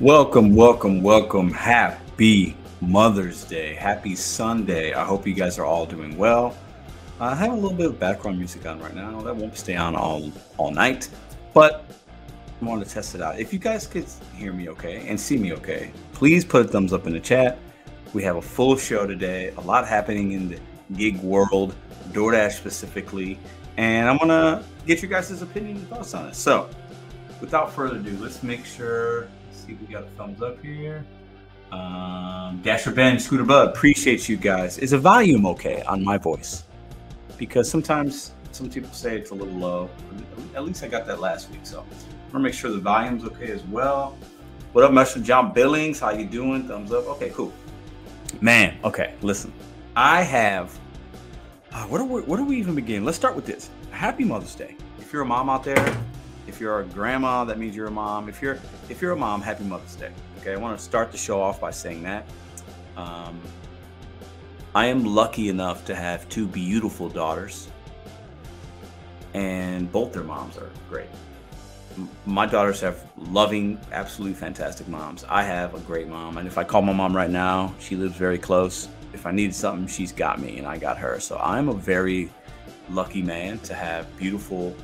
Welcome, welcome, welcome. Happy Mother's Day. Happy Sunday. I hope you guys are all doing well. I have a little bit of background music on right now. That won't stay on all all night, but I want to test it out. If you guys could hear me okay and see me okay, please put a thumbs up in the chat. We have a full show today. A lot happening in the gig world, DoorDash specifically, and I'm gonna get your guys' opinion and thoughts on it. So, without further ado, let's make sure. See, we got a thumbs up here. Um, Dasher Ben, Scooter Bud, appreciate you guys. Is the volume okay on my voice? Because sometimes some people say it's a little low. At least I got that last week, so I'm gonna make sure the volume's okay as well. What up, Mr. John Billings? How you doing? Thumbs up. Okay, cool. Man, okay, listen. I have. Uh, where do we, where do we even begin? Let's start with this. Happy Mother's Day. If you're a mom out there, if you're a grandma, that means you're a mom. If you're if you're a mom, happy Mother's Day. Okay, I want to start the show off by saying that. Um, I am lucky enough to have two beautiful daughters, and both their moms are great. My daughters have loving, absolutely fantastic moms. I have a great mom, and if I call my mom right now, she lives very close. If I need something, she's got me, and I got her. So I'm a very lucky man to have beautiful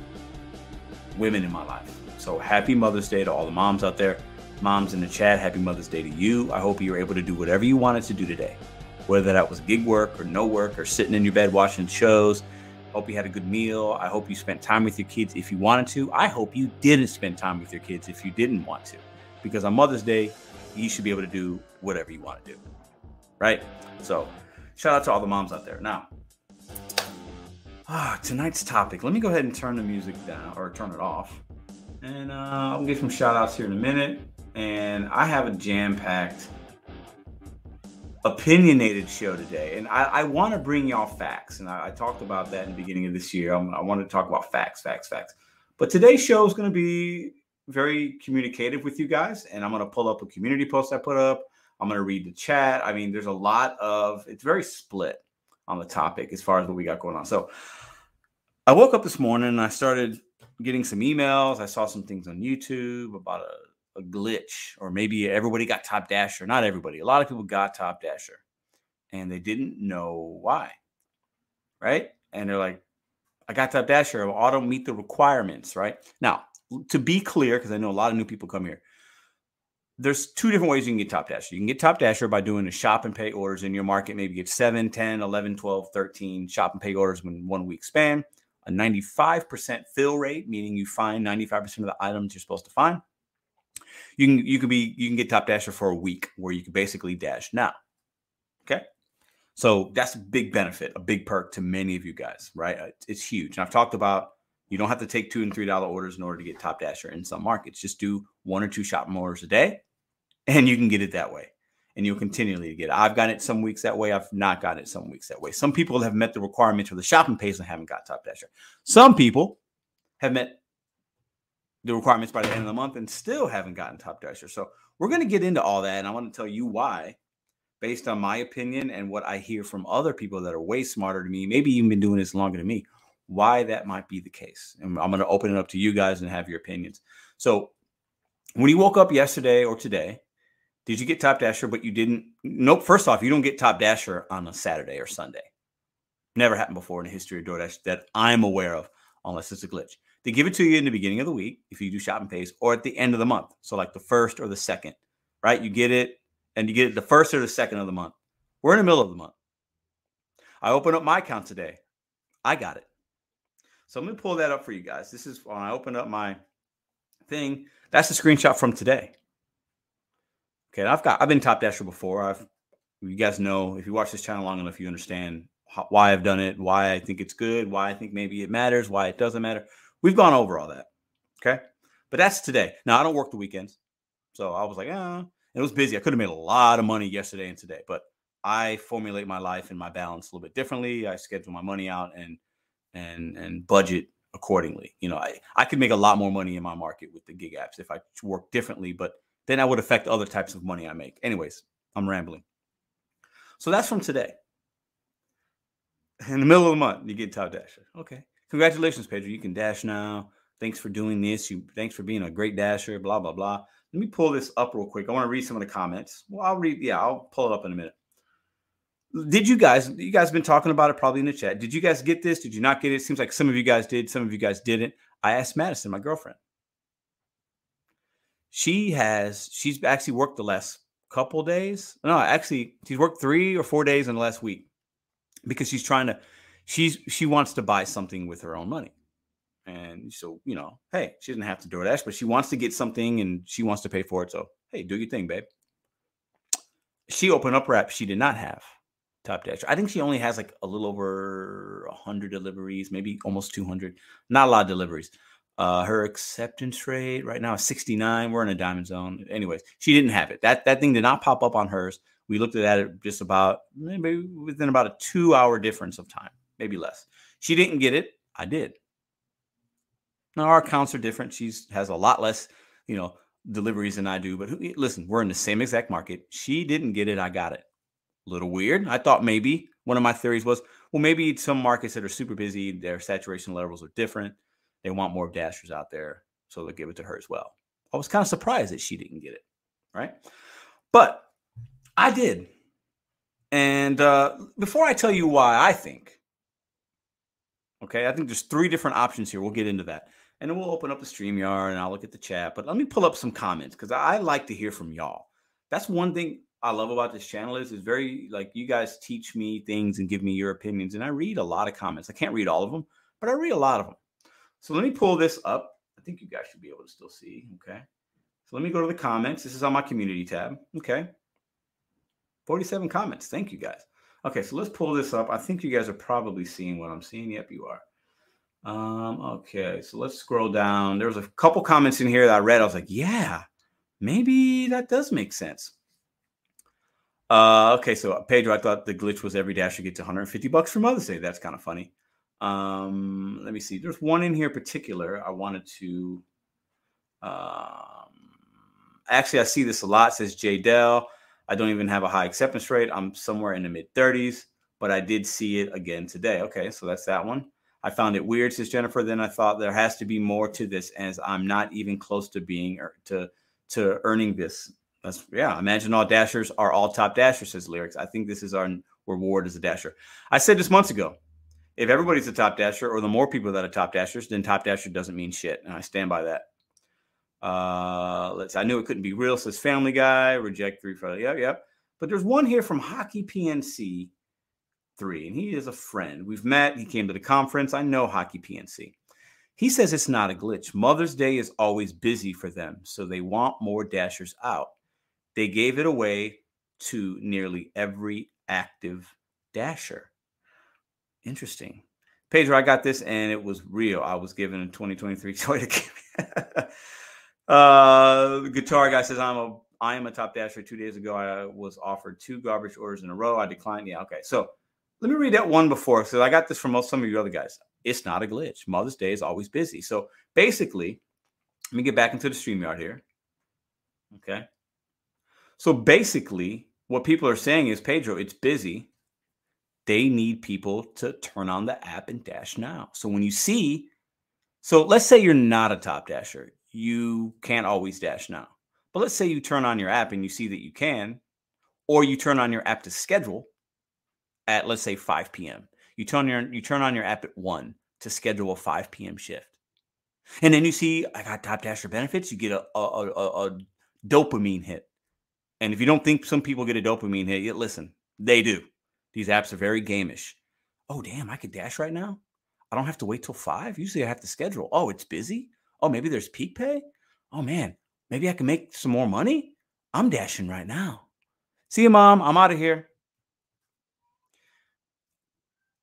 women in my life. So happy Mother's Day to all the moms out there. Moms in the chat, happy Mother's Day to you. I hope you were able to do whatever you wanted to do today, whether that was gig work or no work or sitting in your bed watching shows. Hope you had a good meal. I hope you spent time with your kids if you wanted to. I hope you didn't spend time with your kids if you didn't want to, because on Mother's Day, you should be able to do whatever you want to do. Right? So, shout out to all the moms out there. Now, ah, tonight's topic. Let me go ahead and turn the music down or turn it off. And uh, I'll give some shout outs here in a minute and I have a jam packed, opinionated show today. And I, I want to bring y'all facts. And I, I, talked about that in the beginning of this year. I'm, I want to talk about facts, facts, facts. But today's show is going to be very communicative with you guys. And I'm going to pull up a community post I put up. I'm going to read the chat. I mean, there's a lot of, it's very split on the topic as far as what we got going on. So I woke up this morning and I started getting some emails. I saw some things on YouTube about a a glitch, or maybe everybody got Top Dasher. Not everybody. A lot of people got Top Dasher, and they didn't know why, right? And they're like, "I got Top Dasher. I don't meet the requirements." Right now, to be clear, because I know a lot of new people come here. There's two different ways you can get Top Dasher. You can get Top Dasher by doing a shop and pay orders in your market. Maybe get 7, 10, 11, 12, 13 shop and pay orders in one week span. A 95% fill rate, meaning you find 95% of the items you're supposed to find you can you could be you can get top dasher for a week where you can basically dash now. Okay. So that's a big benefit, a big perk to many of you guys, right? Uh, it's huge. And I've talked about you don't have to take two and three dollar orders in order to get top dasher in some markets. Just do one or two shopping orders a day, and you can get it that way. And you'll continually get it. I've gotten it some weeks that way. I've not gotten it some weeks that way. Some people have met the requirements for the shopping pays and haven't got top dasher. Some people have met the requirements by the end of the month and still haven't gotten top dasher. So we're going to get into all that, and I want to tell you why, based on my opinion and what I hear from other people that are way smarter than me, maybe even been doing this longer than me, why that might be the case. And I'm going to open it up to you guys and have your opinions. So when you woke up yesterday or today, did you get top dasher, but you didn't? Nope. First off, you don't get top dasher on a Saturday or Sunday. Never happened before in the history of DoorDash that I'm aware of, unless it's a glitch. They give it to you in the beginning of the week if you do shop and pays, or at the end of the month. So like the first or the second, right? You get it, and you get it the first or the second of the month. We're in the middle of the month. I open up my account today. I got it. So I'm gonna pull that up for you guys. This is when I opened up my thing. That's a screenshot from today. Okay, I've got I've been top dasher before. I've you guys know if you watch this channel long enough, you understand how, why I've done it, why I think it's good, why I think maybe it matters, why it doesn't matter. We've gone over all that. Okay. But that's today. Now, I don't work the weekends. So I was like, ah, it was busy. I could have made a lot of money yesterday and today, but I formulate my life and my balance a little bit differently. I schedule my money out and and and budget accordingly. You know, I, I could make a lot more money in my market with the gig apps if I work differently, but then I would affect other types of money I make. Anyways, I'm rambling. So that's from today. In the middle of the month, you get top dasher. Okay. Congratulations, Pedro. You can dash now. Thanks for doing this. You thanks for being a great dasher. Blah blah blah. Let me pull this up real quick. I want to read some of the comments. Well, I'll read. Yeah, I'll pull it up in a minute. Did you guys? You guys have been talking about it probably in the chat. Did you guys get this? Did you not get it? Seems like some of you guys did. Some of you guys didn't. I asked Madison, my girlfriend. She has. She's actually worked the last couple days. No, actually, she's worked three or four days in the last week because she's trying to. She's she wants to buy something with her own money. And so, you know, hey, she doesn't have to DoorDash, but she wants to get something and she wants to pay for it. So, hey, do your thing, babe. She opened up wrap. She did not have Top Dash. I think she only has like a little over 100 deliveries, maybe almost 200. Not a lot of deliveries. Uh, her acceptance rate right now is 69. We're in a diamond zone. Anyways, she didn't have it. That that thing did not pop up on hers. We looked at it just about maybe within about a two hour difference of time, maybe less. She didn't get it. I did. Now our accounts are different. She's has a lot less, you know, deliveries than I do. But who, listen, we're in the same exact market. She didn't get it. I got it. A little weird. I thought maybe one of my theories was, well, maybe some markets that are super busy, their saturation levels are different. They want more dashers out there, so they'll give it to her as well. I was kind of surprised that she didn't get it, right? But I did. And uh, before I tell you why I think, okay, I think there's three different options here. We'll get into that and then we'll open up the StreamYard and I'll look at the chat. But let me pull up some comments because I like to hear from y'all. That's one thing I love about this channel is it's very like you guys teach me things and give me your opinions. And I read a lot of comments. I can't read all of them, but I read a lot of them. So let me pull this up. I think you guys should be able to still see. Okay. So let me go to the comments. This is on my community tab. Okay. 47 comments. Thank you guys. Okay, so let's pull this up. I think you guys are probably seeing what I'm seeing. Yep, you are. Um, okay, so let's scroll down. There was a couple comments in here that I read. I was like, yeah, maybe that does make sense. Uh, okay, so Pedro, I thought the glitch was every dasher gets 150 bucks for Mother's Day. That's kind of funny. Um, let me see. There's one in here particular I wanted to. Um, actually, I see this a lot. It says J Dell. I don't even have a high acceptance rate. I'm somewhere in the mid 30s, but I did see it again today. Okay, so that's that one. I found it weird, says Jennifer. Then I thought there has to be more to this, as I'm not even close to being or to to earning this. That's yeah. Imagine all dashers are all top dashers, says lyrics. I think this is our reward as a dasher. I said this months ago. If everybody's a top dasher, or the more people that are top dashers, then top dasher doesn't mean shit, and I stand by that. Uh, let's. I knew it couldn't be real. Says Family Guy. Reject three Friday. Yep, yep. But there's one here from Hockey PNC three, and he is a friend. We've met. He came to the conference. I know Hockey PNC. He says it's not a glitch. Mother's Day is always busy for them, so they want more dashers out. They gave it away to nearly every active dasher. Interesting. Pedro, I got this and it was real. I was given a 2023 Toyota. uh, the guitar guy says I'm a I am a top dasher. Two days ago, I was offered two garbage orders in a row. I declined. Yeah, okay. So let me read that one before. So I got this from most some of you other guys. It's not a glitch. Mother's Day is always busy. So basically, let me get back into the StreamYard here. Okay. So basically, what people are saying is, Pedro, it's busy. They need people to turn on the app and dash now. So when you see, so let's say you're not a top dasher, you can't always dash now. But let's say you turn on your app and you see that you can, or you turn on your app to schedule at let's say 5 p.m. You turn your you turn on your app at one to schedule a 5 p.m. shift. And then you see I got top dasher benefits, you get a, a, a, a dopamine hit. And if you don't think some people get a dopamine hit, listen, they do. These apps are very gamish. Oh, damn, I could dash right now. I don't have to wait till five. Usually I have to schedule. Oh, it's busy. Oh, maybe there's peak pay. Oh, man, maybe I can make some more money. I'm dashing right now. See you, mom. I'm out of here.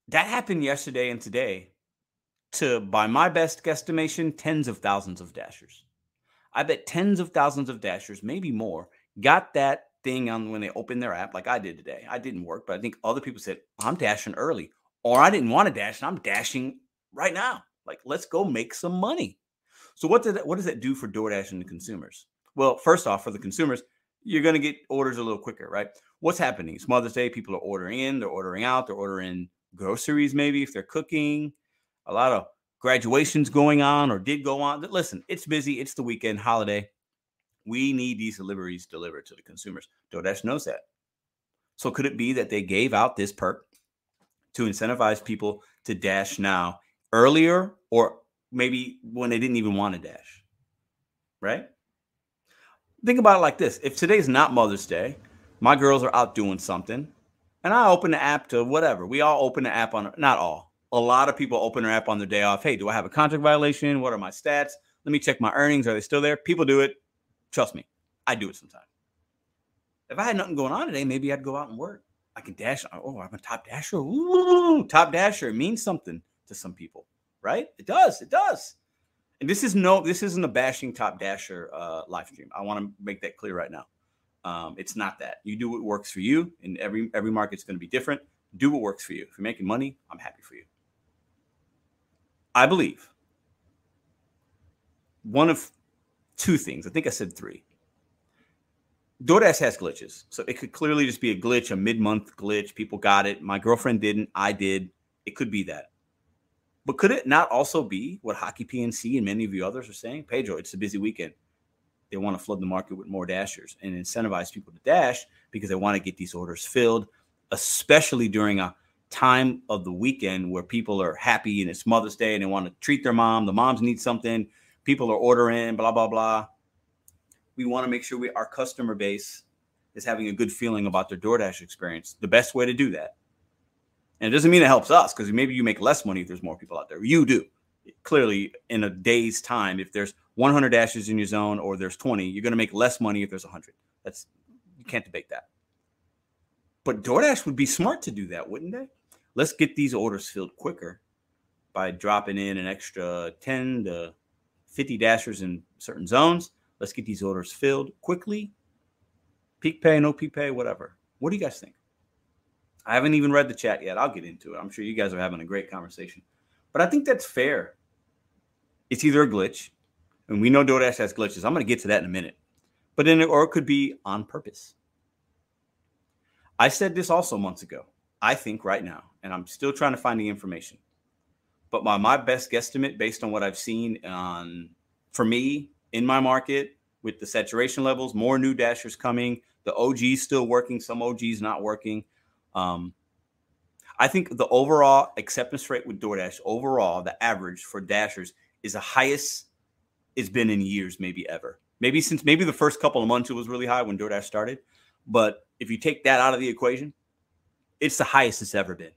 That happened yesterday and today to, by my best guesstimation, tens of thousands of dashers. I bet tens of thousands of dashers, maybe more, got that thing on when they open their app, like I did today. I didn't work, but I think other people said, I'm dashing early, or I didn't want to dash, and I'm dashing right now. Like, let's go make some money. So, what, did that, what does that do for DoorDash and the consumers? Well, first off, for the consumers, you're going to get orders a little quicker, right? What's happening? It's Mother's Day. People are ordering in, they're ordering out, they're ordering groceries, maybe if they're cooking. A lot of graduations going on or did go on. Listen, it's busy. It's the weekend holiday. We need these deliveries delivered to the consumers. DoorDash knows that. So could it be that they gave out this perk to incentivize people to dash now earlier or maybe when they didn't even want to dash? Right? Think about it like this. If today's not Mother's Day, my girls are out doing something, and I open the app to whatever. We all open the app on not all. A lot of people open their app on their day off. Hey, do I have a contract violation? What are my stats? Let me check my earnings. Are they still there? People do it. Trust me, I do it sometimes. If I had nothing going on today, maybe I'd go out and work. I can dash. Oh, I'm a top dasher. Ooh, top dasher means something to some people, right? It does. It does. And this is no, this isn't a bashing top dasher uh, live stream. I want to make that clear right now. Um, it's not that. You do what works for you, and every every market's going to be different. Do what works for you. If you're making money, I'm happy for you. I believe one of two things. I think I said three. DoorDash has glitches. So it could clearly just be a glitch, a mid month glitch. People got it. My girlfriend didn't. I did. It could be that. But could it not also be what Hockey PNC and many of you others are saying? Pedro, it's a busy weekend. They want to flood the market with more dashers and incentivize people to dash because they want to get these orders filled, especially during a time of the weekend where people are happy and it's Mother's Day and they want to treat their mom. The moms need something. People are ordering, blah, blah, blah we want to make sure we our customer base is having a good feeling about their DoorDash experience. The best way to do that. And it doesn't mean it helps us because maybe you make less money if there's more people out there. You do. Clearly, in a day's time, if there's 100 dashes in your zone or there's 20, you're going to make less money if there's 100. That's you can't debate that. But DoorDash would be smart to do that, wouldn't they? Let's get these orders filled quicker by dropping in an extra 10 to 50 dashers in certain zones Let's get these orders filled quickly. Peak pay, no peak pay, whatever. What do you guys think? I haven't even read the chat yet. I'll get into it. I'm sure you guys are having a great conversation. But I think that's fair. It's either a glitch, and we know DoorDash has glitches. I'm going to get to that in a minute. But then, or it could be on purpose. I said this also months ago. I think right now, and I'm still trying to find the information. But my my best guesstimate, based on what I've seen on, for me, in my market with the saturation levels, more new dashers coming. The OGs still working, some OGs not working. Um, I think the overall acceptance rate with DoorDash, overall, the average for dashers is the highest it's been in years, maybe ever. Maybe since maybe the first couple of months it was really high when DoorDash started. But if you take that out of the equation, it's the highest it's ever been.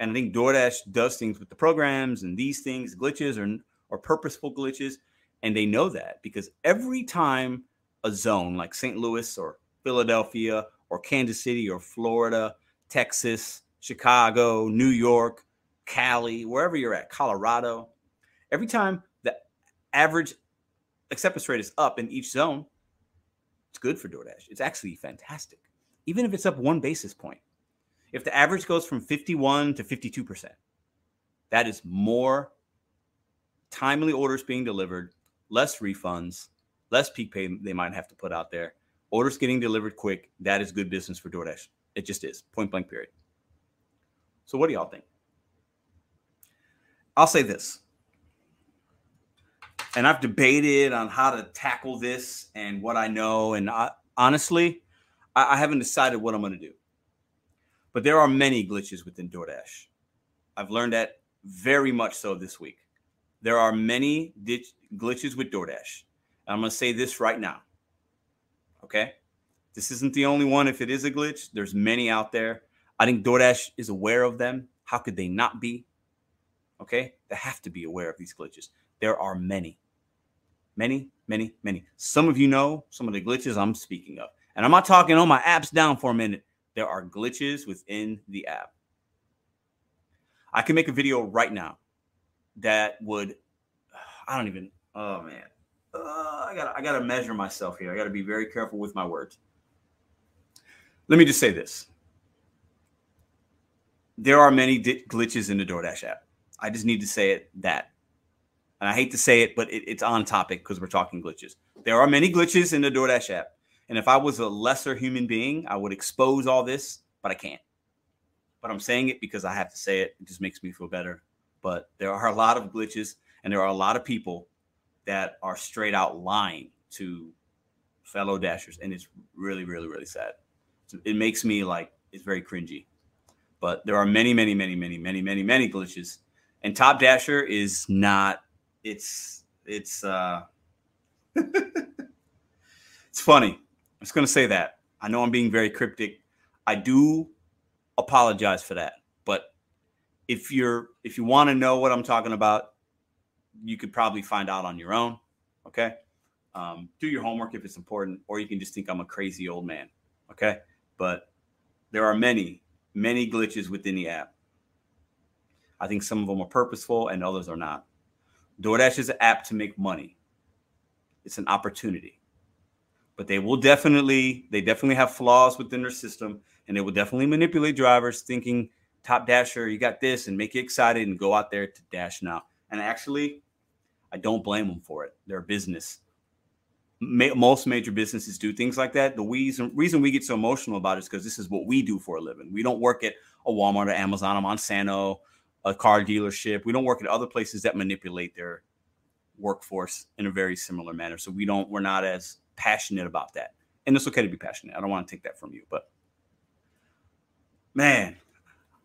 And I think DoorDash does things with the programs and these things, glitches or or purposeful glitches. And they know that because every time a zone like St. Louis or Philadelphia or Kansas City or Florida, Texas, Chicago, New York, Cali, wherever you're at, Colorado, every time the average acceptance rate is up in each zone, it's good for DoorDash. It's actually fantastic, even if it's up one basis point. If the average goes from 51 to 52%, that is more timely orders being delivered, less refunds, less peak pay they might have to put out there. Orders getting delivered quick, that is good business for DoorDash. It just is, point blank, period. So, what do y'all think? I'll say this, and I've debated on how to tackle this and what I know. And I, honestly, I, I haven't decided what I'm going to do. But there are many glitches within DoorDash. I've learned that very much so this week. There are many ditch, glitches with DoorDash. I'm going to say this right now. Okay. This isn't the only one. If it is a glitch, there's many out there. I think DoorDash is aware of them. How could they not be? Okay. They have to be aware of these glitches. There are many, many, many, many. Some of you know some of the glitches I'm speaking of. And I'm not talking, oh, my app's down for a minute. There are glitches within the app. I can make a video right now that would I don't even oh man. Uh, I got I got to measure myself here. I got to be very careful with my words. Let me just say this. There are many di- glitches in the DoorDash app. I just need to say it that. And I hate to say it, but it, it's on topic because we're talking glitches. There are many glitches in the DoorDash app. And if I was a lesser human being, I would expose all this, but I can't. But I'm saying it because I have to say it. It just makes me feel better. But there are a lot of glitches and there are a lot of people that are straight out lying to fellow dashers and it's really really really sad. It makes me like it's very cringy. But there are many many many many many many many glitches. And top dasher is not it's it's uh it's funny i'm just gonna say that. I know i'm being very cryptic. I do apologize for that but if you're if you want to know what i'm talking about you could probably find out on your own okay? Um, do your homework if it's important or you can just think i'm a crazy old man okay? But there are many many glitches within the app. I think some of them are purposeful and others are not. DoorDash is an app to make money. It's an opportunity. But they will definitely, they definitely have flaws within their system and they will definitely manipulate drivers thinking top dasher, you got this and make you excited and go out there to dash now. And actually, I don't blame them for it. They're a business. most major businesses do things like that. The reason reason we get so emotional about it is because this is what we do for a living. We don't work at a Walmart or Amazon or Monsanto a car dealership. We don't work at other places that manipulate their workforce in a very similar manner. So we don't, we're not as passionate about that. And it's okay to be passionate. I don't want to take that from you, but man,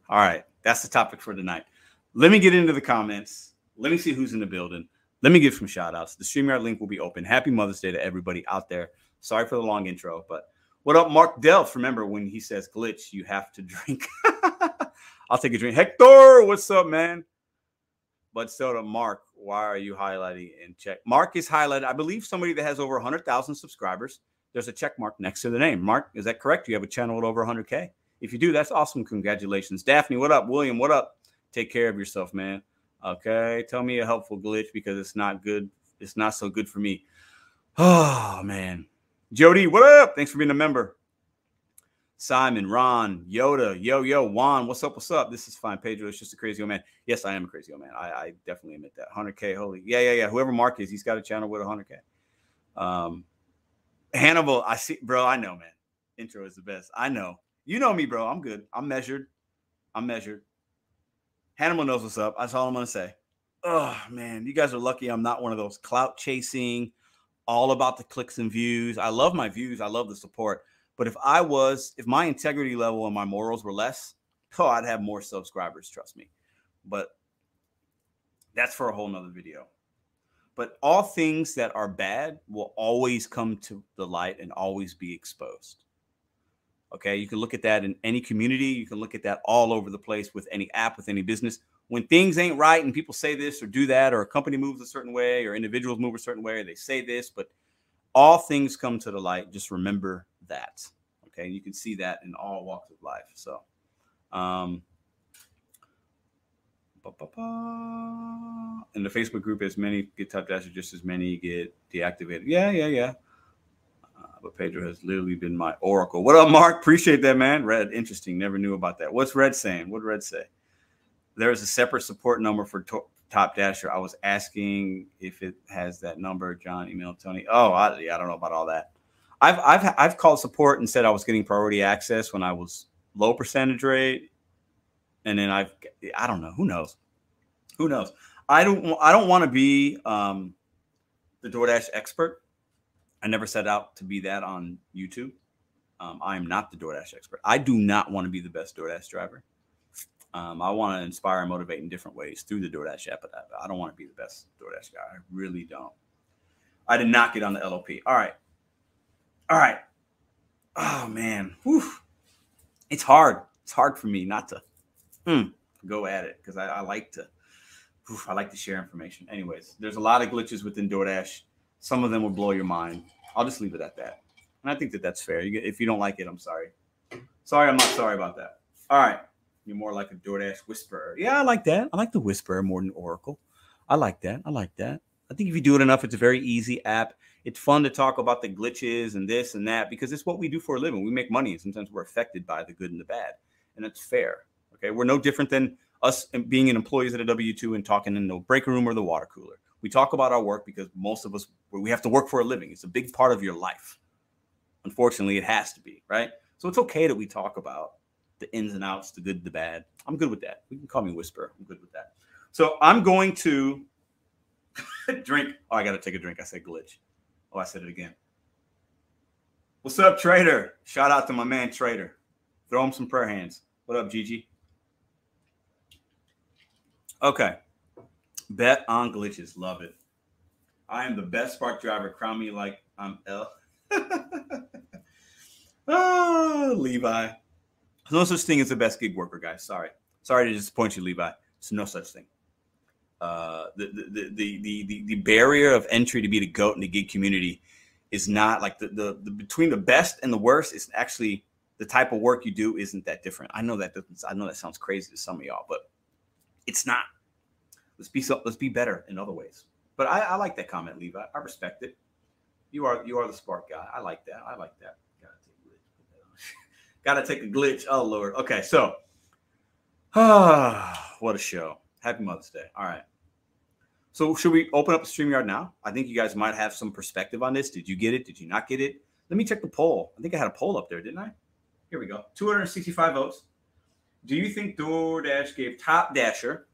all right, that's the topic for tonight. Let me get into the comments. Let me see who's in the building. Let me give some shout outs. The StreamYard link will be open. Happy Mother's Day to everybody out there. Sorry for the long intro, but what up, Mark Delph? Remember when he says glitch, you have to drink. I'll take a drink. Hector, what's up, man? But so to Mark, why are you highlighting in check? Mark is highlighted. I believe somebody that has over 100,000 subscribers. There's a check mark next to the name. Mark, is that correct? You have a channel with over 100K? If you do, that's awesome. Congratulations. Daphne, what up? William, what up? Take care of yourself, man. Okay. Tell me a helpful glitch because it's not good. It's not so good for me. Oh, man. Jody, what up? Thanks for being a member. Simon, Ron, Yoda, Yo Yo, Juan, what's up? What's up? This is fine. Pedro, it's just a crazy old man. Yes, I am a crazy old man. I, I definitely admit that. 100K, holy. Yeah, yeah, yeah. Whoever Mark is, he's got a channel with 100K. Um, Hannibal, I see, bro. I know, man. Intro is the best. I know. You know me, bro. I'm good. I'm measured. I'm measured. Hannibal knows what's up. That's all I'm gonna say. Oh man, you guys are lucky. I'm not one of those clout chasing, all about the clicks and views. I love my views. I love the support. But if I was, if my integrity level and my morals were less, oh, I'd have more subscribers, trust me. But that's for a whole nother video. But all things that are bad will always come to the light and always be exposed. Okay, you can look at that in any community. You can look at that all over the place with any app, with any business. When things ain't right and people say this or do that, or a company moves a certain way, or individuals move a certain way, they say this, but all things come to the light. Just remember that. Okay. And You can see that in all walks of life. So, um, in the Facebook group, as many get top dashes, just as many get deactivated. Yeah, yeah, yeah. Uh, but Pedro has literally been my oracle. What up, Mark? Appreciate that, man. Red, interesting. Never knew about that. What's Red saying? What did Red say? There is a separate support number for to- Top Dasher. I was asking if it has that number. John, email Tony. Oh, I, yeah, I don't know about all that. I've I've I've called support and said I was getting priority access when I was low percentage rate, and then I've I don't know who knows, who knows. I don't I don't want to be um, the DoorDash expert. I never set out to be that on YouTube. Um, I am not the DoorDash expert. I do not want to be the best DoorDash driver. Um, I want to inspire and motivate in different ways through the DoorDash app, but I don't want to be the best DoorDash guy. I really don't. I did not get on the LOP. All right. All right. Oh man, Whew. it's hard. It's hard for me not to mm, go at it because I, I, like to. Whew, I like to share information. Anyways, there's a lot of glitches within DoorDash. Some of them will blow your mind. I'll just leave it at that. And I think that that's fair. You, if you don't like it, I'm sorry. Sorry, I'm not sorry about that. All right. You're more like a DoorDash whisperer. Yeah, I like that. I like the whisperer more than Oracle. I like that. I like that. I think if you do it enough, it's a very easy app it's fun to talk about the glitches and this and that because it's what we do for a living. We make money and sometimes we're affected by the good and the bad. And it's fair. Okay. We're no different than us being an employees at a W 2 and talking in the break room or the water cooler. We talk about our work because most of us, we have to work for a living. It's a big part of your life. Unfortunately, it has to be, right? So it's okay that we talk about the ins and outs, the good, the bad. I'm good with that. We can call me Whisper. I'm good with that. So I'm going to drink. Oh, I got to take a drink. I said glitch. Oh, I said it again. What's up, Trader? Shout out to my man Trader. Throw him some prayer hands. What up, Gigi? Okay. Bet on glitches. Love it. I am the best spark driver. Crown me like I'm L. oh, Levi. There's no such thing as the best gig worker, guys. Sorry. Sorry to disappoint you, Levi. There's no such thing. Uh, the, the, the, the, the, the barrier of entry to be the GOAT in the gig community is not like the, the, the between the best and the worst is actually the type of work you do isn't that different. I know that doesn't, I know that sounds crazy to some of y'all, but it's not. Let's be so, let's be better in other ways. But I, I like that comment, Levi. I respect it. You are you are the spark guy. I like that. I like that. Gotta take a glitch. Gotta take a glitch. Oh Lord. Okay, so ah, what a show. Happy Mother's Day. All right. So should we open up StreamYard now? I think you guys might have some perspective on this. Did you get it? Did you not get it? Let me check the poll. I think I had a poll up there, didn't I? Here we go. 265 votes. Do you think DoorDash gave Top Dasher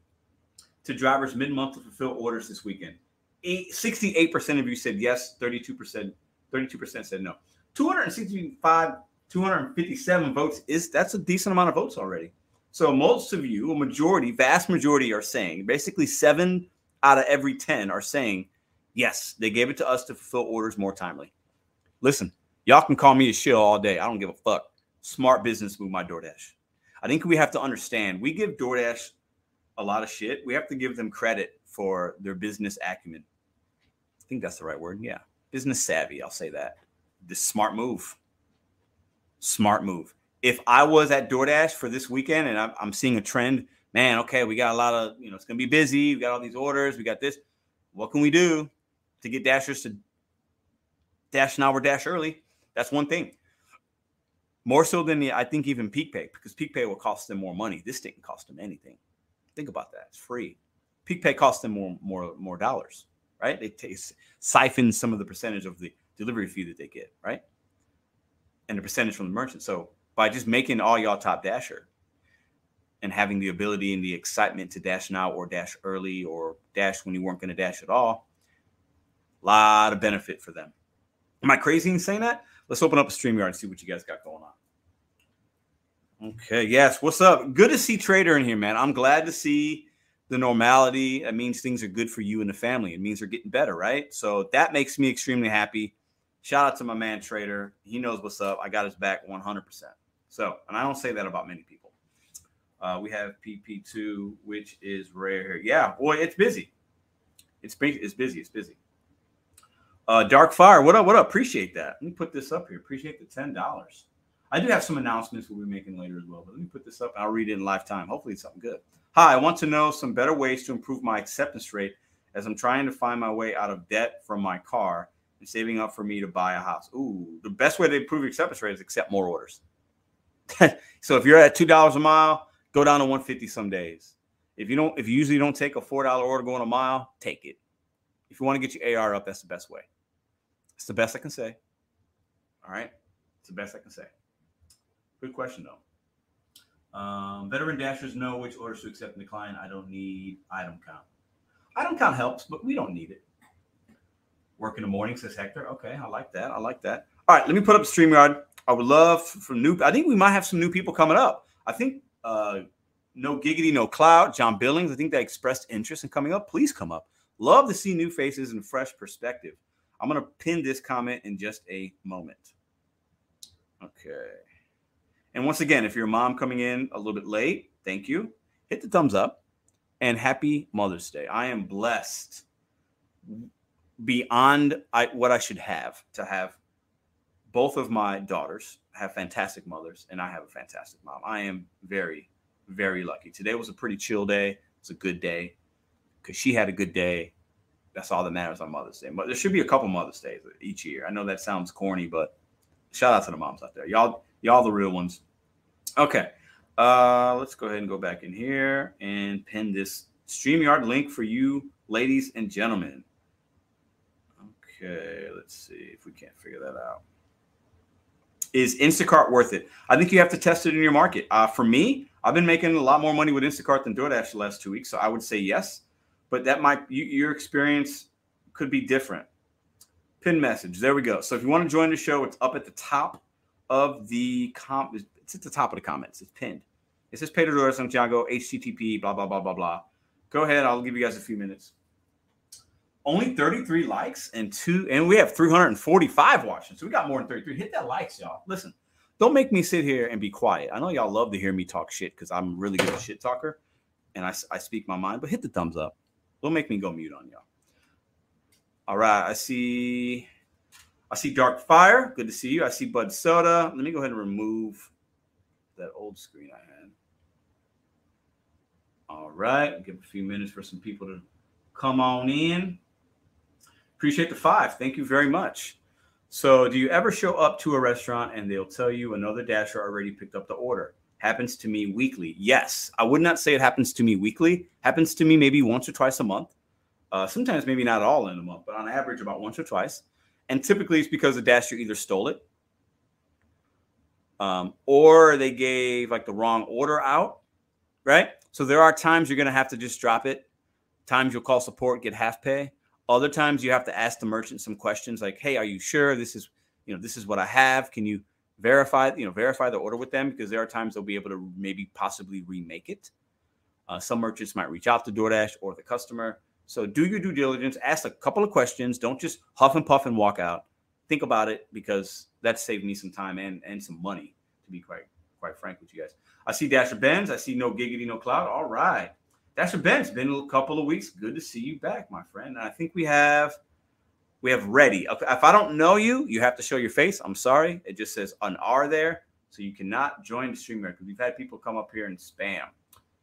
to drivers mid-month to fulfill orders this weekend? 68% of you said yes, 32%, 32% said no. 265, 257 votes is that's a decent amount of votes already. So most of you, a majority, vast majority are saying, basically seven out of every 10 are saying, yes, they gave it to us to fulfill orders more timely. Listen, y'all can call me a shill all day. I don't give a fuck. Smart business move my DoorDash. I think we have to understand we give DoorDash a lot of shit. We have to give them credit for their business acumen I think that's the right word. Yeah. Business savvy. I'll say that. This smart move. Smart move. If I was at DoorDash for this weekend and I'm, I'm seeing a trend, man, okay, we got a lot of, you know, it's going to be busy. We got all these orders. We got this. What can we do to get dashers to dash now or dash early? That's one thing. More so than the, I think even Peak Pay, because Peak Pay will cost them more money. This didn't cost them anything. Think about that. It's free. Peak Pay costs them more, more, more dollars right? They t- siphon some of the percentage of the delivery fee that they get, right? And the percentage from the merchant. So by just making all y'all top dasher and having the ability and the excitement to dash now or dash early or dash when you weren't going to dash at all, a lot of benefit for them. Am I crazy in saying that? Let's open up a stream StreamYard and see what you guys got going on. Okay, yes. What's up? Good to see Trader in here, man. I'm glad to see the normality. It means things are good for you and the family. It means they're getting better, right? So that makes me extremely happy. Shout out to my man Trader. He knows what's up. I got his back 100%. So, and I don't say that about many people. Uh, we have PP2, which is rare. Here. Yeah, boy, it's busy. It's it's busy. It's busy. Uh, Dark Fire, what up? What up? Appreciate that. Let me put this up here. Appreciate the ten dollars. I do have some announcements we'll be making later as well, but let me put this up. I'll read it in lifetime. Hopefully, it's something good. Hi, I want to know some better ways to improve my acceptance rate as I'm trying to find my way out of debt from my car and saving up for me to buy a house. Ooh, the best way to improve acceptance rate is accept more orders. so if you're at two dollars a mile, go down to 150 some days. If you don't, if you usually don't take a four dollar order going a mile, take it. If you want to get your AR up, that's the best way. It's the best I can say. All right, it's the best I can say. Good question though. Um, veteran dashers know which orders to accept and decline. I don't need item count. Item count helps, but we don't need it. Work in the morning, says Hector. Okay, I like that. I like that. All right, let me put up StreamYard. I would love for new. I think we might have some new people coming up. I think uh, no giggity, no cloud. John Billings. I think they expressed interest in coming up. Please come up. Love to see new faces and fresh perspective. I'm gonna pin this comment in just a moment. Okay. And once again, if you're a mom coming in a little bit late, thank you. Hit the thumbs up and happy Mother's Day. I am blessed beyond I, what I should have to have both of my daughters have fantastic mothers, and I have a fantastic mom. I am very, very lucky. Today was a pretty chill day. It's a good day because she had a good day. That's all that matters on Mother's Day. But there should be a couple Mother's Days each year. I know that sounds corny, but shout out to the moms out there. Y'all y'all the real ones. Okay. Uh, let's go ahead and go back in here and pin this StreamYard link for you, ladies and gentlemen. Okay, let's see if we can't figure that out. Is Instacart worth it? I think you have to test it in your market. Uh, for me, I've been making a lot more money with Instacart than DoorDash the last two weeks, so I would say yes. But that might you, your experience could be different. Pin message. There we go. So if you want to join the show, it's up at the top of the com. It's at the top of the comments. It's pinned. It says Pedro Santiago, HTTP, blah blah blah blah blah. Go ahead. I'll give you guys a few minutes. Only 33 likes and two, and we have 345 watching. So we got more than 33. Hit that likes, y'all. Listen, don't make me sit here and be quiet. I know y'all love to hear me talk shit because I'm really good at shit talker and I, I speak my mind, but hit the thumbs up. Don't make me go mute on y'all. All right. I see I see Dark Fire. Good to see you. I see Bud Soda. Let me go ahead and remove that old screen I had. All right. Give a few minutes for some people to come on in. Appreciate the five. Thank you very much. So, do you ever show up to a restaurant and they'll tell you another dasher already picked up the order? Happens to me weekly. Yes, I would not say it happens to me weekly. Happens to me maybe once or twice a month. Uh, sometimes maybe not all in a month, but on average about once or twice. And typically it's because the dasher either stole it um, or they gave like the wrong order out, right? So there are times you're to have to just drop it. Times you'll call support, get half pay. Other times you have to ask the merchant some questions like, "Hey, are you sure this is, you know, this is what I have? Can you verify, you know, verify the order with them?" Because there are times they'll be able to maybe possibly remake it. Uh, some merchants might reach out to DoorDash or the customer. So do your due diligence. Ask a couple of questions. Don't just huff and puff and walk out. Think about it because that saved me some time and and some money. To be quite quite frank with you guys. I see Dasher Benz. I see no giggity, no cloud. All right. Dasher Benz, been a couple of weeks. Good to see you back, my friend. I think we have we have ready. If I don't know you, you have to show your face. I'm sorry. It just says an R there. So you cannot join the stream because we've had people come up here and spam.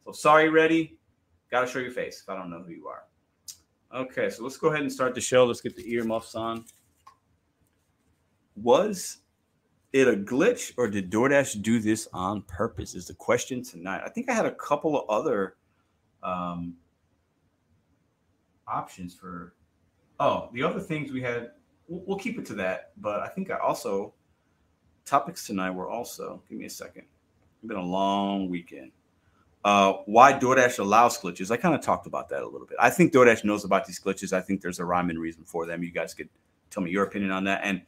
So sorry, ready. Got to show your face if I don't know who you are. Okay, so let's go ahead and start the show. Let's get the earmuffs on. Was it a glitch or did DoorDash do this on purpose? Is the question tonight. I think I had a couple of other um, options for. Oh, the other things we had, we'll, we'll keep it to that. But I think I also topics tonight were also. Give me a second. It's been a long weekend. Uh, why DoorDash allows glitches? I kind of talked about that a little bit. I think DoorDash knows about these glitches. I think there's a rhyme and reason for them. You guys could tell me your opinion on that and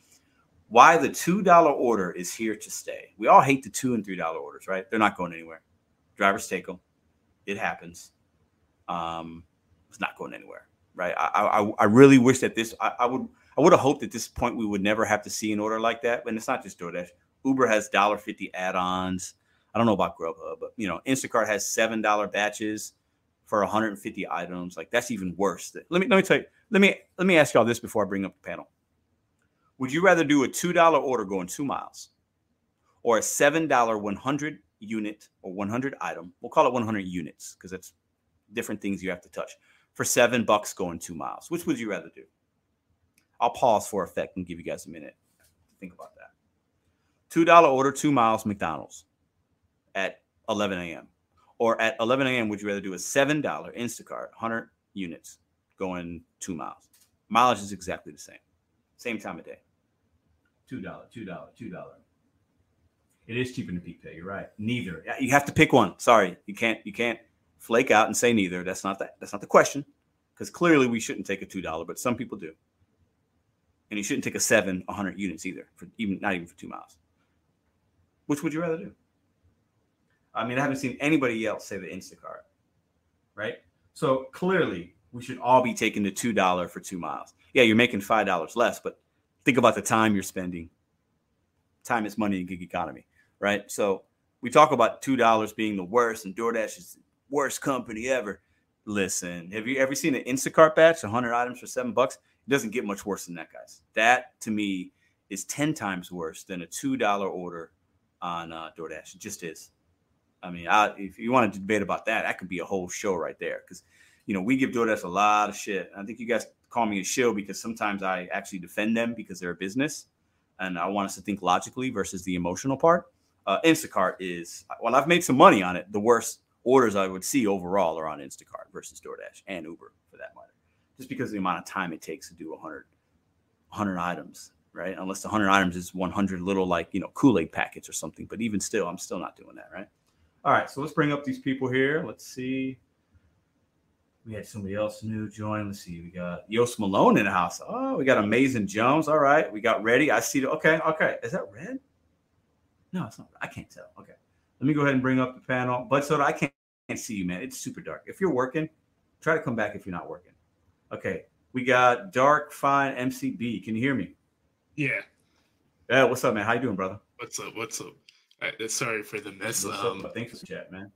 why the two dollar order is here to stay. We all hate the two and three dollar orders, right? They're not going anywhere. Drivers take them. It happens um, it's not going anywhere, right? I, I, I really wish that this, I, I would, I would have hoped at this point we would never have to see an order like that. But it's not just DoorDash. Uber has dollar fifty add-ons. I don't know about Grubhub, but you know, Instacart has seven dollar batches for 150 items. Like that's even worse. Let me let me tell you. Let me let me ask y'all this before I bring up the panel. Would you rather do a two dollar order going two miles, or a seven dollar 100 unit or 100 item? We'll call it 100 units because that's different things you have to touch for seven bucks going two miles. Which would you rather do? I'll pause for effect and give you guys a minute to think about that. Two dollar order, two miles, McDonald's at 11 a.m. Or at 11 a.m., would you rather do a seven dollar Instacart, 100 units going two miles? Mileage is exactly the same, same time of day. Two dollar, two dollar, two dollar. It is cheaper than peak pay. You're right. Neither. You have to pick one. Sorry, you can't. You can't flake out and say neither. That's not that. That's not the question, because clearly we shouldn't take a two dollar, but some people do. And you shouldn't take a seven, 100 units either, for even not even for two miles. Which would you rather do? I mean, I haven't seen anybody else say the Instacart, right? So clearly, we should all be taking the two dollar for two miles. Yeah, you're making five dollars less, but think about the time you're spending. Time is money in gig economy, right? So we talk about two dollars being the worst, and DoorDash is worst company ever. Listen, have you ever seen an Instacart batch, 100 items for seven bucks? It doesn't get much worse than that, guys. That to me is 10 times worse than a $2 order on uh, DoorDash. It just is. I mean, I, if you want to debate about that, that could be a whole show right there. Because, you know, we give DoorDash a lot of shit. I think you guys call me a show because sometimes I actually defend them because they're a business and I want us to think logically versus the emotional part. Uh, Instacart is, well, I've made some money on it. The worst orders I would see overall are on Instacart versus DoorDash and Uber for that matter, just because of the amount of time it takes to do 100, 100 items. right? Unless the 100 items is 100 little like, you know, Kool-Aid packets or something. But even still, I'm still not doing that, right? All right, so let's bring up these people here. Let's see. We had somebody else new join. Let's see. We got Yost Malone in the house. Oh, we got Amazing Jones. All right. We got ready. I see. The, okay. Okay. Is that red? No, it's not. I can't tell. Okay. Let me go ahead and bring up the panel. But so I can't, can't see you, man. It's super dark. If you're working, try to come back if you're not working. Okay. We got Dark Fine MCB. Can you hear me? Yeah. Yeah. What's up, man? How you doing, brother? What's up? What's up? Right, sorry for the mess. What's um, up? Thanks for the chat, man.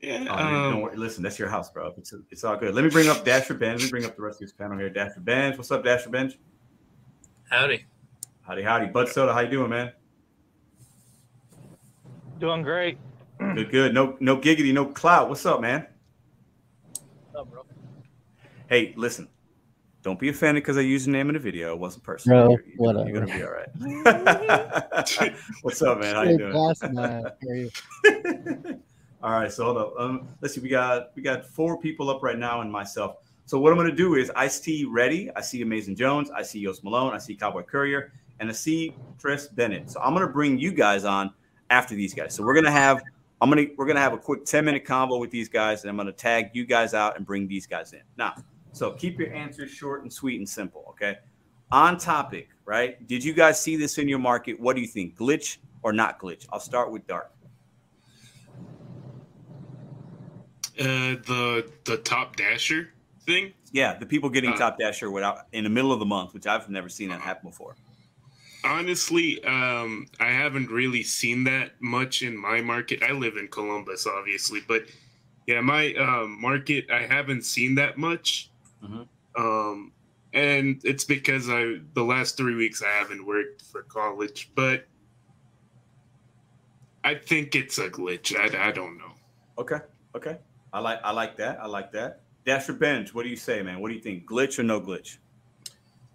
Yeah. Oh, man, um, don't worry. Listen, that's your house, bro. It's it's all good. Let me bring up Dasher Benz. Let me bring up the rest of this panel here. Dasher Benz. What's up, Dasher Benz? Howdy. Howdy, howdy. Bud Soda, how you doing, man? Doing great. Good, good. No, no giggity, no clout. What's up, man? What's up, bro? Hey, listen. Don't be offended because I used the name in the video. It wasn't personal. Bro, you're, you're, whatever. You're gonna be all right. What's up, man? How you doing? class man. How are you? all right, so hold up. Um, let's see. We got we got four people up right now, and myself. So what I'm gonna do is Ice T ready. I see Amazing Jones. I see Yost Malone. I see Cowboy Courier, and I see Tris Bennett. So I'm gonna bring you guys on after these guys. So we're gonna have I'm gonna we're gonna have a quick 10 minute combo with these guys, and I'm gonna tag you guys out and bring these guys in. Now, so keep your answers short and sweet and simple, okay? On topic, right? Did you guys see this in your market? What do you think? Glitch or not glitch? I'll start with Dark. uh, the the top dasher thing. Yeah, the people getting Uh, top dasher without in the middle of the month, which I've never seen that happen before. Honestly, um, I haven't really seen that much in my market. I live in Columbus, obviously, but yeah, my um, market I haven't seen that much. Mhm. Um, and it's because I the last three weeks I haven't worked for college, but I think it's a glitch. I, I don't know. Okay, okay. I like I like that. I like that. Dasher Bench, what do you say, man? What do you think? Glitch or no glitch?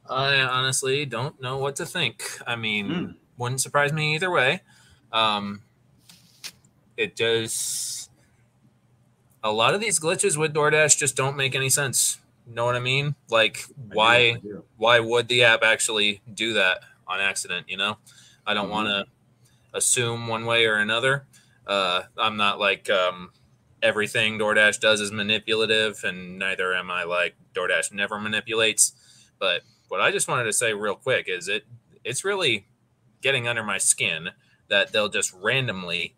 I honestly don't know what to think. I mean, Hmm. wouldn't surprise me either way. Um, it does. A lot of these glitches with DoorDash just don't make any sense. Know what I mean? Like, why? Why would the app actually do that on accident? You know, I don't Mhm. want to assume one way or another. Uh, I'm not like um, everything DoorDash does is manipulative, and neither am I like DoorDash never manipulates. But what I just wanted to say real quick is it it's really getting under my skin that they'll just randomly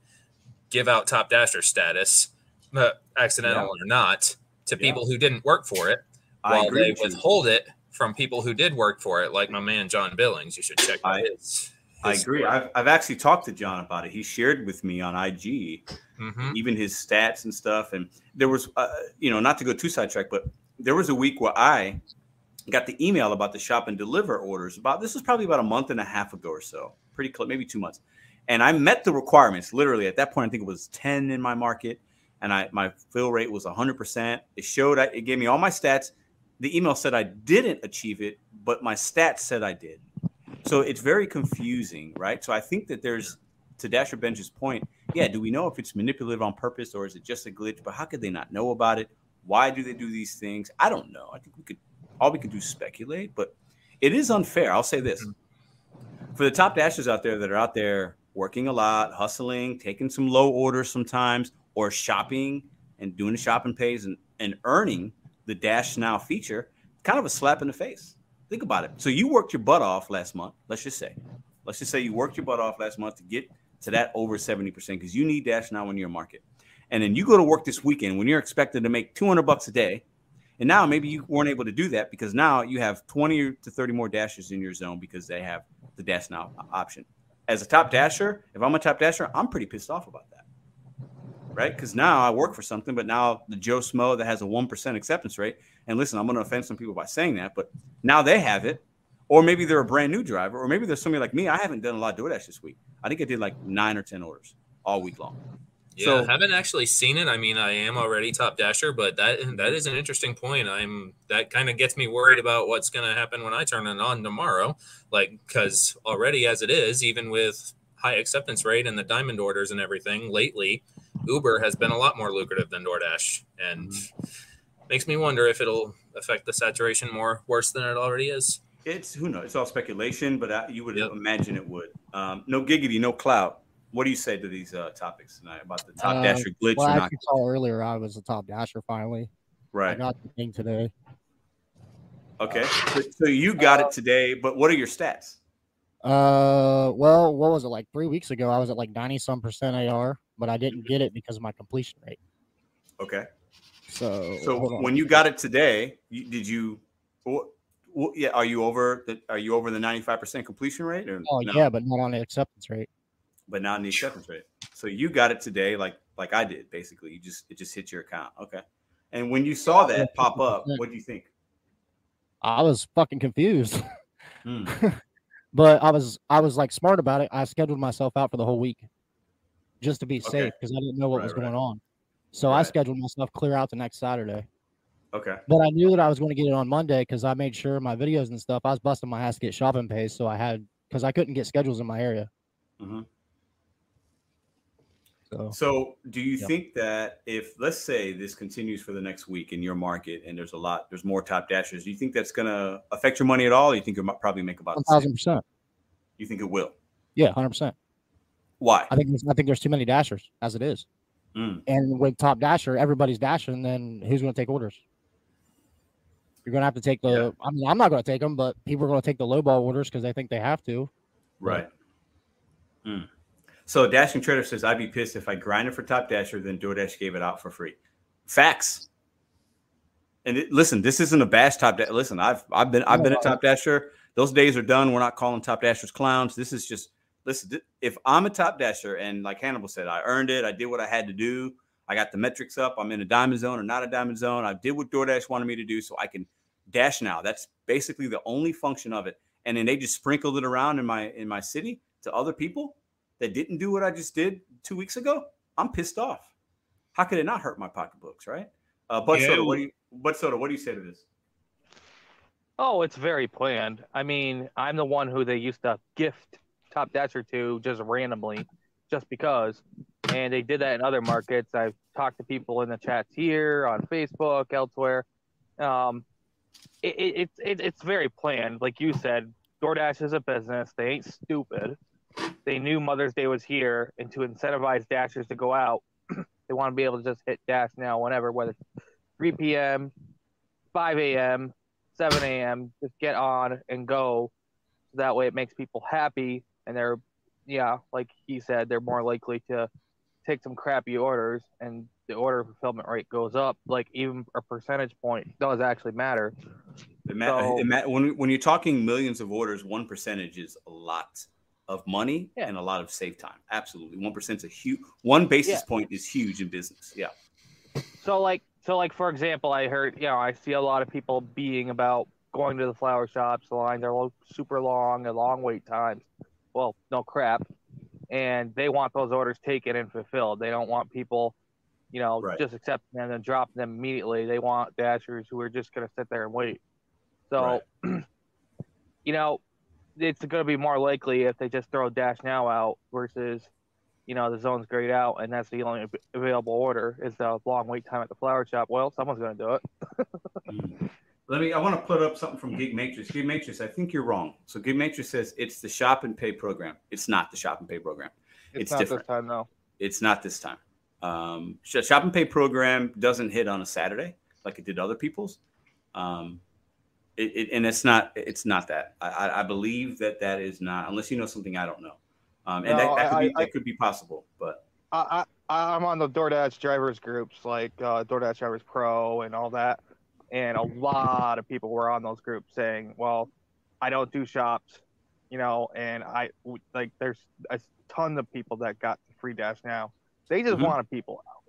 give out top dasher status, uh, accidental or not, to Yeah. people who didn't work for it, while they with you. withhold it from people who did work for it, like my man John Billings. You should check I- his. I agree. I've, I've actually talked to John about it. He shared with me on IG hmm even his stats and stuff. And there was, uh, you know, not to go too sidetracked, but there was a week where I got the email about the shop and deliver orders. About this was probably about a month and a half ago or so, pretty close, maybe two months. And I met the requirements. Literally at that point, I think it was ten in my market, and I my fill rate was hundred percent. It showed, I, it gave me all my stats. The email said I didn't achieve it, but my stats said I did. So it's very confusing, right? So I think that there's, to Dasher Bench's point, yeah, do we know if it's manipulative on purpose or is it just a glitch? But how could they not know about it? Why do they do these things? I don't know. I think we could, all we can do is speculate, but it is unfair. I'll say this mm-hmm. for the top dashers out there that are out there working a lot, hustling, taking some low orders sometimes, or shopping and doing the shopping pays and, and earning the Dash Now feature, kind of a slap in the face. Think about it. So you worked your butt off last month, let's just say. Let's just say you worked your butt off last month to get to that over 70% because you need Dash Now in your market. And then you go to work this weekend when you're expected to make 200 bucks a day. And now maybe you weren't able to do that because now you have 20 to 30 more dashes in your zone because they have the Dash Now option. As a top dasher, if I'm a top dasher, I'm pretty pissed off about that. Right? Because now I work for something, but now the Joe Smo that has a 1% acceptance rate, and listen, I'm going to offend some people by saying that, but now they have it. Or maybe they're a brand new driver, or maybe there's somebody like me. I haven't done a lot of DoorDash this week. I think I did like nine or 10 orders all week long. Yeah, So- haven't actually seen it. I mean, I am already top dasher, but that that is an interesting point. I'm that kind of gets me worried about what's going to happen when I turn it on tomorrow. Like, because already as it is, even with high acceptance rate and the diamond orders and everything lately, Uber has been a lot more lucrative than DoorDash, and makes me wonder if it'll affect the saturation more worse than it already is. It's who knows. It's all speculation, but I, you would Yep. imagine it would. Um, no giggity, no clout. What do you say to these uh, topics tonight about the top Uh, dasher glitch Well, or as not? you saw earlier, I was a top dasher finally. I Right. got the thing today. Okay. So, so you got it today, but what are your stats? Uh, well, what was it like three weeks ago? I was at like ninety some percent AR, but I didn't get it because of my completion rate. Okay. So, So when you got it today, you, did you? wh- wh- yeah. Are you over the? Are you over the ninety-five percent completion rate? Or oh no? yeah, but not on the acceptance rate. But not in the acceptance rate. So you got it today, like like I did. Basically, you just it just hit your account. Okay. And when you saw that pop up, what do you think? I was fucking confused, Hmm. but I was I was like smart about it. I scheduled myself out for the whole week just to be Okay. safe because I didn't know what Right, was right. going on. So I scheduled myself clear out the next Saturday. Okay. But I knew that I was going to get it on Monday because I made sure my videos and stuff. I was busting my ass to get shopping pays, so I had because I couldn't get schedules in my area. Mhm. So So do you Yeah. think that if let's say this continues for the next week in your market and there's a lot, there's more top dashers, do you think that's gonna affect your money at all? You think you might probably make about one thousand percent, You think it will? yeah, hundred percent. Why? I think there's, I think there's too many dashers as it is, Mm. and with top dasher, everybody's dashing. Then who's going to take orders? You're going to have to take the. Yeah. I mean, I'm not going to take them, but people are going to take the low ball orders because they think they have to. Right. Mm. So Dashing Trader says, I'd be pissed if I grinded for Top Dasher, then DoorDash gave it out for free. Facts. And it, listen, this isn't a bash Top Dasher. Listen, I've I've been I've been a Top Dasher. Those days are done. We're not calling Top Dashers clowns. This is just listen. th- If I'm a Top Dasher and like Hannibal said, I earned it. I did what I had to do. I got the metrics up. I'm in a diamond zone or not a diamond zone. I did what DoorDash wanted me to do, so I can dash now. That's basically the only function of it. And then they just sprinkled it around in my in my city to other people that didn't do what I just did two weeks ago. I'm pissed off. How could it not hurt my pocketbooks, right? Uh, Bud Yeah, Soda, what do you Bud Soda, what do you say to this? Oh, it's very planned. I mean, I'm the one who they used to gift Top Dasher to just randomly, just because. And they did that in other markets. I've talked to people in the chats here, on Facebook, elsewhere. Um, it, it, it's it, it's very planned. Like you said, DoorDash is a business. They ain't stupid. They knew Mother's Day was here, and to incentivize Dashers to go out, they want to be able to just hit Dash now, whenever, whether it's 3 p.m., 5 a.m., 7 a.m. Just get on and go. So that way, it makes people happy, and they're, yeah, like he said, they're more likely to take some crappy orders, and the order fulfillment rate goes up. Like even a percentage point does actually matter. It ma- So- it ma- when when you're talking millions of orders, one percentage is a lot of money Yeah. and a lot of save time. Absolutely, one percent is a huge. One basis Yeah. point is huge in business. Yeah. So like so like for example, I heard you know I see a lot of people being about going to the flower shops. The lines are super long and long wait times. Well, no crap, and they want those orders taken and fulfilled. They don't want people, you know, Right. just accepting them and dropping them immediately. They want dashers who are just going to sit there and wait. So, you know, it's going to be more likely if they just throw Dash Now out versus, you know, the zone's grayed out and that's the only available order is the long wait time at the flower shop. Well, someone's going to do it. Mm. Let me. I want to put up something from Gig Matrix. Gig Matrix, I think you're wrong. So Gig Matrix says it's the shop and pay program. It's not the shop and pay program. It's not different. this time, though. It's not this time. Um, shop and pay program doesn't hit on a Saturday like it did other people's. Um, it, it, and it's not. It's not that. I, I, believe that that is not. Unless you know something I don't know. Um, and No, that, that could I- be I- that could be possible. But I, I I'm on the DoorDash drivers groups like uh, DoorDash Drivers Pro and all that, and a lot of people were on those groups saying, "Well, I don't do shops, you know," and I like there's a ton of people that got the free dash now. They just Mhm. wanted people out.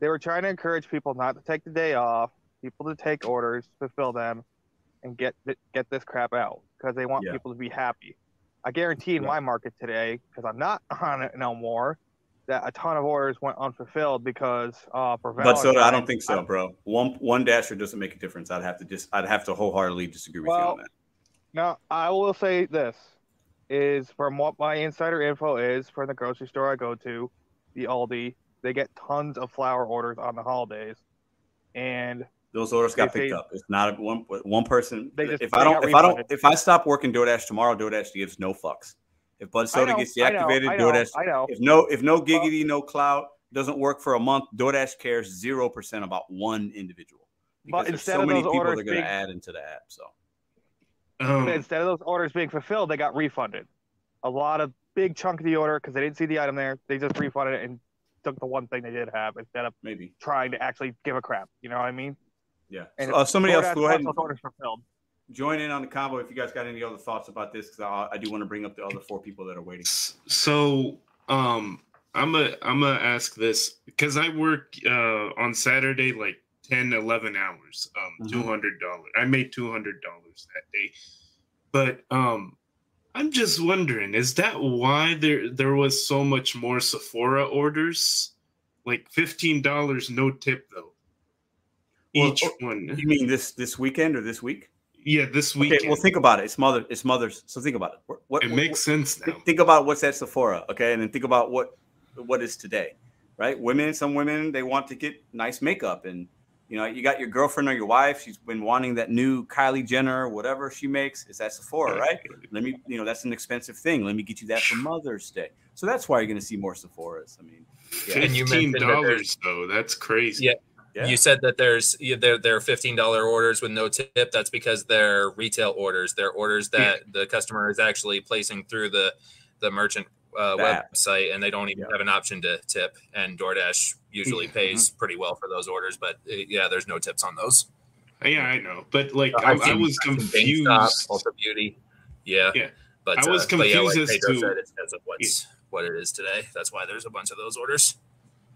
They were trying to encourage people not to take the day off, people to take orders, fulfill them, and get th- get this crap out because they want Yeah. people to be happy. I guarantee in Yeah. my market today, because I'm not on it no more, that a ton of orders went unfulfilled because uh, for but so I don't think so, bro. One one dasher doesn't make a difference. I'd have to just. I'd have to wholeheartedly disagree with you on that. Now, I will say this is from what my insider info is from the grocery store I go to, the Aldi, they get tons of flower orders on the holidays. And Those orders got They picked say- up. It's not a- one one person. They just- if they I don't, got if I don't, if I stop working DoorDash tomorrow, DoorDash gives no fucks. If Bud I Soda know, gets I know, deactivated, I know, DoorDash. I know. If no, if no giggity, no clout doesn't work for a month, DoorDash cares zero percent about one individual. But Because there's instead so of many those people orders they're going to being- add into the app. So Um, instead of those orders being fulfilled, they got refunded. A lot of big chunk of the order because they didn't see the item there. They just refunded it and took the one thing they did have instead of maybe, trying to actually give a crap. You know what I mean? Yeah. And uh, somebody else, go ahead wants and those orders fulfilled. join in on the combo if you guys got any other thoughts about this because I, I do want to bring up the other four people that are waiting. So, um, I'm a I'm gonna ask this because I work uh on Saturday like 10, 11 hours, um, Mhm. two hundred dollars. I made two hundred dollars that day, but um, I'm just wondering, is that why there there was so much more Sephora orders? Like fifteen dollars, no tip though. Well, Each oh, one, You mean this this weekend or this week? yeah. This weekend, Okay, well think about it. It's mother. It's mothers. So think about it. What, what it makes sense now. think, think about what's at Sephora, okay, and then think about what what is today, right? Women, some women they want to get nice makeup, and you know, you got your girlfriend or your wife. She's been wanting that new Kylie Jenner, whatever she makes, is at Sephora, right? Let me, you know, that's an expensive thing. Let me get you that for Mother's Day. So that's why you're going to see more Sephoras. I mean, yeah. Fifteen mentioned that dollars though, that's crazy. Yeah. Yeah. You said that there's yeah, there there are fifteen dollar orders with no tip. That's because they're retail orders. They're orders that the customer is actually placing through the the merchant uh, website, and they don't even Yeah. have an option to tip. And DoorDash usually pays pretty well for those orders, but uh, yeah, there's no tips on those. Yeah, I know, but like I, I was confused. Ulta Beauty, yeah, Yeah. But I was uh, but yeah, like confused as Pedro to- said, it's because of what's what it is today. That's why there's a bunch of those orders.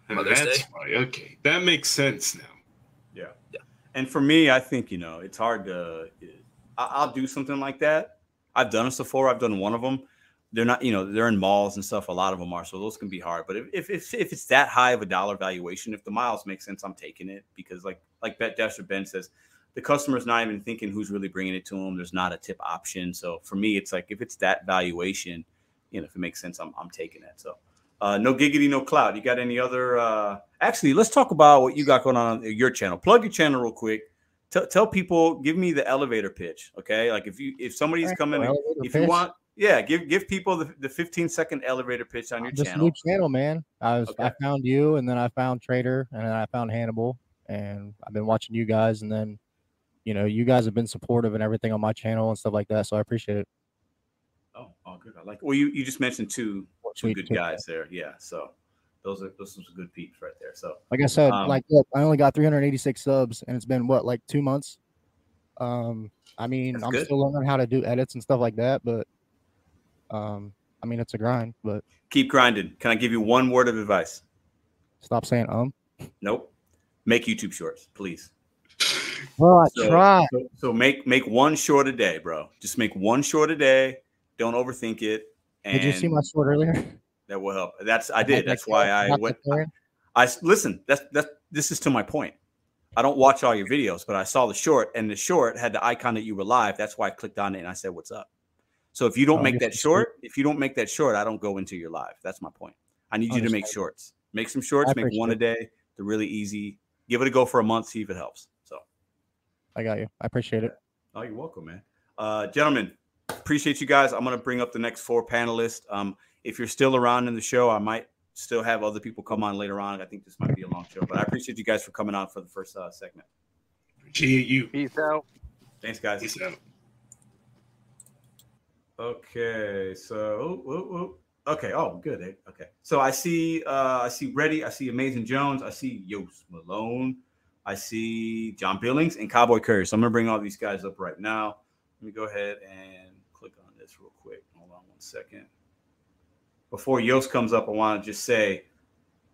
And Mother's that's Day. why. Okay, that makes sense now. Yeah. yeah. And for me, I think you know it's hard to. I- I'll do something like that. I've done a Sephora. I've done one of them. They're not, you know, they're in malls and stuff. A lot of them are, so those can be hard. But if if if, if it's that high of a dollar valuation, if the miles make sense, I'm taking it because, like like Bet Dasher Ben says, the customer's not even thinking who's really bringing it to them. There's not a tip option. So for me, it's like if it's that valuation, you know, if it makes sense, I'm I'm taking it. So. Uh, no giggity, no clout. You got any other? Uh, actually, let's talk about what you got going on on your channel. Plug your channel real quick. Tell tell people, give me the elevator pitch. Okay, like if you if somebody's coming, if you pitch. want, yeah, give give people the, the 15 second elevator pitch on your Just channel. new channel, man. I was I found you, and then I found Trader, and then I found Hannibal, and I've been watching you guys, and then, you know, you guys have been supportive and everything on my channel and stuff like that. So I appreciate it. Oh, oh, good. I like. Well, you you just mentioned two two good guys there. Yeah, so those are those are some good peeps right there. So Like I said, Um, like look, I only got 386 subs, and it's been what like two months. Um, I mean, I'm good. still learning how to do edits and stuff like that, but um, I mean, it's a grind. But keep grinding. Can I give you one word of advice? stop saying um. Nope. Make YouTube shorts, please. Well, I So- try. So, so make make one short a day, bro. Just make one short a day. Don't overthink it. And Did you see my short earlier? that will help. That's I did. That's why I went. I s- listen. That's that's this is to my point. I don't watch all your videos, but I saw the short, and the short had the icon that you were live. That's why I clicked on it and I said, "What's up?" So if you don't Oh, make that short, if you don't make that short, I don't go into your live. That's my point. I need you to make shorts. Make some shorts. Make one a day. They're really easy. Give it a go for a month. See if it helps. So. I got you. I appreciate it. Oh, you're welcome, man. Uh, gentlemen, appreciate you guys. I'm gonna bring up the next four panelists. Um, if you're still around in the show, I might still have other people come on later on. I think this might be a long show, but I appreciate you guys for coming on for the first uh, segment. Appreciate you. Peace out. Thanks, guys. Peace out. Okay, so oh, oh, oh, okay, oh, good. eh, Okay, so I see, uh, I see Reddy, I see Amazing Jones, I see Yost Malone, I see John Billings and Cowboy Courier. So I'm gonna bring all these guys up right now. Let me go ahead and click on this real quick. Hold on one second. Before Yost comes up, I want to just say,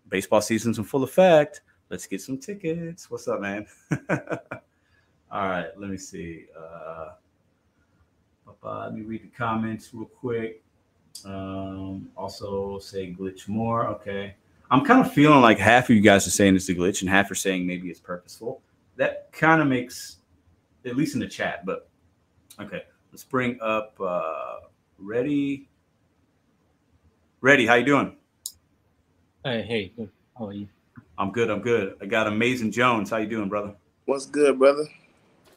baseball season's in full effect. Let's get some tickets. What's up, man? all right, let me see. Uh, let me read the comments real quick. Um, also say glitch more. Okay. I'm kind of feeling like half of you guys are saying it's a glitch and half are saying maybe it's purposeful. That kind of makes, at least in the chat, but okay. Let's bring up uh ready. Ready, how you doing? Hey, hey, good. How are you? I'm good, I'm good. I got amazing Jones. How you doing, brother? What's good, brother?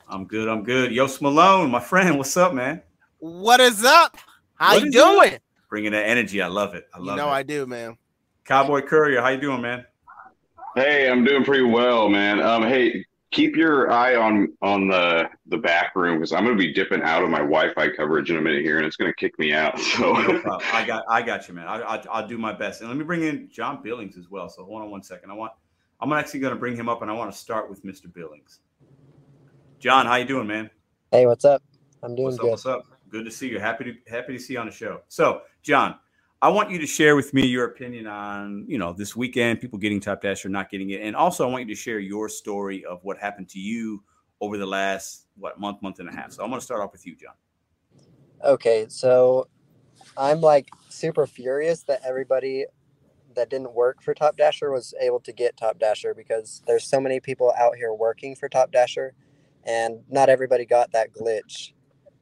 I'm good. I'm good. Yo, Malone, my friend, what's up, man? What is up? How What you is doing? Bringing that energy. I love it. I You love know it. I do, man. Cowboy Courier, how you doing, man? Hey, I'm doing pretty well, man. Um, hey, keep your eye on on the the back room because I'm gonna be dipping out of my Wi-Fi coverage in a minute here, and it's gonna kick me out. So problem. I got, I got you, man. I, I, I'll do my best. And let me bring in John Billings as well. So hold on one second. I want, I'm actually going to bring him up, and I want to start with Mr. Billings. John, how you doing, man? Hey, what's up? I'm doing What's up? good. What's up? Good to see you. Happy to happy to see you on the show. So, John, I want you to share with me your opinion on you know this weekend, people getting Top Dash or not getting it, and also I want you to share your story of what happened to you over the last what month, month and a half. So I'm to start off with you, John. Okay, so I'm like super furious that everybody that didn't work for Top Dasher was able to get Top Dasher because there's so many people out here working for Top Dasher and not everybody got that glitch.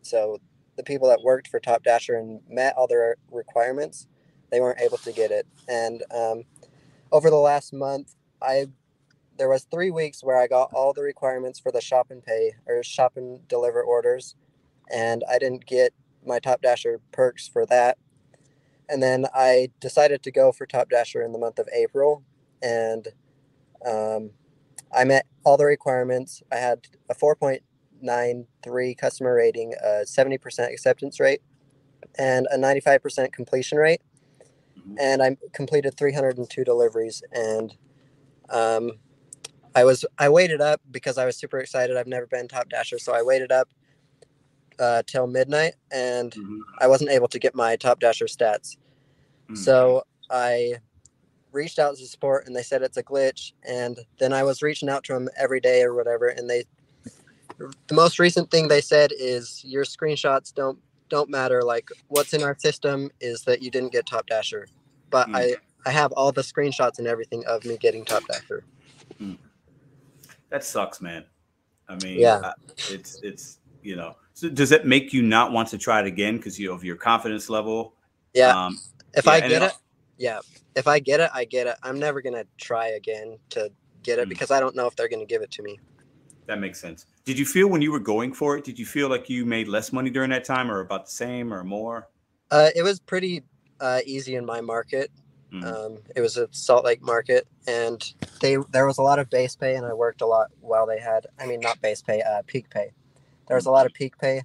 So the people that worked for Top Dasher and met all their requirements, they weren't able to get it. And um, over the last month, I there was three weeks where I got all the requirements for the shop and pay or shop and deliver orders, and I didn't get my Top Dasher perks for that. And then I decided to go for Top Dasher in the month of April, and um, I met all the requirements. I had a 4.93 customer rating, a 70% acceptance rate, and a 95% completion rate. And I completed 302 deliveries. And um, I was I waited up because I was super excited. I've never been Top Dasher, so I waited up uh, till midnight, and Mhm. I wasn't able to get my Top Dasher stats. Mhm. So I reached out to support, and they said it's a glitch. And then I was reaching out to them every day or whatever, and they the most recent thing they said is your screenshots don't don't matter. Like what's in our system is that you didn't get Top Dasher, but Mm. I I have all the screenshots and everything of me getting Top Dasher. That sucks, man. I mean, Yeah. uh, it's it's you know. So does it make you not want to try it again because you of your confidence level? Yeah, Um, if yeah, I get it- it, yeah, if I get it, I get it. I'm never gonna try again to get it Mm. because I don't know if they're gonna give it to me. That makes sense. Did you feel when you were going for it? Did you feel like you made less money during that time, or about the same, or more? Uh, it was pretty uh, easy in my market. Mhm. Um, it was a Salt Lake market, and they there was a lot of base pay, and I worked a lot while they had. I mean, not base pay, uh, peak pay. There was a lot of peak pay,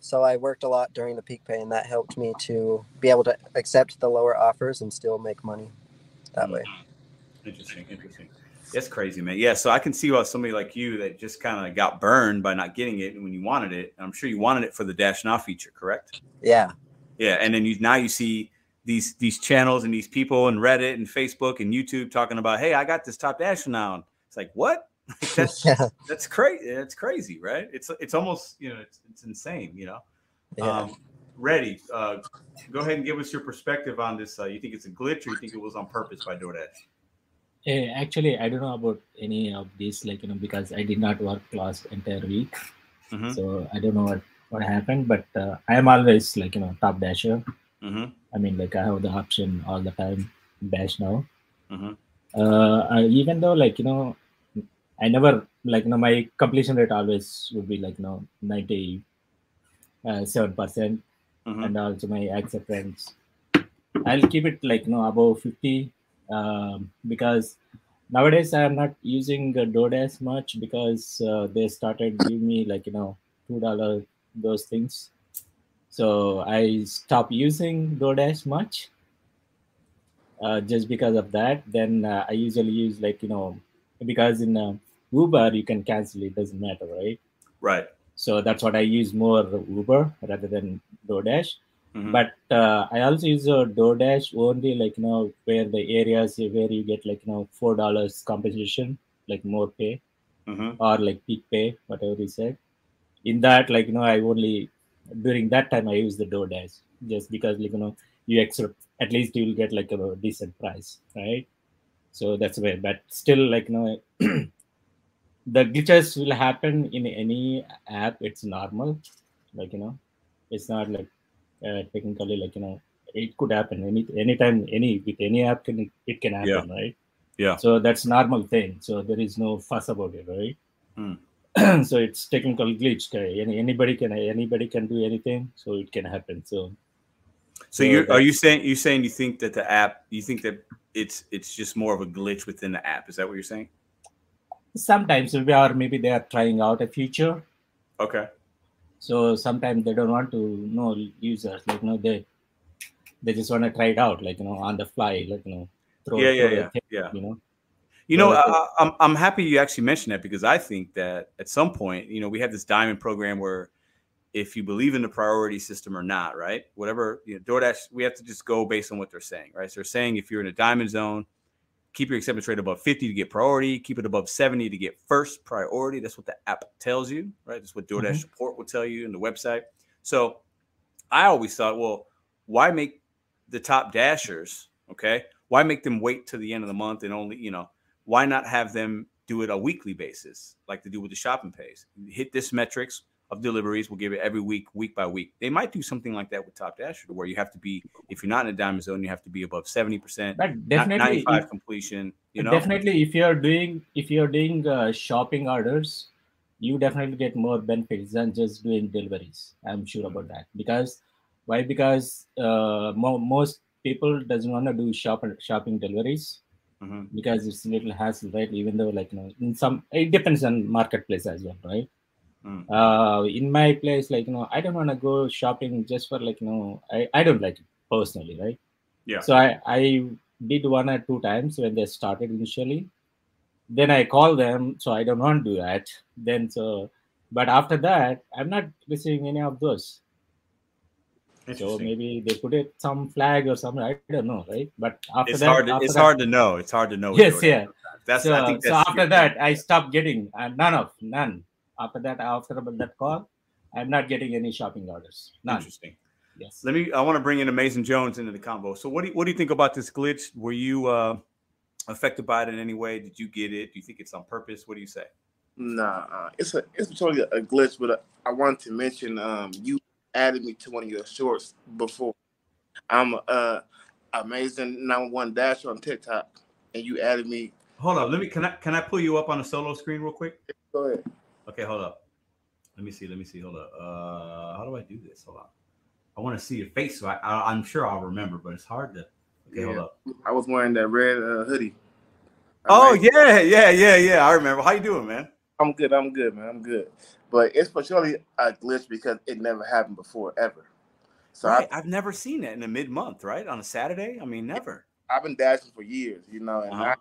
so I worked a lot during the peak pay, and that helped me to be able to accept the lower offers and still make money that way. Interesting, interesting. That's crazy, man. Yeah, so I can see why somebody like you that just kind of got burned by not getting it when you wanted it. I'm sure you wanted it for the dash now feature, correct? Yeah, Yeah, and then you now you see these these channels and these people and Reddit and Facebook and YouTube talking about, hey, I got this top dash now. It's like what? that's yeah, that's crazy. That's crazy, right? It's it's almost you know it's, it's insane. You know. yeah. Um, ready? Uh, go ahead and give us your perspective on this. Uh, you think it's a glitch or you think it was on purpose by DoorDash? Eh, actually, I don't know about any of this, like you know, because I did not work last entire week, Mhm. so I don't know what what happened. But uh, I am always like you know top dasher. Mm-hmm. I mean, like I have the option all the time dash now. Mhm. Uh, I, even though like you know, I never like you know my completion rate always would be like you know ninety uh, percent, Mhm. and also my acceptance. I'll keep it like you know above fifty um, because nowadays I'm not using uh, DoorDash much because uh, they started giving me like you know two dollar those things. So I stopped using DoorDash much uh, just because of that. Then uh, I usually use like you know because in uh, Uber you can cancel it doesn't matter right. Right. So that's what I use more Uber rather than DoorDash. Mhm. But uh, I also use uh, DoorDash only like you know where the areas where you get like you know four dollars compensation, like more pay Mhm. or like peak pay, whatever you said. In that, like you know, I only during that time I use the DoorDash just because like you know you accept at least you will get like a decent price, right? So that's where. But still, like you know, the glitches will happen in any app. It's normal, like you know, it's not like uh, technically like you know it could happen any anytime any with any app can it can happen, right? Yeah. So that's normal thing. So there is no fuss about it, right? Hmm. so it's technical glitch. Okay, Any, anybody can anybody can do anything, so it can happen. So So So you are you saying you saying you think that the app you think that it's it's just more of a glitch within the app? Is that what you're saying? sometimes we are maybe they are trying out a feature. Okay. So sometimes they don't want to know users like you know they they just want to try it out like you know on the fly like you know throw Yeah, yeah, throw yeah, thing, yeah. you know You know, I, I'm I'm happy you actually mentioned that because I think that at some point, you know, we have this diamond program where if you believe in the priority system or not, right? Whatever, you know, DoorDash, we have to just go based on what they're saying, right? So they're saying if you're in a diamond zone, keep your acceptance rate above 50 to get priority, keep it above 70 to get first priority. That's what the app tells you, right? That's what DoorDash Mhm. support will tell you in the website. So I always thought, well, why make the top dashers, okay? Why make them wait to the end of the month and only, you know, why not have them do it a weekly basis like they do with the shopping pays? Hit this metrics of deliveries, we'll give it every week, week by week. They might do something like that with Top Dasher, where you have to be, if you're not in a diamond zone, you have to be above 70%, definitely 95 if- completion, you know? definitely if you're doing if you're doing uh, shopping orders you definitely get more benefits than just doing deliveries i'm sure about that because why because uh, mo- most people doesn't want to do shop shopping deliveries Mhm. because it's a little hassle right even though like you know in some it depends on marketplace as well right Mm. uh in my place like you know i don't want to go shopping just for like you know i, I don't like it personally right Yeah. so i i did one or two times when they started initially then i call them so i don't want to do that then so but after that i'm not receiving any of those so maybe they put it some flag or something i don't know right but after It's that hard. To, after it's that- hard to know. It's hard to know. yes yeah. That's. so, I think so after that i stopped getting uh, none of none after that after that call i'm not getting any shopping orders none Interesting. yes Let me. I want to bring in Amazing Jones into the combo. So, what do you, what do you think about this glitch? Were you uh, affected by it in any way? Did you get it? Do you think it's on purpose? What do you say? Nah, uh, it's a it's totally a glitch. But uh, I wanted to mention um you added me to one of your shorts before. I'm uh amazing number one dasher on TikTok, and you added me. Hold up. Let me. Can I can I pull you up on a solo screen real quick? Go ahead. Okay, hold up. Let me see. Let me see. Hold up. Uh, how do I do this? Hold on. I want to see your face, so I, I I'm sure I'll remember, but it's hard to. Okay, hold up. I was wearing that red uh, hoodie. Oh Amazing. yeah, yeah, yeah, yeah. I remember. How you doing, man? I'm good. I'm good, man. I'm good. But it's for surely a glitch because it never happened before ever. So right. I, I've never seen that in a mid month, right? On a Saturday. I mean, never. I've been dashing for years, you know, and Uh-huh.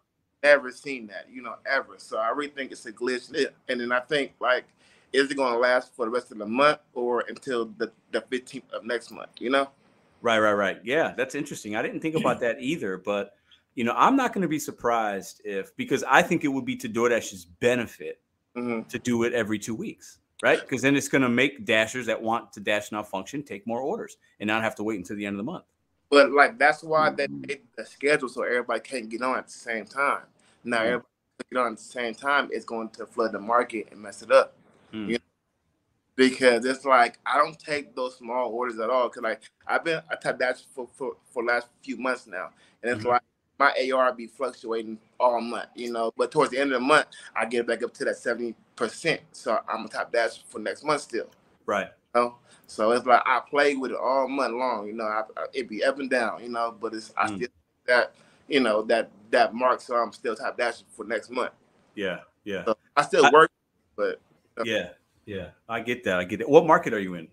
I never seen that, you know, ever. So I really think it's a glitch. And then I think like, is it going to last for the rest of the month or until the the 15th of next month? You know? Right, right, right. Yeah, that's interesting. I didn't think about that either, but you know, I'm not going to be surprised if because I think it would be to DoorDash's benefit hmm to do it every two weeks, right? Because then it's going to make dashers that want to dash now function take more orders and not have to wait until the end of the month. But like that's why they made the schedule so everybody can't get on at the same time. Now Mm. everybody get on at the same time it's going to flood the market and mess it up. Mm. You know? Because it's like I don't take those small orders at all. Cause like I've been a type dash for for for the last few months now, and it's Mhm. like my AR be fluctuating all month, you know. But towards the end of the month, I get back up to that seventy percent. So I'm a top dash for next month still. Right. You know? So it's like I play with it all month long, you know. I, I, it be up and down, you know. But it's I Mm. still that you know that that mark, so I'm still top dash for next month. Yeah. Yeah. So I still I- work, but Yeah. Yeah. I get that. I get it. What market are you in?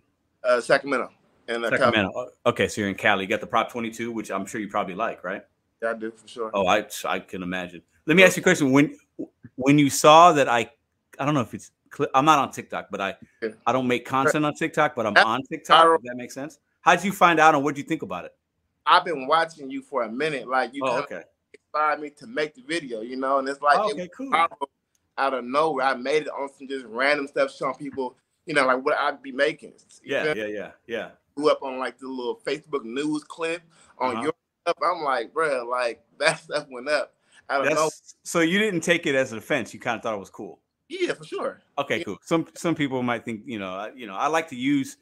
uh, Sacramento and uh, Sacramento. Oh, Okay, so you're in Cali. You got the Prop 22, which I'm sure you probably like, right? Yeah, I do for sure. Oh, I I can imagine. Let me ask you a question. When when you saw that I I don't know if it's I'm not on TikTok, but I I don't make content on TikTok, but I'm on TikTok. If that makes sense. How did you find out, and what did you think about it? I've been watching you for a minute. Like you Oh, okay. inspired me to make the video, you know, and it's like Oh, it okay, cool. was viral out of nowhere. I made it on some just random stuff, showing people, you know, like what I'd be making. Yeah, feel yeah, yeah, yeah. blew up on like the little Facebook news clip on Uh-huh. your stuff. I'm like, bro, like that stuff went up. I don't know. So you didn't take it as an offense. You kind of thought it was cool. Yeah, for sure. Okay, Yeah. cool. Some some people might think you know you know I like to use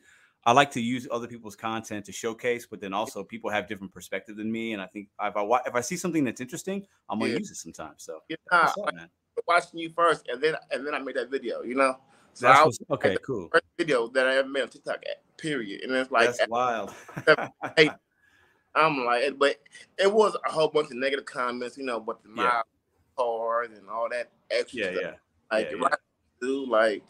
I like to use other people's content to showcase, but then also people have different perspective than me, and I think if I if I see something that's interesting, I'm gonna Yeah. use it sometimes. So Yeah, that's nah, what's up, watching you first, and then and then I made that video. You know, so That's I was okay, like cool. first video that I ever made on TikTok. Eh, period, and it's like That's wild. hey, eh, I'm like, eh, but it was a whole bunch of negative comments, you know, but the Yeah. cars and all that extra Yeah, stuff. yeah. Like, yeah, yeah. I do, like,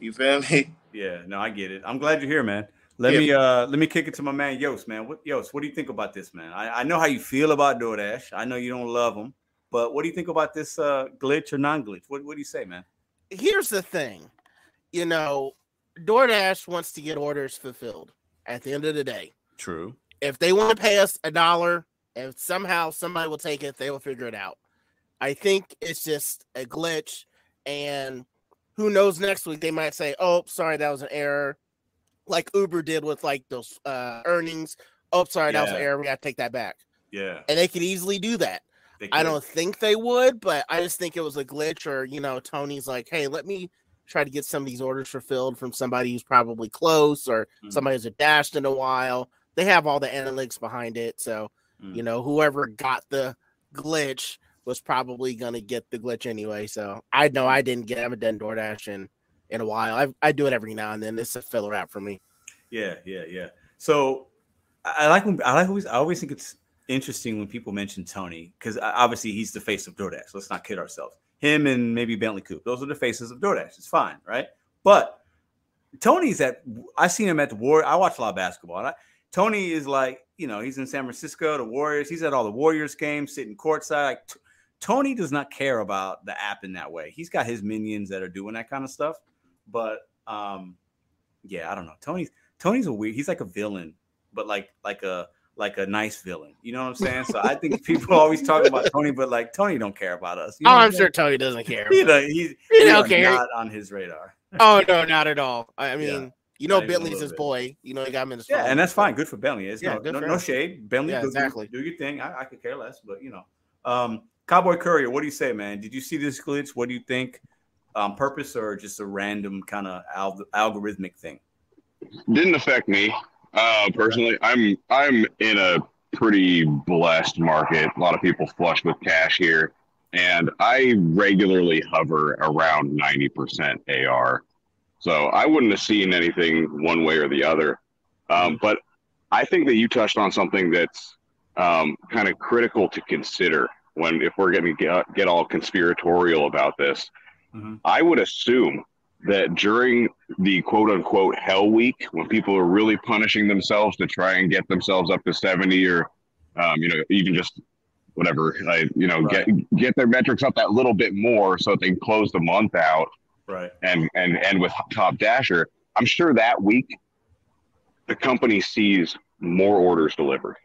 you feel me? Yeah, no, I get it. I'm glad you're here, man. Let Yeah. me uh let me kick it to my man Yost, man. What Yost, what do you think about this, man? I, I know how you feel about DoorDash. I know you don't love them, but what do you think about this uh glitch or non-glitch? What what do you say, man? Here's the thing, you know, DoorDash wants to get orders fulfilled. At the end of the day, True. if they want to pay us a dollar, if somehow somebody will take it, they will figure it out. I think it's just a glitch, and who knows? Next week they might say, "Oh, sorry, that was an error," like Uber did with like those uh, earnings. Oh, sorry, that was an error. We got to take that back, Yeah. and they could easily do that. I don't think they would, but I just think it was a glitch, or you know, Tony's like, "Hey, let me try to get some of these orders fulfilled from somebody who's probably close, or Mhm. somebody who's dashed in a while." They have all the analytics behind it, so Mm. you know, whoever got the glitch was probably gonna get the glitch anyway. So I know I didn't get. I haven't done DoorDash in in a while. I I do it every now and then. It's a filler app for me. Yeah, yeah, yeah. So I like when I like always I always think it's interesting when people mention Tony because obviously he's the face of DoorDash. Let's not kid ourselves. Him and maybe Bentley Coop. Those are the faces of DoorDash. It's fine, right? But Tony's at I seen him at the War. I watch a lot of basketball. And I, Tony is like, you know, he's in San Francisco, the Warriors. He's at all the Warriors games, sitting courtside. Like, Tony does not care about the app in that way. He's got his minions that are doing that kind of stuff. But um, yeah, I don't know. Tony's Tony's a weird. He's like a villain, but like like a like a nice villain. You know what I'm saying? So I think people always talk about Tony, but like Tony don't care about us. You know Oh, I'm sure Tony doesn't care. He he's He don't care. not on his radar. Oh no, not at all. I mean, Yeah, you know, not even a Bentley's his bit. boy. You know, he got him in his Yeah, and that's fine. Good for Bentley. It's Yeah, no, no, no shade. Bentley, Yeah, do, exactly. do your thing. I, I could care less, but you know. Um, Cowboy Courier, what do you say, man? Did you see this glitch? What do you think? On purpose or just a random kind of al- algorithmic thing? didn't affect me uh personally i'm i'm in a pretty blessed market a lot of people flush with cash here and i regularly hover around 90% ar so i wouldn't have seen anything one way or the other um, but i think that you touched on something that's um, kind of critical to consider when if we're going to get, get all conspiratorial about this Mhm. i would assume that during the quote unquote hell week when people are really punishing themselves to try and get themselves up to 70 or um, you know even just whatever like, you know get get their metrics up that little bit more so that they can close the month out Right. and and end with top dasher i'm sure that week the company sees more orders delivered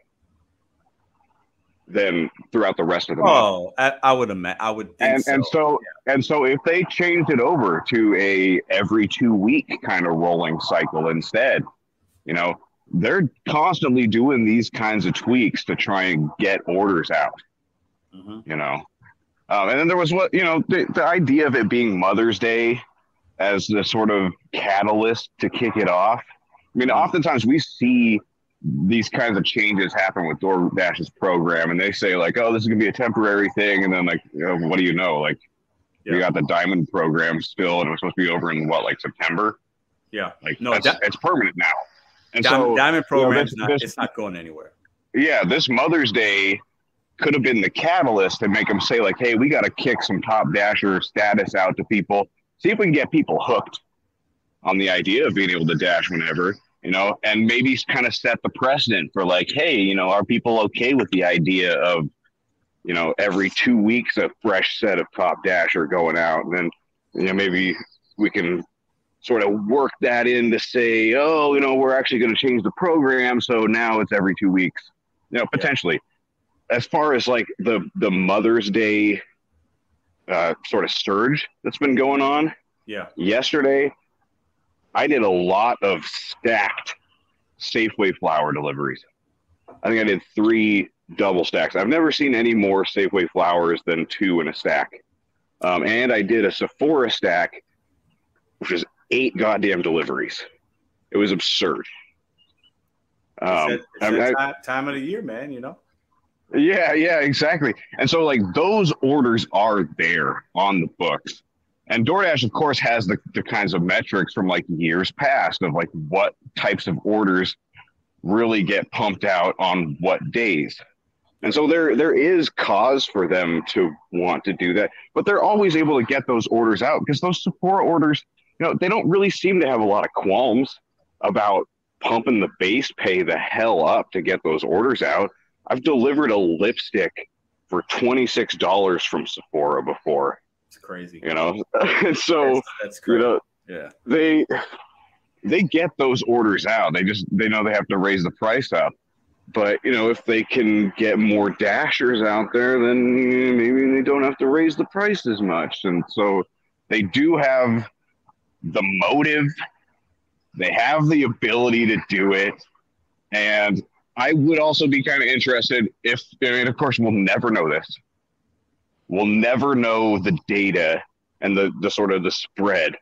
than throughout the rest of the month Oh, I, I would imagine. I would think and so. and so and so if they changed it over to a every two week kind of rolling cycle instead you know they're constantly doing these kinds of tweaks to try and get orders out Mhm. you know um, and then there was what you know the, the idea of it being mother's day as the sort of catalyst to kick it off i mean oftentimes we see these kinds of changes happen with DoorDash's program, and they say like, "Oh, this is gonna be a temporary thing," and then like, you know, what do you know? Like, Yeah. we got the Diamond program still, and it was supposed to be over in what, like September? yeah. Like, No, that's, Di- it's permanent now. And Diamond, so, Diamond you know, program's this- not. this- it's not going anywhere. yeah, this Mother's Day could have been the catalyst to make them say like, "Hey, we got to kick some top dasher status out to people. See if we can get people hooked on the idea of being able to dash whenever." You know, and maybe kind of set the precedent for like, hey, you know, are people okay with the idea of, you know, every two weeks a fresh set of top dasher going out, and then, you know, maybe we can sort of work that in to say, oh, you know, we're actually going to change the program, so now it's every two weeks. You know, potentially. As far as like the the Mother's Day uh, sort of surge that's been going on, Yeah. yesterday I did a lot of stacked Safeway flower deliveries. I think I did three double stacks. I've never seen any more Safeway flowers than two in a stack. Um, and I did a Sephora stack, which was eight goddamn deliveries. It was absurd. It's Um, that, it's I mean, that I- time, time of the year, man. You know. Yeah, yeah, exactly. And so like those orders are there on the books. And DoorDash, of course, has the, the kinds of metrics from like years past of like what types of orders really get pumped out on what days. And so there there is cause for them to want to do that, but they're always able to get those orders out because those Sephora orders, you know, they don't really seem to have a lot of qualms about pumping the base pay the hell up to get those orders out. I've delivered a lipstick for twenty six dollars from Sephora before. It's crazy. You know, so That's, that's you know yeah. they they get those orders out. They just they know they have to raise the price up. But you know, if they can get more dashers out there, then maybe they don't have to raise the price as much. And so they do have the motive. They have the ability to do it. And I would also be kind of interested if, I mean, of course, we'll never know this. We'll never know the data and the, the sort of the spread.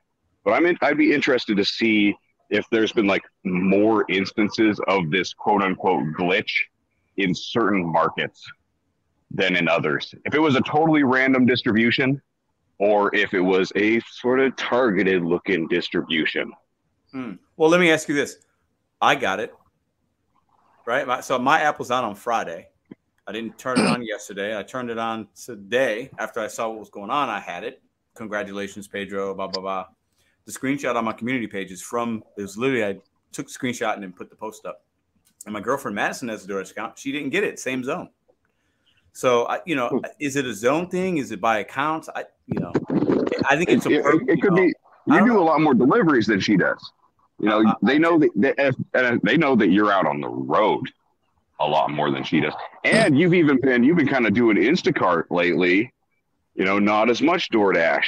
But I'm in, I'd be interested to see if there's been like more instances of this quote unquote glitch in certain markets than in others. If it was a totally random distribution or if it was a sort of targeted looking distribution. Hmm. Well, let me ask you this. I got it. Right. So my apple's on on Friday. I didn't turn it on yesterday. I turned it on today after I saw what was going on. I had it. Congratulations, Pedro. Blah blah blah. The screenshot on my community page is from. It was literally I took the screenshot and then put the post up. And my girlfriend Madison has a DoorDash account. She didn't get it. Same zone. So I, you know, is it a zone thing? Is it by accounts? I, you know, I think it's It, a. it- it could know, be you do a lot more deliveries than she does. You know, Uh, they know that if, and they know that you're out on the road a lot more than she does. And you've even been you've been kind of doing Instacart lately. You know, not as much DoorDash.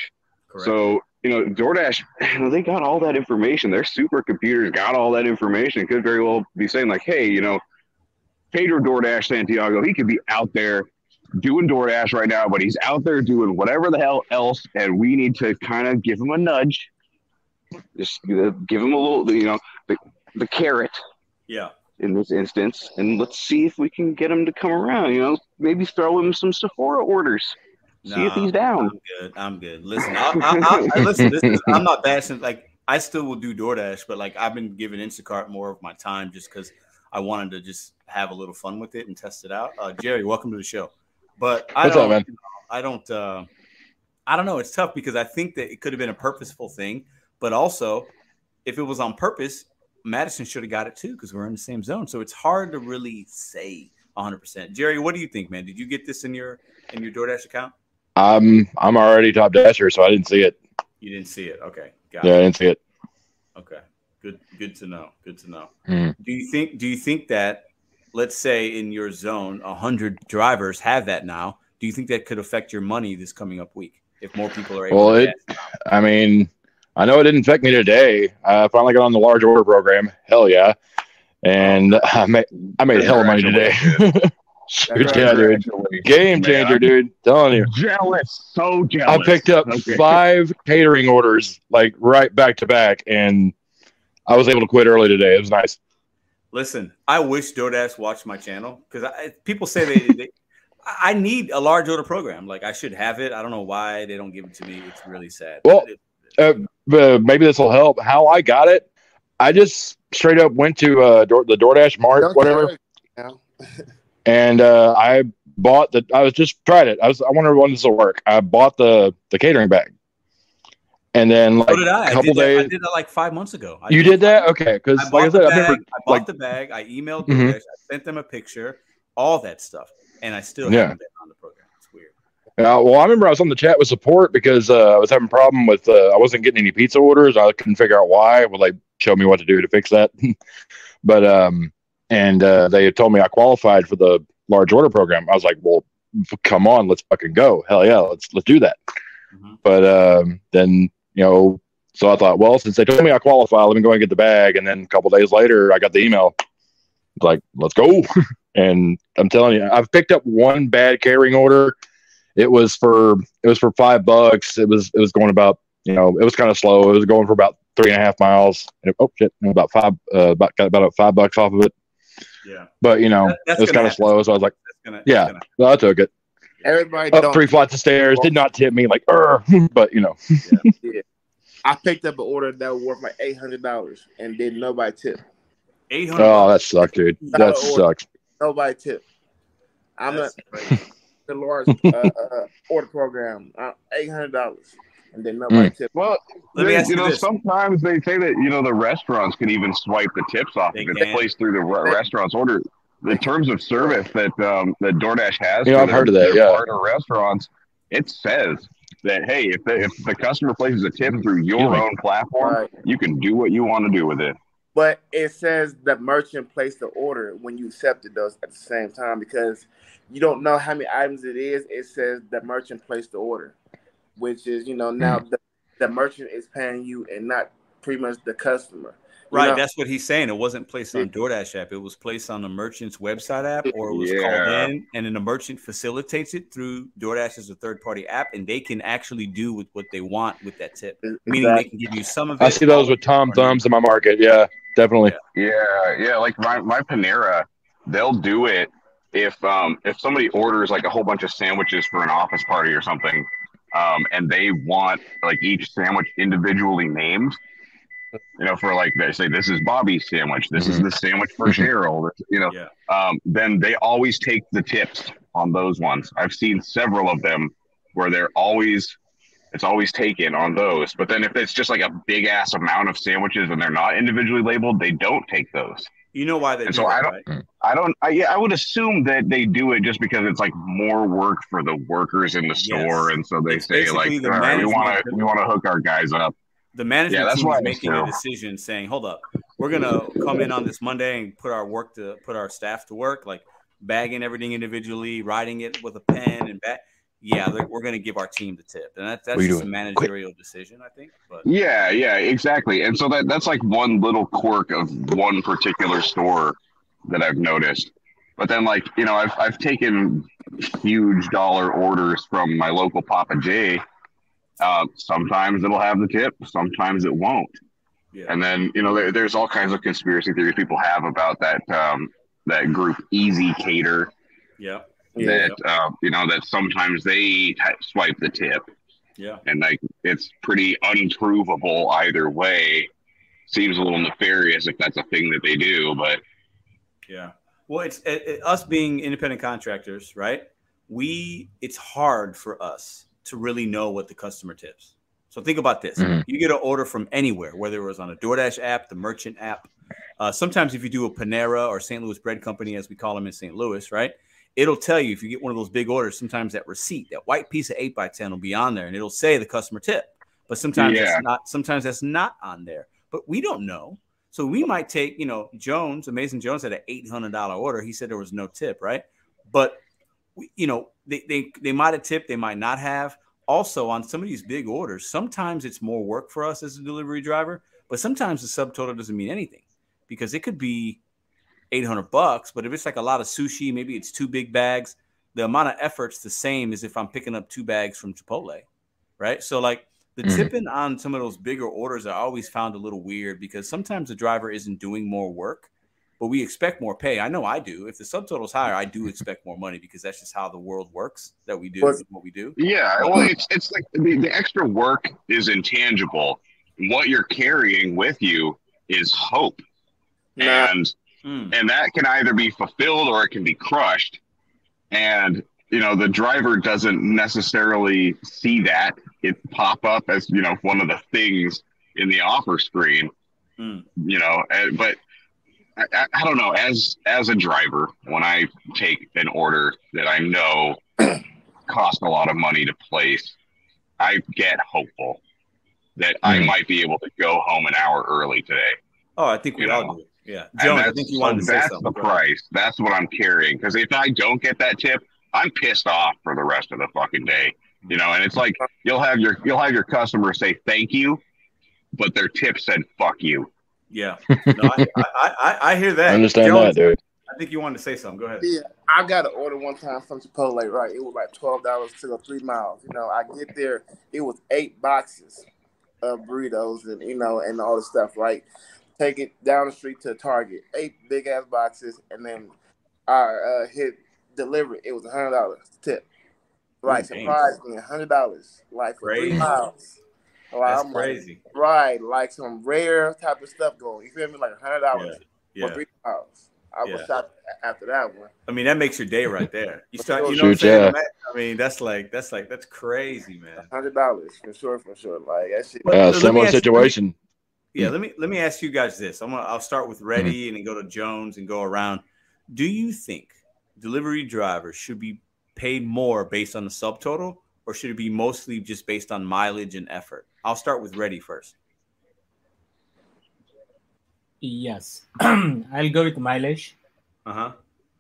correct. So you know, DoorDash, you know, they got all that information. Their supercomputers got all that information. It could very well be saying like, hey, you know, Pedro DoorDash Santiago, he could be out there doing DoorDash right now, but he's out there doing whatever the hell else, and we need to kind of give him a nudge. Just give him a little, you know, the, the carrot yeah. In this instance, and let's see if we can get him to come around. You know, maybe throw him some Sephora orders. See if he's down. I'm good. I'm good. Listen, I, I, I, I listen. This is, I'm not bashing. Like, I still will do DoorDash, but like, I've been giving Instacart more of my time just because I wanted to just have a little fun with it and test it out. Uh, Jerry, welcome to the show. But I What's up, don't, man? I don't. Uh, I don't know. It's tough because I think that it could have been a purposeful thing, but also, if it was on purpose, Madison should have got it too because we're in the same zone. So it's hard to really say 100. percent Jerry, what do you think, man? Did you get this in your in your DoorDash account? I'm I'm already top dasher, so I didn't see it. You didn't see it. Okay. Got Yeah, I it. didn't see it. Okay. Good good to know. Good to know. Mhm. Do you think do you think that let's say in your zone 100 drivers have that now, do you think that could affect your money this coming up week if more people are able Well, to it. I mean, I know it didn't affect me today. I finally got on the large order program. Hell yeah, and I made I made hell of money today. Shoot, yeah, dude. Game changer, dude. Telling you. Jealous, so jealous. I picked up Okay. five catering orders like right back to back, and I was able to quit early today. It was nice. Listen, I wish DoorDash watched my channel because people say they, they I need a large order program. Like I should have it. I don't know why they don't give it to me. It's really sad. Well, uh, uh, maybe this will help. How I got it, I just straight up went to uh, Door, the DoorDash Mart, Don't whatever, tell her now. and uh, I bought the. I was just tried it. I was. I wonder when this will work. I bought the the catering bag, and then like so did I. a I couple did, that, I days. did that like five months ago. I You did that? Okay, because I like I said, the I bag. I bought like the bag. I emailed Mhm. DoorDash. I sent them a picture, all that stuff, and I still Yeah. haven't been on the program. Uh, well, I remember I was on the chat with support because uh, I was having a problem with uh, I wasn't getting any pizza orders. I couldn't figure out why. Well, they showed me what to do to fix that, but um, and uh, they had told me I qualified for the large order program. I was like, well, come on, let's fucking go. Hell yeah, let's let's do that. Mhm. But um, then you know, so I thought, well, since they told me I qualify, let me go and get the bag. And then a couple days later, I got the email. It's like, let's go. and I'm telling you, I've picked up one bad carrying order it was for it was for five bucks. It was it was going about you know it was kind of slow. It was going for about three and a half miles. And, oh shit! and About five uh, about got about five bucks off of it. Yeah. But you know, That- it was kind of slow, so I was like, That's gonna, yeah, gonna- I took it. Everybody Up three flights of stairs, did not tip me like, "Ur," but you know, Yeah. I picked up an order that was worth like eight hundred dollars and did nobody tip. eight hundred. oh, that sucks, dude. That Dollar sucks. Nobody tip. I'm not That's the large uh, uh, order program. Uh, eight hundred dollars and then nobody tip. Well, Let me ask you you know, this. sometimes they say that you know the restaurants can even swipe the tips off They if it's placed through the re- restaurant's order. The terms of service that um, that DoorDash has, You know, for I've their- heard of that, their yeah. partner restaurants, it says that hey, if the, if the customer places a tip through your Excuse own platform, Right. you can do what you want to do with it. But it says the merchant placed the order when you accepted those at the same time because you don't know how many items it is. It says the merchant placed the order, which is you know now Hmm. the, the merchant is paying you and not pretty much the customer. You Right, know? that's what he's saying. It wasn't placed on DoorDash app. It was placed on the merchant's website app, or it was Yeah. called in, and then the merchant facilitates it through DoorDash as a third party app, and they can actually do with what they want with that tip. Meaning they can give you some of it. I see those with Tom Thumbs in my market. Yeah, definitely. Yeah, yeah. Like my, my Panera, they'll do it if um if somebody orders like a whole bunch of sandwiches for an office party or something, um, and they want like each sandwich individually named. You know, for like they say this is Bobby's sandwich, this is Mhm. the sandwich for. Cheryl. You know, Yeah. um, then they always take the tips on those ones. I've seen several of them where they're always it's always taken on those. But then if it's just like a big ass amount of sandwiches and they're not individually labeled, they don't take those. You know why they And do so I that, don't- right? Mm. I don't. I, yeah, I would assume that they do it just because it's like more work for the workers in the store, and so they It's say like, the all right, we want to we want to hook our guys up. The management Yeah, that's team why is I making a decision, saying, "Hold up, we're gonna come in on this Monday and put our work to put our staff to work, like bagging everything individually, writing it with a pen and bat. Yeah, we're gonna give our team the tip, and that, that's just a managerial decision, I think. But Yeah, yeah, exactly. And so that that's like one little quirk of one particular store that I've noticed. But then, like you know, I've I've taken huge dollar orders from my local Papa J. Uh, sometimes it'll have the tip, sometimes it won't. yeah, And then you know, there, there's all kinds of conspiracy theories people have about that um, that group ezCater yeah, Yeah. that uh, you know that sometimes they swipe the tip yeah. and like it's pretty unprovable either way. Seems a little nefarious if that's a thing that they do, but Yeah. Well, it's it, it- us being independent contractors, right? We it's hard for us to really know what the customer tips. So think about this: Mhm. you get an order from anywhere, whether it was on a DoorDash app, the merchant app. Uh, sometimes, if you do a Panera or St. Louis Bread Company, as we call them in St. Louis, right? It'll tell you if you get one of those big orders. Sometimes that receipt, that white piece of eight by ten, will be on there, and it'll say the customer tip. But sometimes Yeah. that's not. Sometimes that's not on there. But we don't know. So we might take, you know, Jones, Amazing Jones had an eight hundred dollar order. He said there was no tip, right? But we, you know, they they they might have tipped, they might not have. Also, on some of these big orders, sometimes it's more work for us as a delivery driver, but sometimes the subtotal doesn't mean anything because it could be eight hundred bucks. But if it's like a lot of sushi, maybe it's two big bags. The amount of effort's the same as if I'm picking up two bags from Chipotle, right? So like the Mhm. tipping on some of those bigger orders, I always found a little weird because sometimes the driver isn't doing more work, but we expect more pay. I know I do. If the subtotal's higher, I do expect more money because that's just how the world works. That we do But- what we do. yeah, well, it's it's like the, the extra work is intangible. What you're carrying with you is hope, Nah. and Mm. and that can either be fulfilled or it can be crushed. And you know, the driver doesn't necessarily see that it pop up as you know one of the things in the offer screen. Mm. You know, but I, I, I don't know. As as a driver, when I take an order that I know cost a lot of money to place, I get hopeful that I Mhm. might be able to go home an hour early today. Oh, I think we You all know. do. Yeah, And Jones, I think you so wanted to say that's something. the price. That's what I'm carrying. Because if I don't get that tip, I'm pissed off for the rest of the fucking day. You know, and it's like you'll have your you'll have your customer say thank you, but their tip said fuck you. Yeah, no, I, I, I, I hear that. I understand Jones, that, dude. I think you wanted to say something. Go ahead. Yeah, I got an order one time from Chipotle, right? It was like twelve dollars to go three miles. You know, I get there, it was eight boxes of burritos and you know, and all the stuff, right? Take it down the street to Target, eight big ass boxes, and then I uh, hit delivery. It was a hundred dollars tip. Like Ooh, surprised me, a hundred dollars, like for three miles. Like, That's I'm crazy. Like, right, like some rare type of stuff going. You feel me? Like a hundred dollars Yeah. for three miles. I was shocked after that one. I mean, that makes your day right there. You start, you know Shoot, what I'm saying? yeah. I mean, that's like that's like that's crazy, man. Hundred dollars for sure, for sure. Like that shit. But Yeah, let similar ask you- situation. Yeah, let me let me ask you guys this. I'm gonna I'll start with Reddy and then go to Jones and go around. Do you think delivery drivers should be paid more based on the subtotal, or should it be mostly just based on mileage and effort? I'll start with Reddy first. Yes, I'll go with mileage Uh huh.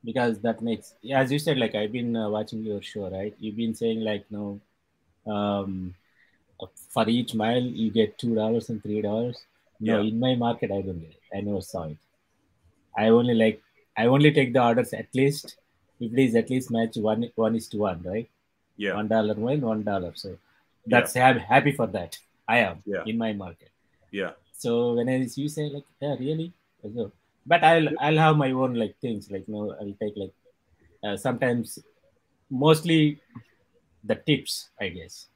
because that makes, as you said, like I've been uh, watching your show, right? You've been saying like, no, um, for each mile you get two dollars and three dollars. No, Yeah. in my market I don't get it. I never saw it. I only like I only take the orders at least if it is at least match one one is to one, right? Yeah. One dollar win, one dollar. So that's I'm happy for that. I am Yeah. in my market. Yeah. So when I you say like, yeah, really, so, but I'll I'll have my own like things like you know I'll take like uh, sometimes mostly the tips I guess.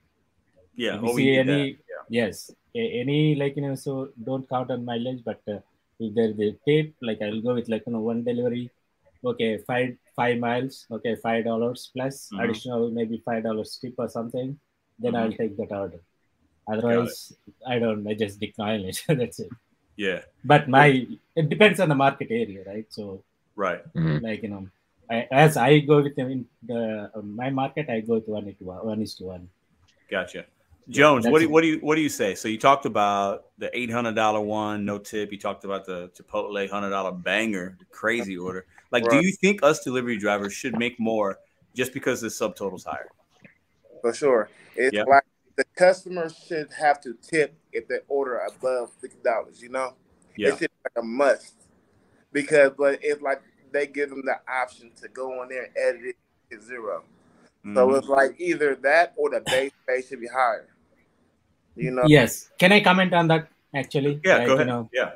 Yeah. If you oh, see any yes a- any like you know so don't count on mileage but uh, if there's the tip like I'll go with like you know one delivery okay five five miles okay five dollars plus Mhm. additional maybe five dollars tip or something then I'll Mhm. take that order otherwise I don't I just decline it that's it Yeah. but my it depends on the market area right so Right. like you know I, as I go with them in the uh, my market I go with one to one one is to one Gotcha. Jones, what do, it. what do you what do you say? So you talked about the eight hundred dollar one, no tip. You talked about the Chipotle hundred dollar banger, the crazy order. Like, do you think us delivery drivers should make more just because the subtotal's higher? For sure. It's Yep. like the customer should have to tip if they order above fifty dollars, you know? Yeah. It's like a must. Because but it's like they give them the option to go on there and edit it to 0 So Mhm. it's like either that or the base pay should be higher. You know? Yes. Can I comment on that actually? Yeah, Like, go you ahead. know, yeah.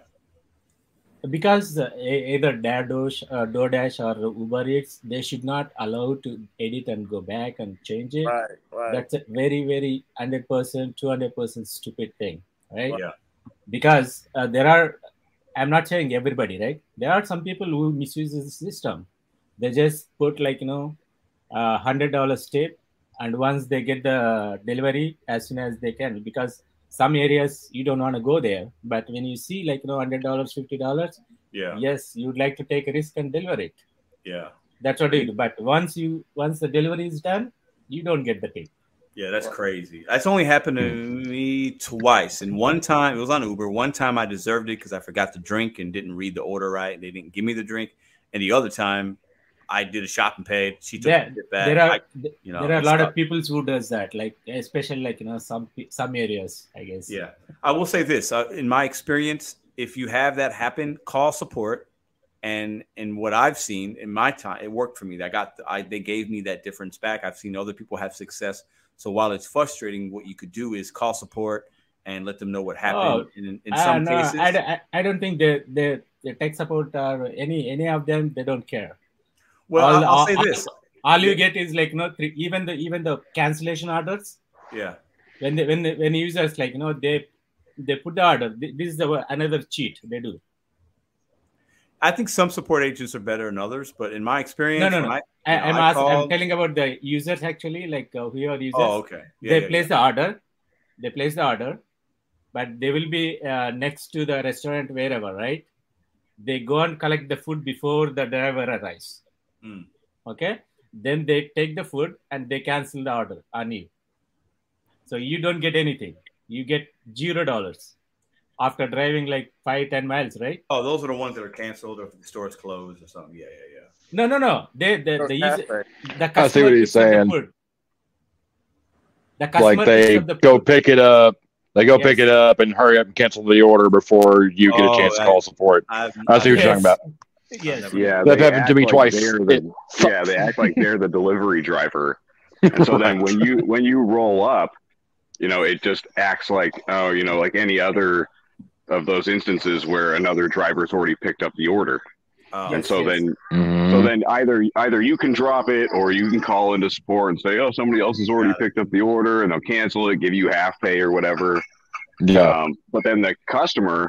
because uh, either DoorDash, uh, DoorDash or Uber Eats, they should not allow to edit and go back and change it. Right, right. That's a very, very hundred percent, two hundred percent stupid thing, right? Yeah. Because uh, there are, I'm not saying everybody, right? There are some people who misuse the system. They just put like you know, uh, hundred dollars tip, and once they get the delivery as soon as they can, because some areas you don't want to go there, but when you see like you know, hundred dollars, fifty dollars, Yeah. yes, you'd like to take a risk and deliver it. Yeah. That's what do. But once you once the delivery is done, you don't get the tip. Yeah, that's crazy. That's only happened to me twice. And one time, it was on Uber. One time I deserved it because I forgot to drink and didn't read the order right. And they didn't give me the drink. And the other time, I did a shop and paid. She took There, it back. there are I- you know, there are a lot tough. of people who does that, like especially like you know some some areas, I guess. Yeah, I will say this: uh, in my experience, if you have that happen, call support. And and what I've seen in my time, it worked for me. I got, I they gave me that difference back. I've seen other people have success. So while it's frustrating, what you could do is call support and let them know what happened. Oh, in, in uh, some no, cases, I, I, I don't think the the the tech support or any any of them they don't care. Well, all, I'll- I'll all- say this. All you get is like you no three, even the even the cancellation orders yeah, when they when they, when users like you know they they put the order. This is the another cheat they do. I think some support agents are better than others, but in my experience, No, no, no. I, I, I'm, I ask, I'm telling about the users actually, like uh, who are users. Oh, okay. Yeah, they yeah, place the order, they place the order, but they will be uh, next to the restaurant wherever, right? They go and collect the food before the driver arrives. Mm. Okay, then they take the food and they cancel the order on you. So you don't get anything. You get zero dollars after driving like five ten miles, right? Oh, those are the ones that are canceled or if the store's closed or something. Yeah, yeah, yeah. No, no, no. They the, the user the I see what he's picks up the saying. food. The customer Like they the go food. pick it up, they go Yes. pick it up and hurry up and cancel the order before you get Oh, a chance to that- call support. I've, I see what you're talking about. Yes. Yeah, That happened to me like twice. the- yeah, they act like they're the delivery driver, and so then when you when you roll up, you know, it just acts like oh, you know, like any other of those instances where another driver's already picked up the order. Oh, and so yes. then Mhm. so then either either you can drop it or you can call into support and say, oh, somebody else has already Got picked up the order and they'll cancel it, give you half pay or whatever. yeah. Um, but then the customer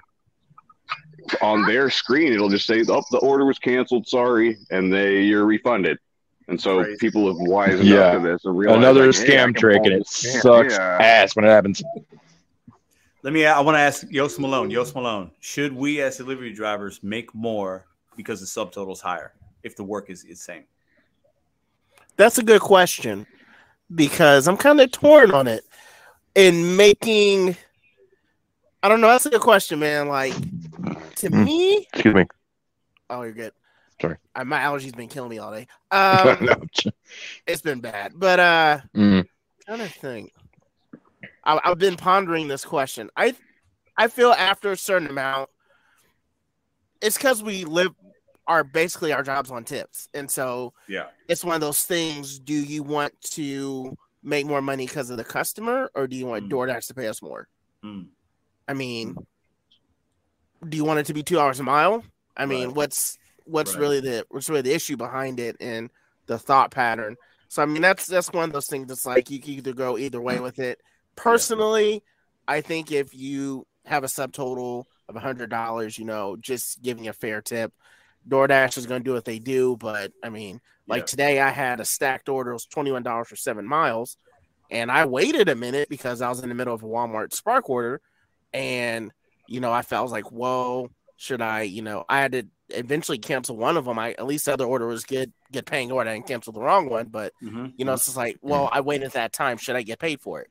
on their screen, it'll just say, "Oh, the order was canceled. Sorry," and they you're refunded. And so Crazy. people have wisened Yeah. up to this. And realized, Another like, scam can trick, and it this- sucks Yeah. ass when it happens. Let me. I want to ask Yost Malone. Yost Malone. Should we, as delivery drivers, make more because the subtotal's higher if the work is the same? That's a good question because I'm kind of torn on it. In making, I don't know. That's a good question, man. Like to Mm. me, Excuse me. oh, you're good. Sorry. Uh, my allergies been killing me all day. Um, No. it's been bad, but uh, Mm. trying to think. I, I've been pondering this question. I, I feel after a certain amount, it's because we live our basically our jobs on tips, and so Yeah. it's one of those things. Do you want to make more money because of the customer, or do you want Mm. DoorDash to pay us more? Mm. I mean, do you want it to be two hours a mile? I mean, Right. what's what's Right. really the what's really the issue behind it and the thought pattern? So I mean, that's that's one of those things. That's like you can either go either way with it. Personally, I think if you have a subtotal of a hundred dollars, you know, just giving a fair tip, DoorDash is going to do what they do. But I mean, like Yeah. today, I had a stacked order. It was twenty one dollars for seven miles, and I waited a minute because I was in the middle of a Walmart Spark order, and you know, I felt I was like, whoa, should I? You know, I had to eventually cancel one of them. I at least the other order was good, good paying order. I didn't cancel the wrong one, but Mhm. you know, it's just like, well, I waited that time. Should I get paid for it?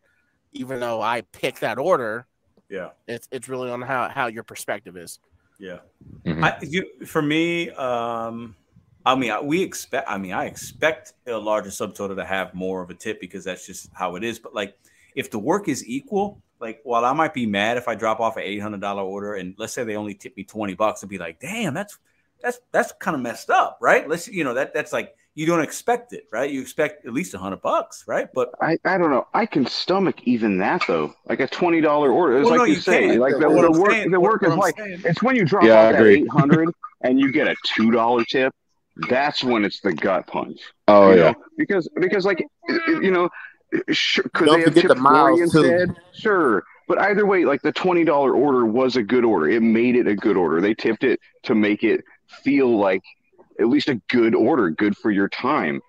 Even though I picked that order, Yeah. it's it's really on how how your perspective is. Yeah. Mhm. I, you, for me, um, I mean, I- we expect. I mean, I expect a larger subtotal to have more of a tip because that's just how it is. But like, if the work is equal, like, while I might be mad if I drop off an eight hundred dollar order and let's say they only tip me twenty bucks, I'd be like, damn, that's that's that's kind of messed up, right? Let's you know that that's like you don't expect it, right? You expect at least a hundred bucks, right? But I, I don't know. I can stomach even that though. Like a twenty dollar order. It's Well, like no, you, you say. can't. Like the, the work saying- the work what is I'm like saying- it's when you drop Yeah, off that agree. eight hundred and you get a two dollar tip. That's when it's the gut punch. Oh yeah. know? because because like you know, sure, could Don't they have forget the miles, too. instead? Sure, but either way, like the twenty dollar order was a good order. It made it a good order. They tipped it to make it feel like at least a good order, good for your time.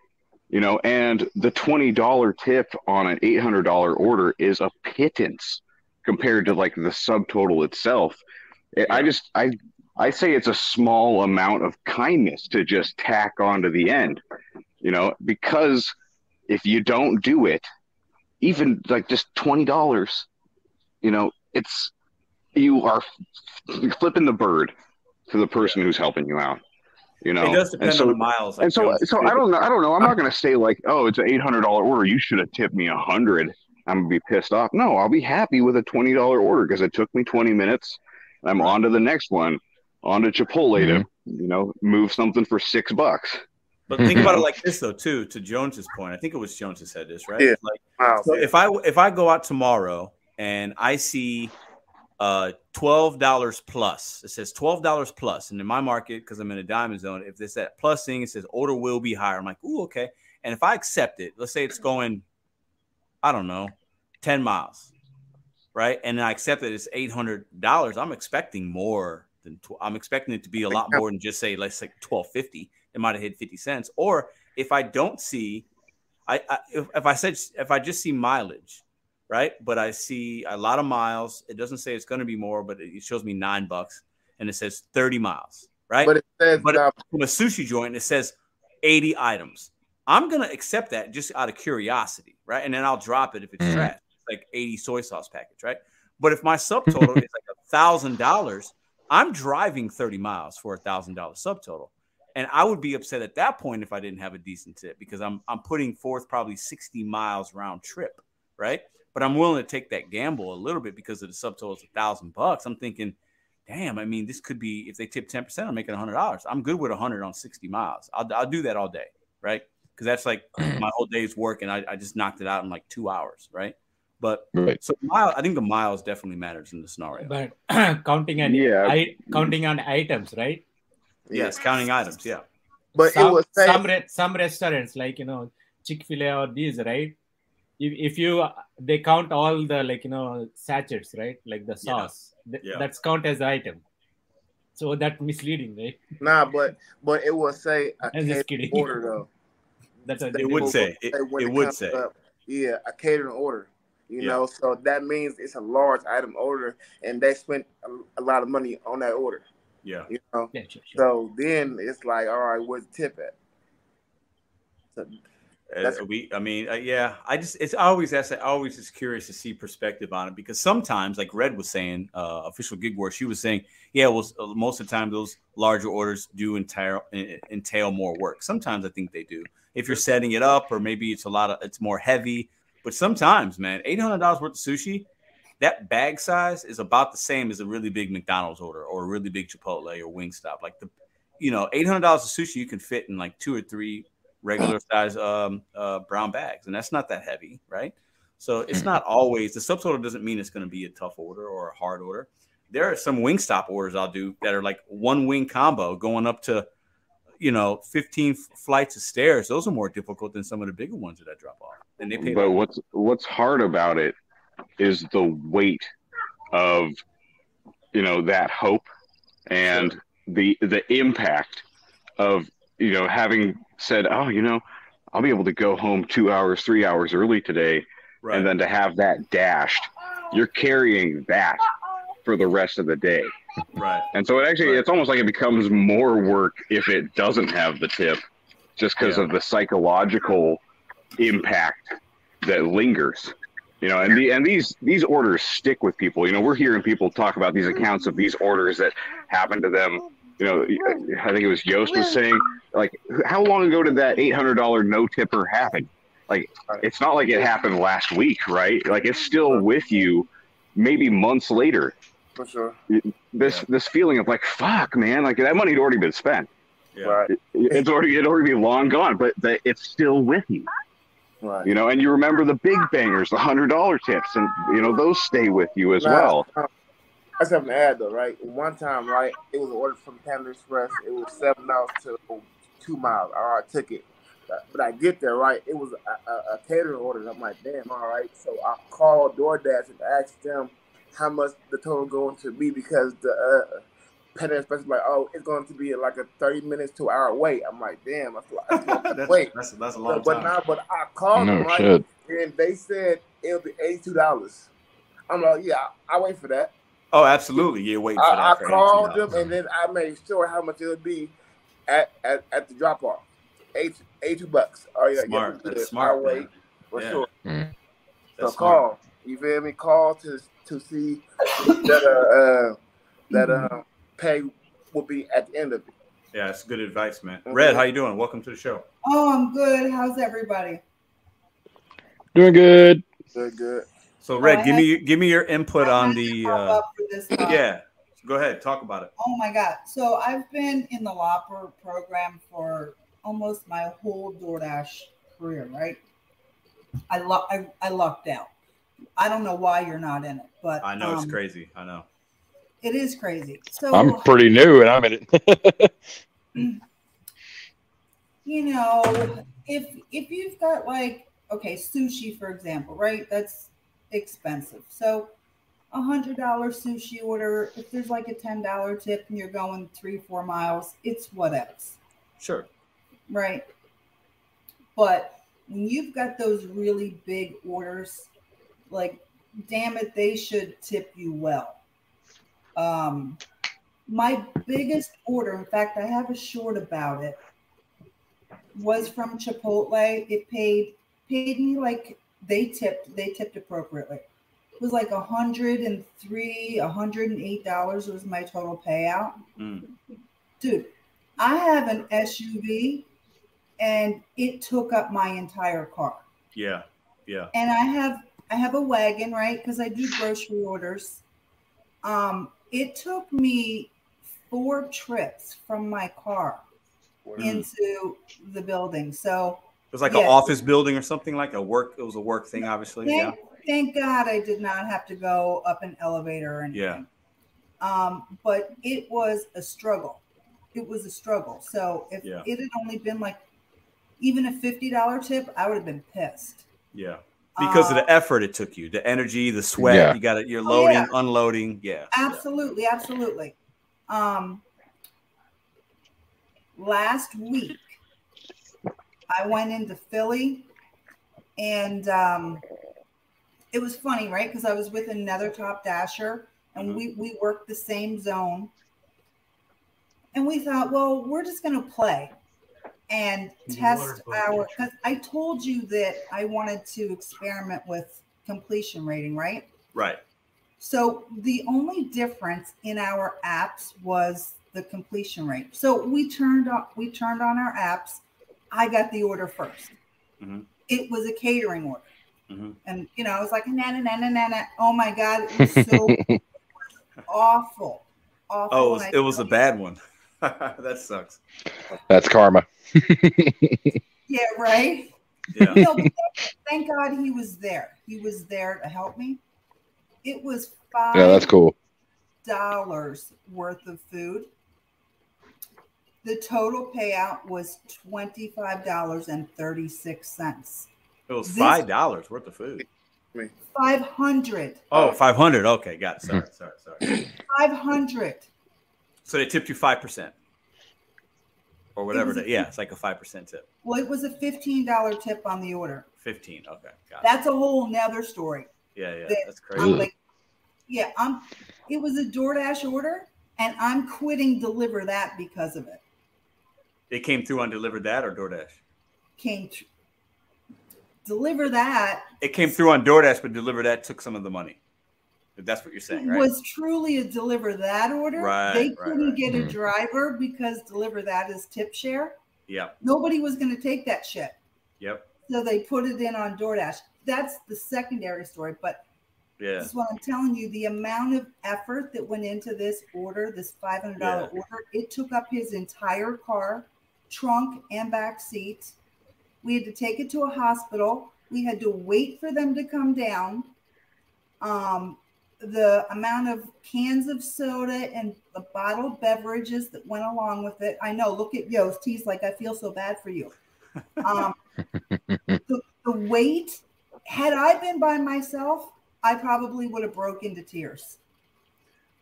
You know, and the twenty dollar tip on an eight hundred dollar order is a pittance compared to like the subtotal itself. It, I just I I say it's a small amount of kindness to just tack onto the end, you know, because if you don't do it, even like just twenty dollars, you know, it's you are flipping the bird to the person who's helping you out. You know, it does depend so- on the miles. and so, so. I don't know. I don't know. I'm not going to say like, oh, it's an eight hundred dollar order. You should have tipped me a hundred. I'm gonna be pissed off. No, I'll be happy with a twenty dollar order because it took me twenty minutes. I'm on to the next one, on to Chipotle to mm-hmm. you know move something for six bucks. But think about it like this though, too. To Jones's point, I think it was Jones who said this, right? Yeah. Like, Wow. so if I if I go out tomorrow and I see uh twelve dollars plus, it says twelve dollars plus, and in my market because I'm in a diamond zone, if it's that plus thing, it says order will be higher. I'm like, ooh, okay. And if I accept it, let's say it's going, I don't know, ten miles, right? And I accept that it's eight hundred dollars. I'm expecting more than tw- I'm expecting it to be a lot more than just say let's say twelve fifty. It might have hit fifty cents. Or if I don't see, I, I if, if I said if I just see mileage, right? But I see a lot of miles. It doesn't say it's going to be more, but it shows me nine bucks, and it says thirty miles, right? But it says But uh, from a sushi joint, it says 80 items. I'm gonna accept that just out of curiosity, right? And then I'll drop it if it's Mhm. trash, like 80 soy sauce package, right? But if my subtotal is like a thousand dollars, I'm driving 30 miles for a thousand dollar subtotal. And I would be upset at that point if I didn't have a decent tip because I'm I'm putting forth probably 60 miles round trip, right? But I'm willing to take that gamble a little bit because of the subtotal is a thousand bucks. I'm thinking, damn, I mean, this could be if they tip 10%, I'm making hundred dollars. I'm good with hundred on 60 miles. I'll, I'll do that all day, right? Because that's like my whole day's work, and I, I just knocked it out in like two hours, right? But Right. so mile, I think the miles definitely matters in the scenario. But counting on Yeah. I, counting on items, right? Yes, counting items. Yeah. But some, it was say, some re- some restaurants like you know Chick Fil A or these, right? If, if you they count all the like you know sachets, right? Like the Yeah. sauce, Th- Yeah. that's count as item. So that misleading, right? nah, but but it will say a I'm just catering kidding. order though. That's what It they would say it, when it would say up, yeah, a catering order. You Yeah. know, so that means it's a large item order, and they spent a, a lot of money on that order. Yeah. You know, Yeah, sure, sure. so then it's like, all right, where's the tip at? So, Uh, we, I mean, uh, yeah. I just, it's always that's I always just curious to see perspective on it because sometimes, like Red was saying, uh, official gig war, she was saying, yeah, well, uh, most of the time those larger orders do entail entail more work. Sometimes I think they do. If you're setting it up, or maybe it's a lot of it's more heavy. But sometimes, man, eight hundred dollars worth of sushi, that bag size is about the same as a really big McDonald's order or a really big Chipotle or Wingstop. Like the, you know, eight hundred dollars of sushi you can fit in like two or three regular size um, uh, brown bags, and that's not that heavy, right? So it's not always the subtotal doesn't mean it's going to be a tough order or a hard order. There are some Wingstop orders I'll do that are like one wing combo going up to, you know, 15 f- flights of stairs. Those are more difficult than some of the bigger ones that I drop off. And they pay But like- what's what's hard about it is the weight of you know that hope and the the impact of you know having said, oh, you know, I'll be able to go home two hours, three hours early today, right. and then to have that dashed, you're carrying that for the rest of the day. right. And so it actually, Right. it's almost like it becomes more work if it doesn't have the tip, just because Yeah. of the psychological impact that lingers. You know, and the and these these orders stick with people. You know, we're hearing people talk about these accounts of these orders that happened to them. You know, I think it was Yost was saying, like, how long ago did that eight hundred dollar no tipper happen? Like, it's not like it happened last week, right? Like, it's still with you, maybe months later for sure. this Yeah. this feeling of like fuck man like that money had already been spent Yeah. Right, It- it's already it already be long gone but the, it's still with you right. you know and you remember the big bangers the hundred dollar tips and you know those stay with you as Nah, well I something to add though, right? One time, right, it was an order from Panda Express. It was seven dollars to two miles. All right, I took it. But- I get there, right? It was a, a, a catering order. I'm like, damn, all right. So I called DoorDash and asked them how much the total going to be because the uh, Panda Express was like, oh, it's going to be like a 30 minutes to hour wait. I'm like, damn, I feel like that's, wait. that's, that's a long But, but now, but I called No them, right? shit. And they said it'll be $82. I'm like, yeah, I wait for that. oh, absolutely. You're waiting for that. I, I for called $82. them and then I made sure how much it would be at, at, at the drop off. Eight eight two bucks. Oh yeah, Smart. yeah, That's yeah, I'll smart. wait man. for Yeah. sure. Mm. So That's smart. call. You feel me? Call to to see that uh, uh that uh, pay will be at the end of it. Yeah, it's good advice, man. Mhm. Red, how you doing? Welcome to the show. Oh, I'm good. How's everybody? Doing good. Good, good. So, Oh, Red, I give had- me give me your input I on the. Uh, this topic. yeah, go ahead. Talk about it. Oh my God. So I've been in the Lopper program for almost my whole DoorDash career, right? I, lu- I, I lucked out. I don't know why you're not in it, but I know it's um, crazy. I know. It is crazy. So I'm pretty new and I'm in it. you know, if if you've got like okay, sushi for example, right? That's expensive. So a hundred dollar sushi order, if there's like a ten dollar tip and you're going three, four miles, it's whatever. Sure. Right. But when you've got those really big orders, like damn it, they should tip you well. Um my biggest order, in fact, I have a short about it, was from Chipotle. It paid paid me like they tipped, they tipped appropriately. It was like a hundred and three, a hundred and eight dollars was my total payout. Mm. Dude, I have an SUV and it took up my entire car. Yeah. Yeah. And I have I have a wagon, right? Because I do grocery orders. Um, it took me four trips from my car into the building. So It was like Yeah. an office building or something like a work. It was a work thing, obviously. Yeah. thank, thank God I did not have to go up an elevator or anything. Yeah. Um, but it was a struggle. It was a struggle. So if Yeah. it had only been like even a fifty dollar tip, I would have been pissed. Yeah. Because of Uh, the effort it took you, the energy, the sweat. Yeah. You got it. You're Oh, loading, yeah. unloading. Yeah. Absolutely, absolutely. Um, last week, I went into Philly, and um, it was funny, right? Because I was with another top dasher, and Mhm. we we worked the same zone, and we thought, well, we're just going to play and The test our. Because I told you that I wanted to experiment with completion rating, right? Right. So the only difference in our apps was the completion rate. So we turned on we turned on our apps. I got the order 1st Mhm. It was a catering order, Mhm. and you know I was like na na na na na na. Oh my god, it was so awful, awful. Oh, it was, it was a tell you. bad one. that sucks. That's karma. Yeah, right. Yeah. No, but thank, thank God he was there. He was there to help me. It was five. Yeah, that's cool. dollars worth of food. The total payout was twenty five dollars and thirty six cents. It was This- five dollars worth of food. Five hundred. Oh, 500. Okay, got it. Sorry, mm-hmm. sorry, sorry. Five hundred. So they tipped you five percent, or whatever. a yeah, it's like a five percent tip. Well, it was a fifteen dollar tip on the order. Fifteen. Okay, got it. That's a whole nother story. Yeah, yeah, that that's I'm crazy. like, yeah, I'm. It was a DoorDash order, and I'm quitting Deliver That because of it. It came through on Deliver that or DoorDash. Came. Tr- Deliver That It came through on DoorDash, but deliver that took some of the money. If that's what you're saying, right? was truly a deliver that order. Right, they right, couldn't right. get a Mhm. driver because deliver that is tip share. Yeah. Nobody was going to take that shit. yep, So they put it in on DoorDash. That's the secondary story. But yeah, this is what I'm telling you the amount of effort that went into this order, this $500 Yeah. order, it took up his entire car, trunk, and back seat. We had to take it to a hospital. We had to wait for them to come down. Um, the amount of cans of soda and the bottled beverages that went along with it. I know. Look at Yost. He's like, I feel so bad for you. Um, the, the weight. Had I been by myself, I probably would have broke into tears.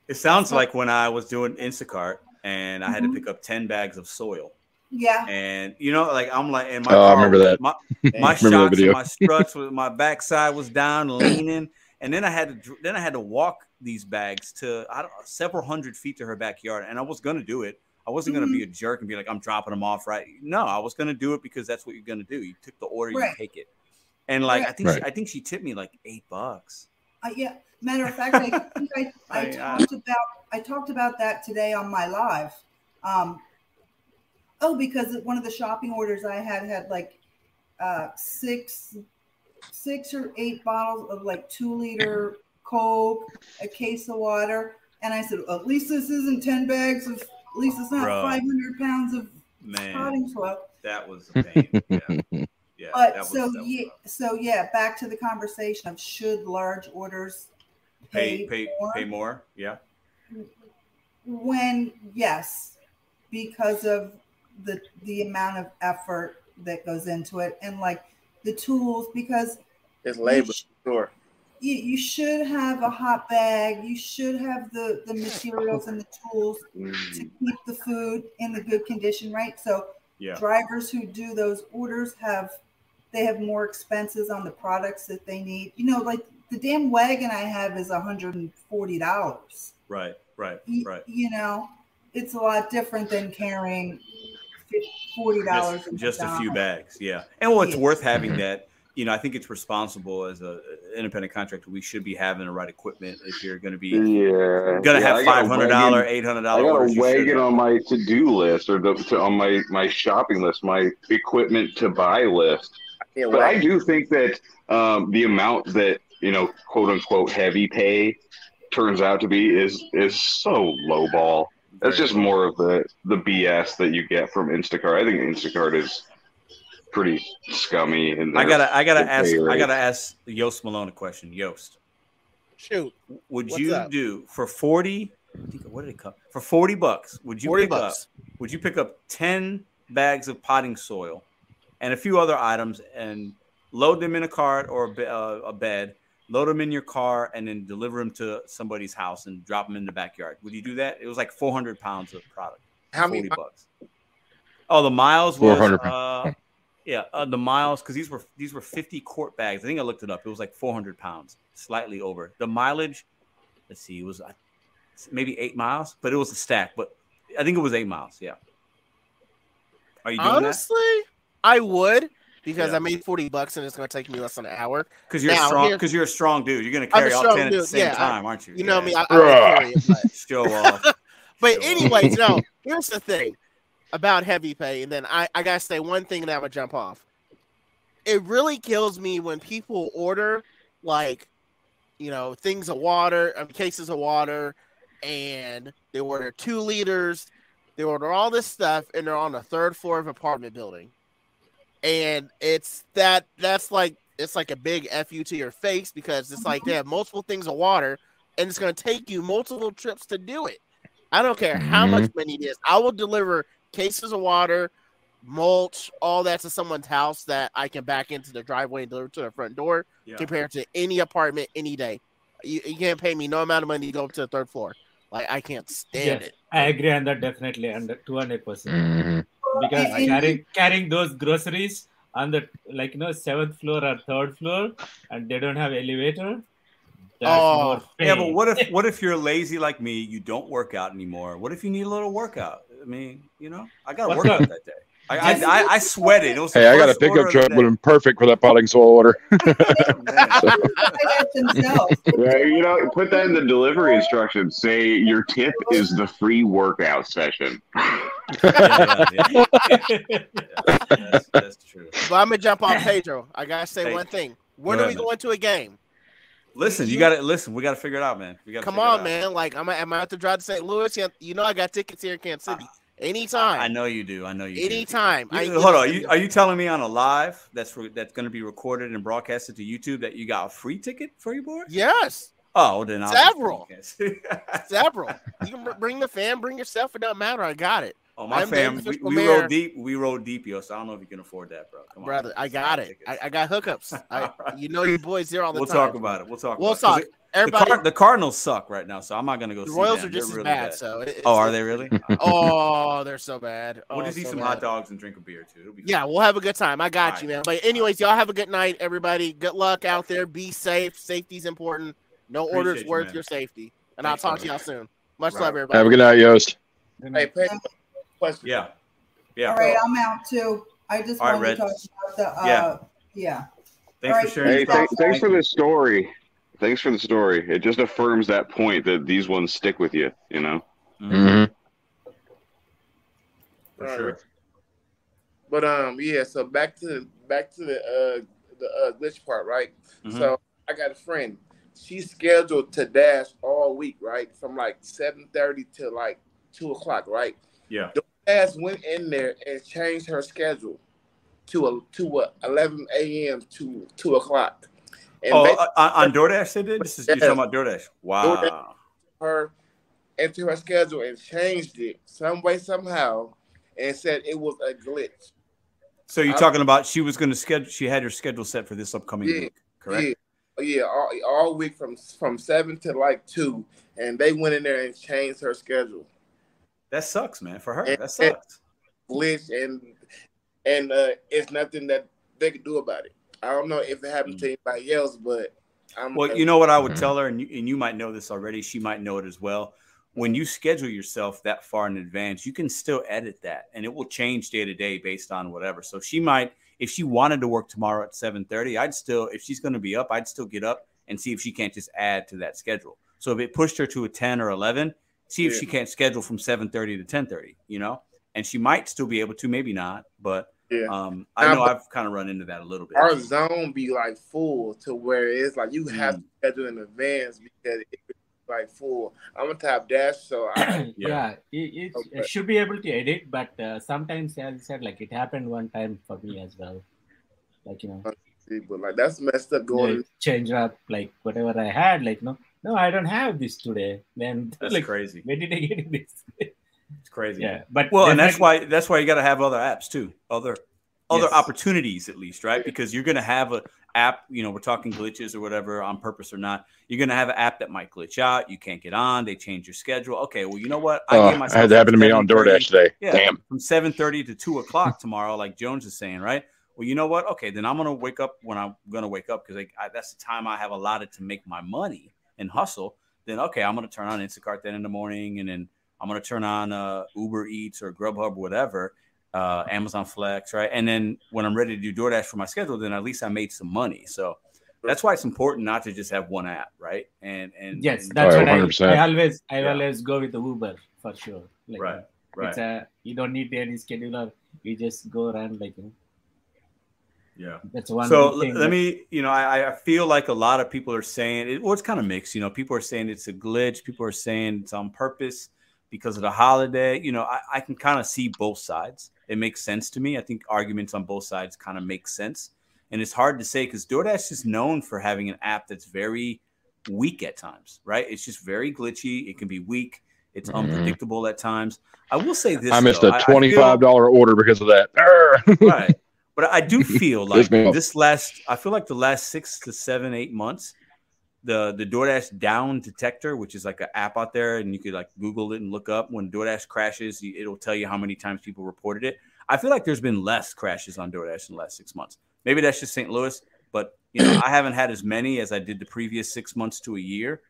It sounds like when I was doing Instacart and I had to Mhm. pick up ten bags of soil, Yeah. and you know, like I'm like, and my Oh, I remember that. My, my remember shocks and my struts, was, my backside was down, leaning, and then I had to then I had to walk these bags to I don't, several hundred feet to her backyard, and I was gonna do it. I wasn't gonna Mm-hmm. be a jerk and be like, I'm dropping them off right. No, I was gonna do it because that's what you're gonna do. You took the order, you take it, and like I Right. think she, I think she tipped me like eight bucks. Uh, yeah. Matter of fact, I think I, I I, uh, talked about I talked about that today on my live. Um, oh, because one of the shopping orders I had had like uh, six six or eight bottles of like two liter Coke, a case of water, and I said, at least this isn't ten bags of. At least it's not Bro. five hundred pounds of potting soil. that was a pain. Yeah, yeah. But was, so yeah, so yeah, back to the conversation of should large orders pay pay, pay more? pay more. Yeah, when yes, because of the the amount of effort that goes into it and like the tools because It's labor, sure. you, you should have a hot bag you should have the the materials and the tools to mm. keep the food in the good condition right so yeah, drivers who do those orders have they have more expenses on the products that they need you know like the damn wagon i have is $140 right, right, you, right. you know it's a lot different than carrying $40 Just, just a few bags. Yeah, and well, it's Yeah. worth having that. You know, I think it's responsible as a independent contractor. We should be having the right equipment if you're going to be Yeah, gonna yeah, have I got a five hundred dollar, wagon- eight hundred I dollar got orders. a wagon on my to-do list or the, to, on my my shopping list, my equipment to buy list. Yeah, But I do think that um, the amount that you know, quote unquote, heavy pay turns out to be is is so low ball. That's just more of the the BS that you get from Instacart. I think Instacart is pretty scummy. And I gotta, I gotta ask, pay I gotta ask Yost Malone a question. Yost, Shoot. would What's you up? do for forty? I think, what did it come for forty bucks? Would you 40 pick bucks. up? Would you pick up ten bags of potting soil and a few other items and load them in a cart or a, be- uh, a bed? Load them in your car and then deliver them to somebody's house and drop them in the backyard. Would you do that? It was like 400 pounds of product. How many 40 bucks? Oh, the miles was 400 uh, yeah, uh, the miles because these were these were 50 quart bags. I think I looked it up. It was like 400 pounds, slightly over. The mileage, let's see, it was uh, maybe eight miles, but it was a stack. But I think it was eight miles. Yeah. Are you doing Honestly, I would because Yeah. I made 40 bucks and it's going to take me less than an hour. Because you're Now, strong. Because you're a strong dude. You're gonna carry all ten at the same yeah, I- time, aren't you? You know Yeah. me, I, I would carry it, but- Show off. But anyways, no. Here's the thing about heavy pay, and then I, I gotta say one thing that I'm gonna jump off. It really kills me when people order like, you know, things of water, um, cases of water, and they order two liters. They order all this stuff, and they're on the third floor of an apartment building, and it's that that's like it's like a big fu to your face because it's like they have multiple things of water, and it's gonna take you multiple trips to do it. I don't care how much money it is. I will deliver cases of water, mulch, all that to someone's house that I can back into the driveway and deliver to their front door Yeah. compared to any apartment any day. You, you can't pay me no amount of money to go up to the third floor. Like I can't stand Yes, it. I agree on that definitely, and two hundred percent. Mhm. Because And- carrying carrying those groceries on the like you know seventh floor or third floor, and they don't have elevator. That's Oh, Yeah, but what if what if you're lazy like me? You don't work out anymore. What if you need a little workout? I mean, you know, I got to work out that day. I, I, I, I sweated. It was Hey, I got a pickup truck, the but day. I'm perfect for that potting soil order. Oh, themselves. Yeah, you know, put that in the delivery instructions. Say your tip is the free workout session. Yeah, yeah, yeah. That's, that's true. But I'm gonna jump on Pedro. I gotta say Hey, one thing. When go are we ahead, man. going to a game? Listen, you got to listen. We got to figure it out, man. We got to Come on, man. Like I'm, I'm out to drive to St. Louis. You- You know I got tickets here in Kansas City. Anytime. I know you do. I know you. do. Anytime. You- I- hold on. Are you, are you telling me on a live that's re- that's going to be recorded and broadcasted to YouTube that you got a free ticket for your boy? Yes. Oh, then I'll Several. Several. You can bring the fan, bring yourself. It doesn't matter. I got it. Oh, my I'm fam, we, official we mayor. roll deep. We roll deep, yo. So I don't know if you can afford that, bro. Come on, brother. I got it. I, I got hookups. I, you know your boys here all the time. We'll talk about it. We'll talk. We'll about talk. it- Everybody, the, Car- the Cardinals suck right now, so I'm not gonna go. The see Royals them. are just They're as really bad, so it- it's- oh, are they really? oh, they're so bad. We'll Oh, just eat so some bad. hot dogs and drink a beer too. It'll be Yeah, fun. we'll have a good time. I got All you, right. man. But anyways, y'all have a good night, everybody. Good luck out there. Be safe. Safety's important. No Appreciate orders you, worth man. your safety. And Thanks, I'll talk to y'all soon. Much Right. love, everybody. Have a good night, Yost. Hey, Pedro, question. Yeah, yeah. All right, I'm out too. I just All right, wanted to talk about the, uh, Yeah. yeah. Thanks All for right, sharing. Hey, your th- thanks for the story. Thanks for the story. It just affirms that point that these ones stick with you. You know. Mm-hmm. For All sure. right. But um, yeah. So back to back to the uh the uh, glitch part, right? Mhm. So I got a friend. She's scheduled to dash all week, right? From like seven thirty to like two o'clock, right? Yeah. Dash went in there and changed her schedule to a to a eleven a.m. to two o'clock. And Oh, uh, on on DoorDash they did. This is you're talking about DoorDash. Wow. her into her schedule and changed it some way somehow, and said it was a glitch. So you're I- talking about she was going to schedule. She had her schedule set for this upcoming Yeah, week, correct? Yeah, yeah, all, all week from from seven to like two, and they went in there and changed her schedule. That sucks, man. For her, And- that sucks. Glitch and and uh, it's nothing that they could do about it. I don't know if it happened to anybody else, but I'm Well, you know what I would tell her, and you, and you might know this already. She might know it as well. When you schedule yourself that far in advance, you can still edit that, and it will change day to day based on whatever. So she might, if she wanted to work tomorrow at seven thirty, I'd still, if she's going to be up, I'd still get up and see if she can't just add to that schedule. So if it pushed her to a ten or eleven, see if Yeah. she can't schedule from seven thirty to ten thirty. You know, and she might still be able to, maybe not, but Yeah. um, I Nah, know I've kind of run into that a little bit. our zone be like full to where it's like you have Mm. to schedule in advance because if, like full. I'm a top dash, so I yeah, it, it, Okay. it should be able to edit, but uh, sometimes, as I said, like it happened one time for me as well. Like you know, but like that's messed up they going. change up like whatever I had. Like no, no, I don't have this today. Then That's like, crazy. Where did I get this? It's crazy. Yeah, but well, and that's definitely- why that's why you got to have other apps too, other other Yes. opportunities at least, right? Because you're going to have a app. You know, we're talking glitches or whatever on purpose or not. You're going to have an app that might glitch out. You can't get on. They change your schedule. Okay, well, you know what? Uh, I had that happen to me on 7:30 DoorDash today. Yeah, Damn. from seven thirty to two o'clock tomorrow, like Jones is saying, right? Well, you know what? Okay, then I'm gonna wake up when I'm gonna wake up because I, that's the time I have allotted to make my money and hustle. Then okay, I'm gonna turn on Instacart then in the morning, and then I'm gonna turn on uh, Uber Eats or Grubhub, whatever, uh, Amazon Flex, right? And then when I'm ready to do DoorDash for my schedule, then at least I made some money. So that's why it's important not to just have one app, right? And and Yes, and- that's Oh, what I, 100%. I always I Yeah. always go with the Uber for sure. Like, Right, right. It's a you don't need any scheduler. You just go around like you know. Yeah. That's one. So thing let that- me, you know, I, I feel like a lot of people are saying it. Well, it's kind of mixed. You know, people are saying it's a glitch. People are saying it's on purpose because of the holiday. You know, I, I can kind of see both sides. It makes sense to me. I think arguments on both sides kind of make sense. And it's hard to say because DoorDash is known for having an app that's very weak at times, right? It's just very glitchy. It can be weak. It's Mhm. unpredictable at times. I will say this. I missed though. a I- I feel- twenty-five dollar order because of that. Right. But I do feel like Piss me off. this last, I feel like the last six to seven, eight months, the the DoorDash down detector, which is like an app out there, and you could like Google it and look up when DoorDash crashes, it'll tell you how many times people reported it. I feel like there's been less crashes on DoorDash in the last six months. Maybe that's just St. Louis, but you know, I haven't had as many as I did the previous six months to a year.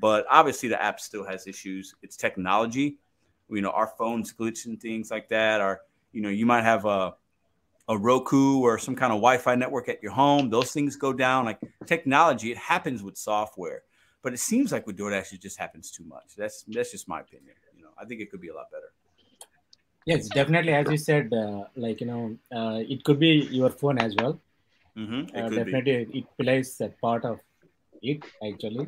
But obviously, the app still has issues. It's technology. You know, our phones glitch and things like that. Are you know, you might have a a Roku or some kind of Wi-Fi network at your home. Those things go down. Like technology, it happens with software, but it seems like with DoorDash, it just happens too much. That's that's just my opinion. You know, I think it could be a lot better. Yes, definitely. As you said, uh, like you know, uh, it could be your phone as well. Mm-hmm. It Uh, could be. definitely, it plays a part of it actually.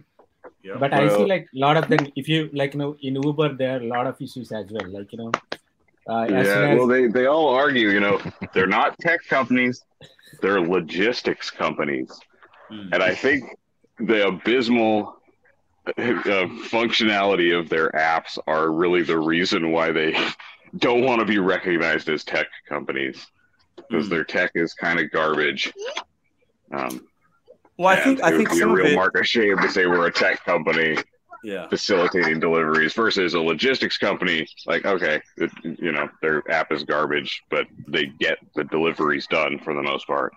Yeah. But I see like a lot of them. If you like, you know, in Uber there are a lot of issues as well. Like you know, uh, Yeah, as well, they, they all argue, you know, they're not tech companies, they're logistics companies. Mm. And I think the abysmal uh, functionality of their apps are really the reason why they don't want to be recognized as tech companies because Mm. their tech is kind of garbage. Um, Well, I and think I it would think be a some of real it. mark of shame to say we're a tech company Yeah. facilitating deliveries versus a logistics company. Like, okay, it, you know, their app is garbage, but they get the deliveries done for the most part.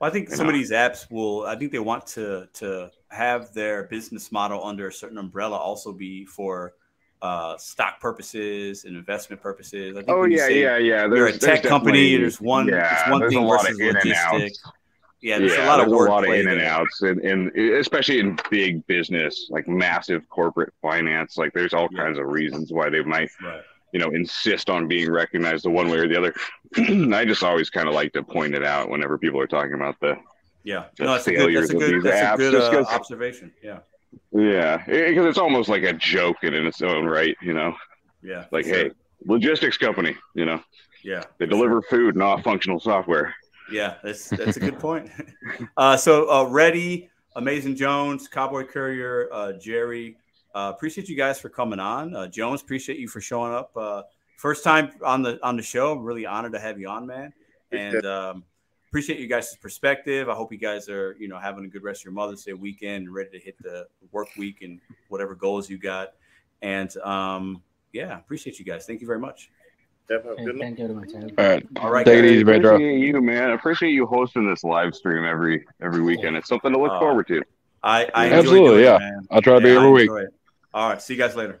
Well, I think some of these apps will. I think they want to to have their business model under a certain umbrella also be for uh, stock purposes and investment purposes. I think Oh yeah, say yeah, yeah. you're a tech company. There's one. Yeah, it's one there's thing versus of in and logistic. outs. Yeah, there's yeah, a lot of there's word a lot of in and outs, and, and especially in big business, like massive corporate finance. Like, there's all kinds of reasons why they might, Right. you know, insist on being recognized the one way or the other. I just always kind of like to point it out whenever people are talking about the Yeah. No, that's a good. failures That's a of good. these That's a apps, good just uh, observation. Yeah. Yeah, because it's almost like a joke in its own right, you know. Yeah. Like, sure. hey, logistics company, you know, Yeah. they deliver food, not functional software. Yeah, that's that's a good point. uh, so uh, ready, amazing Jones, Cowboy Courier, uh, Jerry. Uh, appreciate you guys for coming on. Uh, Jones, appreciate you for showing up. Uh, first time on the on the show. I'm really honored to have you on, man. And um, appreciate you guys' perspective. I hope you guys are you know having a good rest of your Mother's Day weekend and ready to hit the work week and whatever goals you got. And um, yeah, appreciate you guys. Thank you very much. Hey, thank you very much. All right. All right, Take it easy, Pedro. Appreciate you, man. I appreciate you hosting this live stream every every weekend. It's something to look Uh, forward to. I, I enjoy Absolutely, doing it, yeah. man. I'll try to be Yeah, every week. it. All right. See you guys later.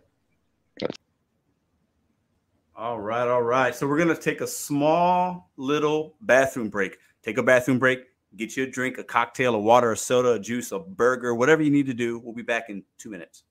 All right. All right. So we're going to take a small little bathroom break. Take a bathroom break. Get you a drink, a cocktail, a water, a soda, a juice, a burger, whatever you need to do. We'll be back in two minutes.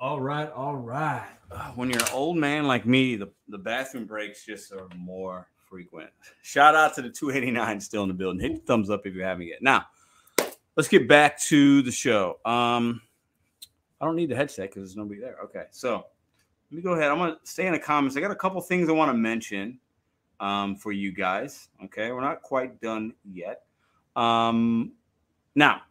All right, all right. When you're an old man like me, the, the bathroom breaks just are more frequent. Shout out to the 289 still in the building. Hit the thumbs up if you haven't yet. Now, let's get back to the show. Um, I don't need the headset because there's nobody there. Okay, so let me go ahead. I'm gonna stay in the comments. I got a couple things I want to mention um, for you guys. Okay, we're not quite done yet. Um, now,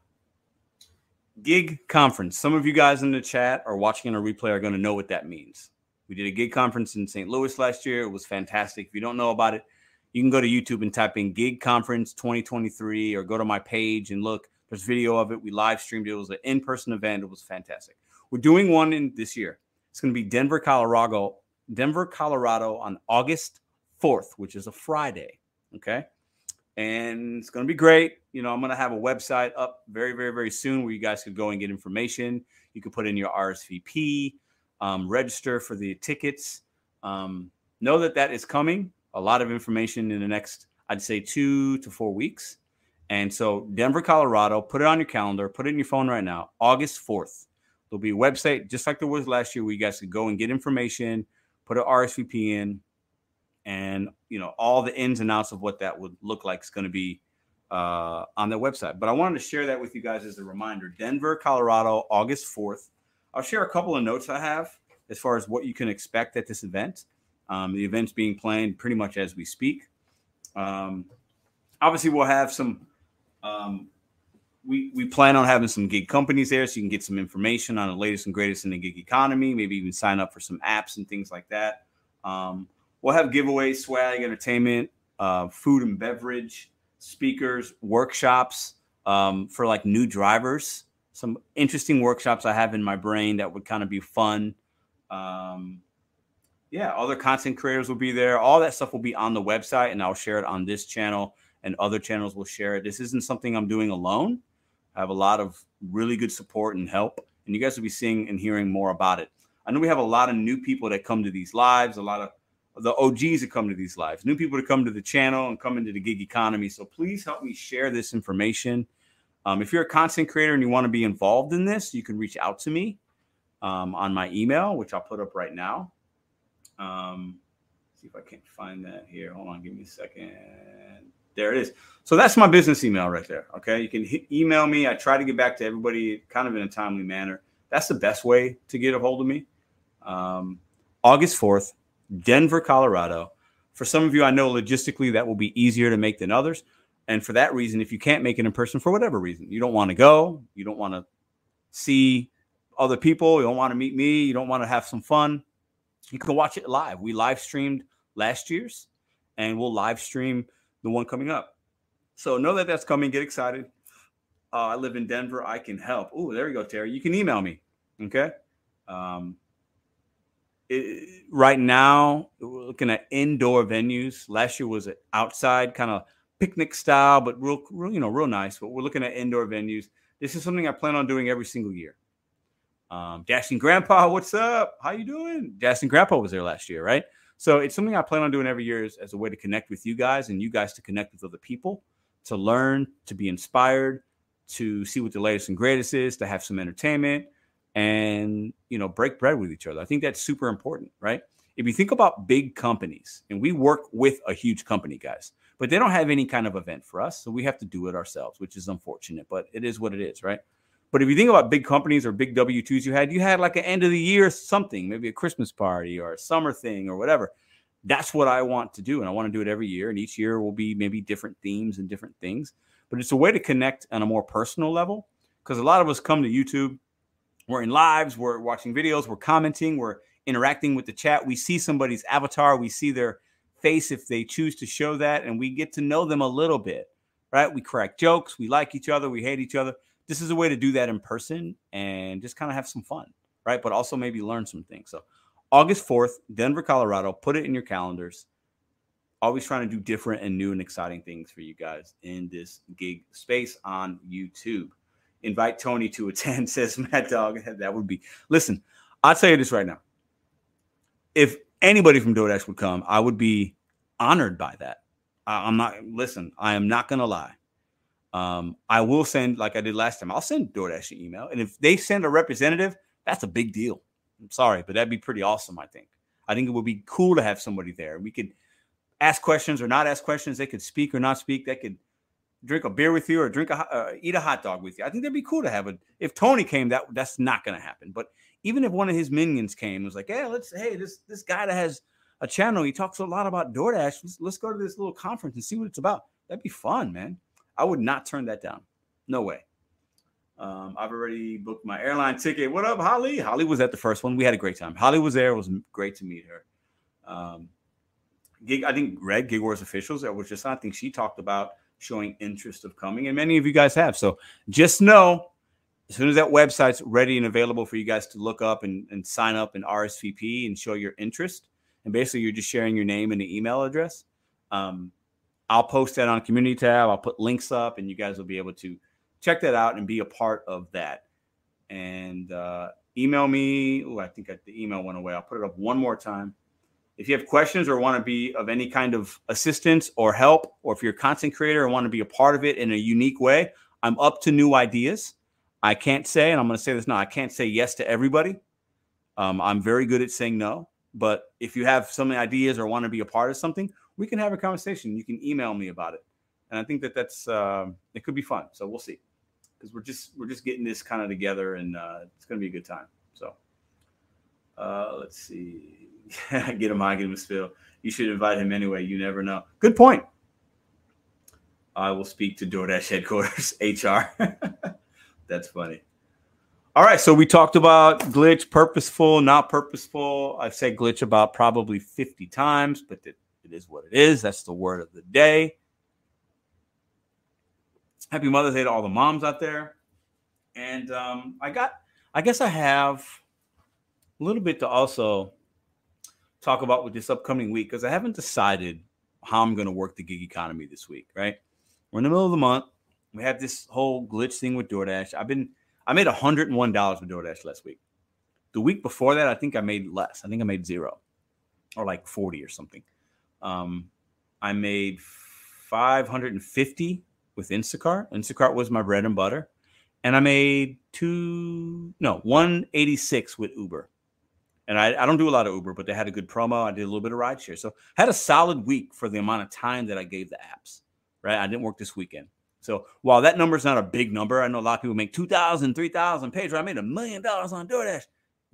gig conference. Some of you guys in the chat or watching on a replay are going to know what that means. We did a gig conference in St. Louis last year. It was fantastic. If you don't know about it, you can go to YouTube and type in Gig Conference 2023 or go to my page and look. There's video of it. We live streamed it. It was an in person event. It was fantastic. We're doing one in this year. It's going to be Denver, Colorado, Denver, Colorado on August 4th, which is a Friday. Okay. And it's going to be great. You know, I'm going to have a website up very, very, very soon where you guys could go and get information. You could put in your RSVP, um, register for the tickets. Um, know that that is coming. A lot of information in the next, I'd say, two to four weeks. And so, Denver, Colorado, put it on your calendar, put it in your phone right now, August 4th. There'll be a website just like there was last year where you guys could go and get information, put an RSVP in, and you know all the ins and outs of what that would look like is going to be uh, on their website. But I wanted to share that with you guys as a reminder. Denver, Colorado, August 4th. I'll share a couple of notes I have as far as what you can expect at this event. Um, the event's being planned pretty much as we speak. Um, obviously, we'll have some. Um, we we plan on having some gig companies there, so you can get some information on the latest and greatest in the gig economy. Maybe even sign up for some apps and things like that. Um, we'll have giveaways, swag, entertainment, uh, food and beverage, speakers, workshops um, for like new drivers. Some interesting workshops I have in my brain that would kind of be fun. Um, yeah, other content creators will be there. All that stuff will be on the website, and I'll share it on this channel, and other channels will share it. This isn't something I'm doing alone. I have a lot of really good support and help, and you guys will be seeing and hearing more about it. I know we have a lot of new people that come to these lives, a lot of the OGs that come to these lives, new people to come to the channel and come into the gig economy. So please help me share this information. Um, if you're a content creator and you want to be involved in this, you can reach out to me um, on my email, which I'll put up right now. Um, see if I can't find that here. Hold on, give me a second. There it is. So that's my business email right there. Okay, you can email me. I try to get back to everybody kind of in a timely manner. That's the best way to get a hold of me. Um, August fourth, Denver, Colorado. For some of you, I know logistically that will be easier to make than others. And for that reason, if you can't make it in person for whatever reason, you don't want to go, you don't want to see other people, you don't want to meet me, you don't want to have some fun, you can watch it live. We live streamed last year's and we'll live stream the one coming up. So know that that's coming. Get excited. Uh, I live in Denver. I can help. Oh, there you go, Terry. You can email me. Okay. Um, it, right now, we're looking at indoor venues. Last year was outside, kind of picnic style, but real, real, you know, real nice. But we're looking at indoor venues. This is something I plan on doing every single year. Um, Dashing Grandpa, what's up? How you doing? Dashing Grandpa was there last year, right? So it's something I plan on doing every year as, as a way to connect with you guys and you guys to connect with other people, to learn, to be inspired, to see what the latest and greatest is, to have some entertainment, and you know break bread with each other. I think that's super important, right? If you think about big companies, and we work with a huge company, guys, but they don't have any kind of event for us, so we have to do it ourselves, which is unfortunate, but it is what it is, right? But if you think about big companies or big W 2s you had, you had like an end of the year something, maybe a Christmas party or a summer thing or whatever. That's what I want to do. And I want to do it every year. And each year will be maybe different themes and different things. But it's a way to connect on a more personal level because a lot of us come to YouTube, we're in lives, we're watching videos, we're commenting, we're interacting with the chat. We see somebody's avatar, we see their face if they choose to show that, and we get to know them a little bit, right? We crack jokes, we like each other, we hate each other this is a way to do that in person and just kind of have some fun, right? But also maybe learn some things. So, August 4th, Denver, Colorado, put it in your calendars. Always trying to do different and new and exciting things for you guys in this gig space on YouTube. Invite Tony to attend, says Mad Dog. That would be, listen, I'll tell you this right now. If anybody from DoorDash would come, I would be honored by that. I'm not, listen, I am not going to lie. Um, I will send, like I did last time, I'll send DoorDash an email. And if they send a representative, that's a big deal. I'm sorry, but that'd be pretty awesome. I think. I think it would be cool to have somebody there. We could ask questions or not ask questions. They could speak or not speak. They could drink a beer with you or drink a uh, eat a hot dog with you. I think that'd be cool to have it. If Tony came, that that's not going to happen. But even if one of his minions came, was like, hey, let's hey this this guy that has a channel, he talks a lot about DoorDash. Let's, let's go to this little conference and see what it's about. That'd be fun, man. I would not turn that down. No way. Um, I've already booked my airline ticket. What up, Holly? Holly was at the first one. We had a great time. Holly was there. It was great to meet her. Um, Gig, I think Greg, Gig Wars officials, that was just I think she talked about showing interest of coming, and many of you guys have. So just know as soon as that website's ready and available for you guys to look up and, and sign up and RSVP and show your interest, and basically you're just sharing your name and the email address. Um, I'll post that on community tab. I'll put links up, and you guys will be able to check that out and be a part of that. And uh, email me. Oh, I think the email went away. I'll put it up one more time. If you have questions or want to be of any kind of assistance or help, or if you're a content creator and want to be a part of it in a unique way, I'm up to new ideas. I can't say, and I'm going to say this now, I can't say yes to everybody. Um, I'm very good at saying no. But if you have some ideas or want to be a part of something, we can have a conversation. You can email me about it, and I think that that's uh, it could be fun. So we'll see, because we're just we're just getting this kind of together, and uh, it's going to be a good time. So uh, let's see. get him high, get him a spill. You should invite him anyway. You never know. Good point. I will speak to DoorDash headquarters, HR. That's funny. All right, so we talked about glitch, purposeful, not purposeful. I've said glitch about probably 50 times, but it, it is what it is. That's the word of the day. Happy Mother's Day to all the moms out there. And um, I got, I guess I have a little bit to also talk about with this upcoming week because I haven't decided how I'm going to work the gig economy this week, right? We're in the middle of the month. We have this whole glitch thing with DoorDash. I've been, I made $101 with DoorDash last week. The week before that, I think I made less. I think I made zero or like 40 or something. Um, I made 550 with Instacart. Instacart was my bread and butter. And I made two, no, 186 with Uber. And I, I don't do a lot of Uber, but they had a good promo. I did a little bit of rideshare. So I had a solid week for the amount of time that I gave the apps, right? I didn't work this weekend. So while that number is not a big number, I know a lot of people make 2,000, 3,000 pages. I made a million dollars on DoorDash.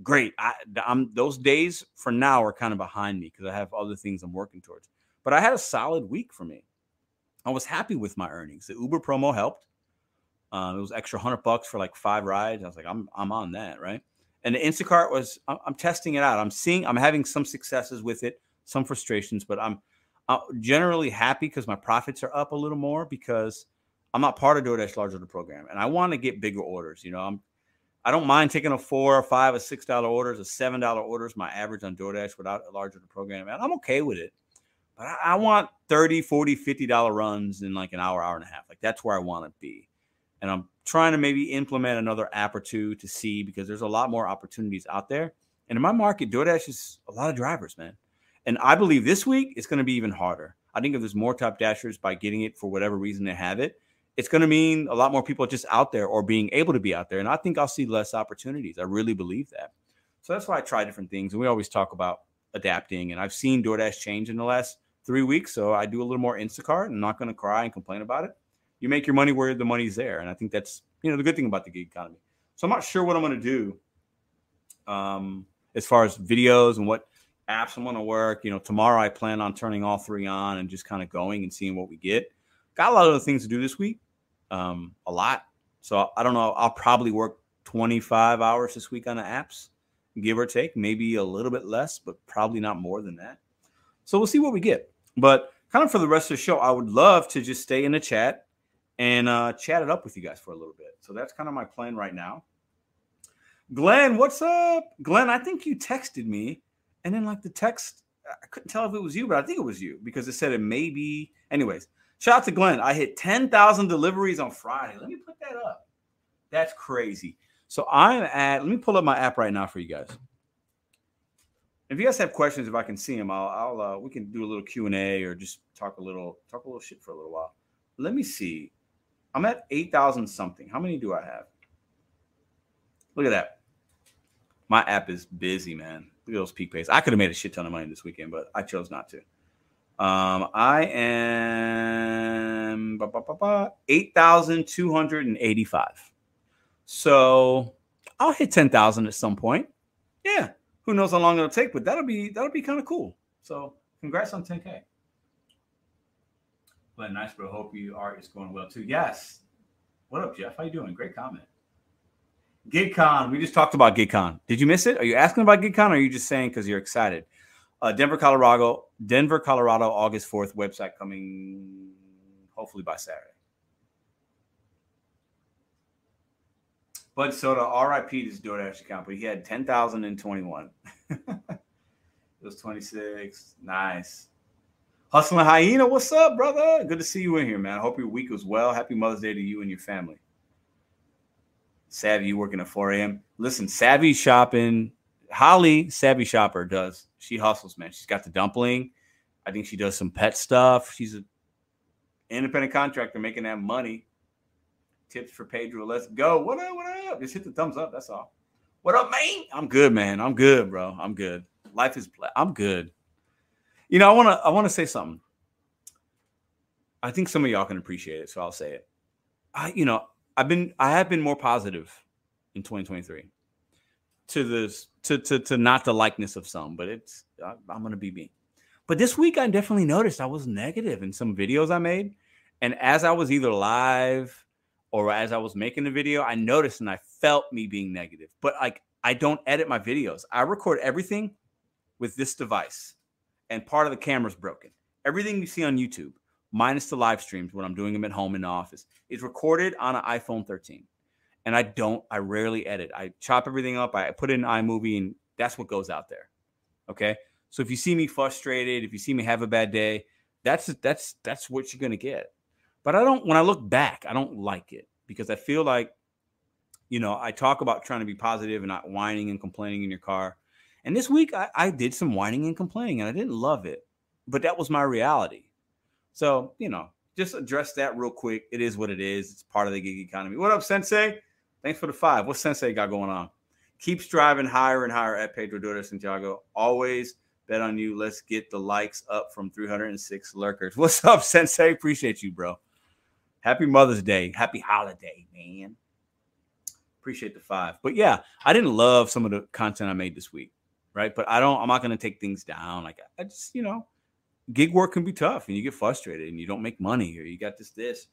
Great. I, I'm, those days for now are kind of behind me because I have other things I'm working towards. But I had a solid week for me. I was happy with my earnings. The Uber promo helped. Um, it was extra hundred bucks for like five rides. I was like, I'm I'm on that, right? And the Instacart was I'm, I'm testing it out. I'm seeing I'm having some successes with it, some frustrations, but I'm, I'm generally happy because my profits are up a little more because I'm not part of DoorDash large order program, and I want to get bigger orders. You know, I'm I don't mind taking a four or five or six dollar orders, a seven dollar orders, my average on DoorDash without a large order program, and I'm okay with it. But I, I want 30, 40, 50 dollar runs in like an hour, hour and a half. Like that's where I want to be. And I'm trying to maybe implement another app or two to see because there's a lot more opportunities out there. And in my market, DoorDash is a lot of drivers, man. And I believe this week it's going to be even harder. I think if there's more top dashers by getting it for whatever reason they have it, it's going to mean a lot more people just out there or being able to be out there. And I think I'll see less opportunities. I really believe that. So that's why I try different things. And we always talk about adapting. And I've seen DoorDash change in the last three weeks. So I do a little more Instacart. I'm not going to cry and complain about it you make your money where the money's there. And I think that's, you know, the good thing about the gig economy. So I'm not sure what I'm going to do um, as far as videos and what apps I'm going to work. You know, tomorrow I plan on turning all three on and just kind of going and seeing what we get. Got a lot of other things to do this week, um, a lot. So I don't know. I'll probably work 25 hours this week on the apps, give or take, maybe a little bit less, but probably not more than that. So we'll see what we get. But kind of for the rest of the show, I would love to just stay in the chat and uh, chat it up with you guys for a little bit. So that's kind of my plan right now. Glenn, what's up? Glenn, I think you texted me, and then like the text, I couldn't tell if it was you, but I think it was you because it said it may be. Anyways, shout out to Glenn. I hit 10,000 deliveries on Friday. Let me put that up. That's crazy. So I'm at, let me pull up my app right now for you guys. If you guys have questions, if I can see them, I'll, I'll uh, we can do a little Q and A or just talk a little, talk a little shit for a little while. Let me see. I'm at 8,000 something. How many do I have? Look at that. My app is busy, man. Look at those peak pays. I could have made a shit ton of money this weekend, but I chose not to. Um, I am 8,285. So I'll hit 10,000 at some point. Yeah. Who knows how long it'll take, but that'll be that'll be kind of cool. So congrats on 10K. But nice, bro. Hope you are. is going well too. Yes. What up, Jeff? How you doing? Great comment. GigCon. We just talked about GigCon. Did you miss it? Are you asking about GigCon or are you just saying because you're excited? Uh, Denver, Colorado, Denver, Colorado, August 4th, website coming hopefully by Saturday. Bud Soda, RIP this DoorDash account, but he had 10,021. it was 26. Nice. Hustling Hyena, what's up, brother? Good to see you in here, man. I hope your week was well. Happy Mother's Day to you and your family. Savvy, you working at 4 a.m. Listen, Savvy shopping. Holly, Savvy shopper, does. She hustles, man. She's got the dumpling. I think she does some pet stuff. She's an independent contractor making that money. Tips for Pedro. Let's go. What up? What up? Just hit the thumbs up. That's all. What up, man? I'm good, man. I'm good, bro. I'm good. Life is. I'm good. You know, I want to. I want to say something. I think some of y'all can appreciate it, so I'll say it. I, you know, I've been. I have been more positive in 2023 to this to to to not the likeness of some, but it's I, I'm gonna be me. But this week I definitely noticed I was negative in some videos I made, and as I was either live or as I was making the video, I noticed and I felt me being negative. But like I don't edit my videos. I record everything with this device, and part of the camera's broken. Everything you see on YouTube, minus the live streams when I'm doing them at home in the office, is recorded on an iPhone 13. And I don't, I rarely edit. I chop everything up, I put it in iMovie, and that's what goes out there. Okay. So if you see me frustrated, if you see me have a bad day, that's that's that's what you're gonna get. But I don't, when I look back, I don't like it because I feel like, you know, I talk about trying to be positive and not whining and complaining in your car. And this week I, I did some whining and complaining and I didn't love it, but that was my reality. So, you know, just address that real quick. It is what it is. It's part of the gig economy. What up, Sensei? Thanks for the five. What Sensei got going on? Keep striving higher and higher at Pedro DoorDash Santiago. Always bet on you. Let's get the likes up from 306 lurkers. What's up, Sensei? Appreciate you, bro. Happy Mother's Day. Happy holiday, man. Appreciate the five. But yeah, I didn't love some of the content I made this week, right? But I don't, I'm not going to take things down. Like, I just, you know, gig work can be tough and you get frustrated and you don't make money or you got this, this.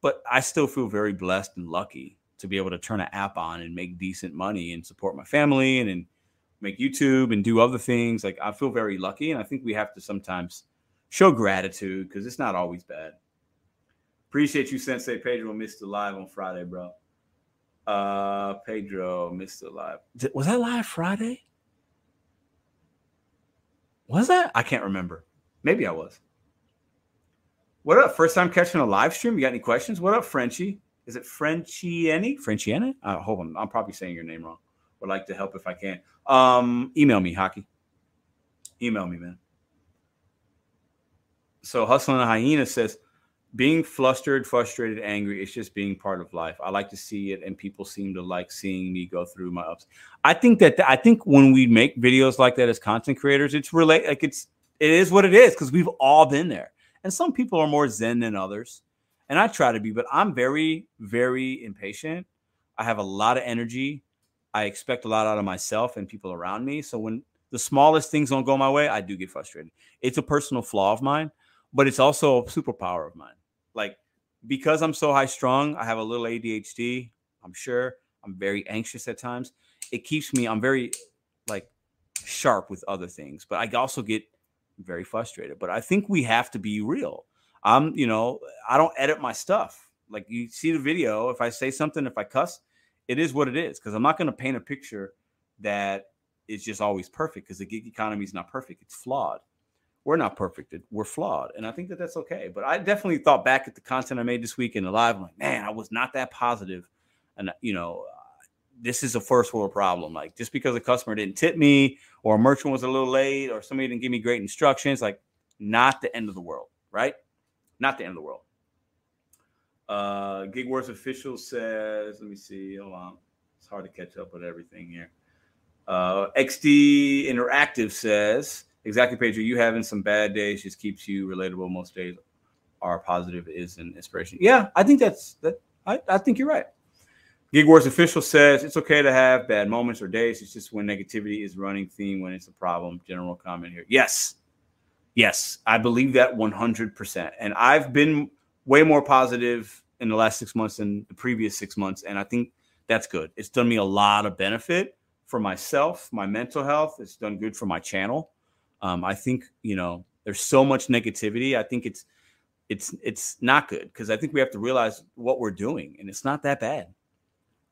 But I still feel very blessed and lucky to be able to turn an app on and make decent money and support my family and, and make YouTube and do other things. Like, I feel very lucky. And I think we have to sometimes show gratitude because it's not always bad. Appreciate you, Sensei Pedro. Missed the live on Friday, bro. Uh, Pedro missed the live. Was that live Friday? Was that? I can't remember. Maybe I was. What up? First time catching a live stream. You got any questions? What up, Frenchie? Is it Frenchieni? Frenchieni? Uh, hold on. I'm probably saying your name wrong. Would like to help if I can. Um, email me, hockey. Email me, man. So hustling a hyena says, being flustered, frustrated, angry, it's just being part of life. I like to see it, and people seem to like seeing me go through my ups. I think that I think when we make videos like that as content creators, it's relate like it's it is what it is because we've all been there. And some people are more zen than others, and I try to be, but I'm very, very impatient. I have a lot of energy. I expect a lot out of myself and people around me. So when the smallest things don't go my way, I do get frustrated. It's a personal flaw of mine, but it's also a superpower of mine like because I'm so high strung, I have a little ADHD. I'm sure I'm very anxious at times. It keeps me, I'm very like sharp with other things, but I also get very frustrated. But I think we have to be real. I'm, you know, I don't edit my stuff. Like you see the video, if I say something, if I cuss, it is what it is because I'm not going to paint a picture that is just always perfect because the gig economy is not perfect. It's flawed we're not perfect. We're flawed. And I think that that's okay. But I definitely thought back at the content I made this week in the live. I'm like, man, I was not that positive. And, you know, this is a first world problem. Like just because a customer didn't tip me or a merchant was a little late or somebody didn't give me great instructions, like not the end of the world, right? Not the end of the world. Uh, Gig Wars official says, let me see, hold on. It's hard to catch up with everything here. Uh, XD Interactive says, exactly, Pedro, you having some bad days just keeps you relatable. Most days are positive is an inspiration. Yeah, I think that's that. I, I think you're right. Gig Wars official says it's okay to have bad moments or days. It's just when negativity is running theme when it's a problem. General comment here. Yes. Yes. I believe that 100%. And I've been way more positive in the last six months than the previous six months. And I think that's good. It's done me a lot of benefit for myself, my mental health. It's done good for my channel. Um, I think, you know, there's so much negativity. I think it's, it's, it's not good because I think we have to realize what we're doing and it's not that bad.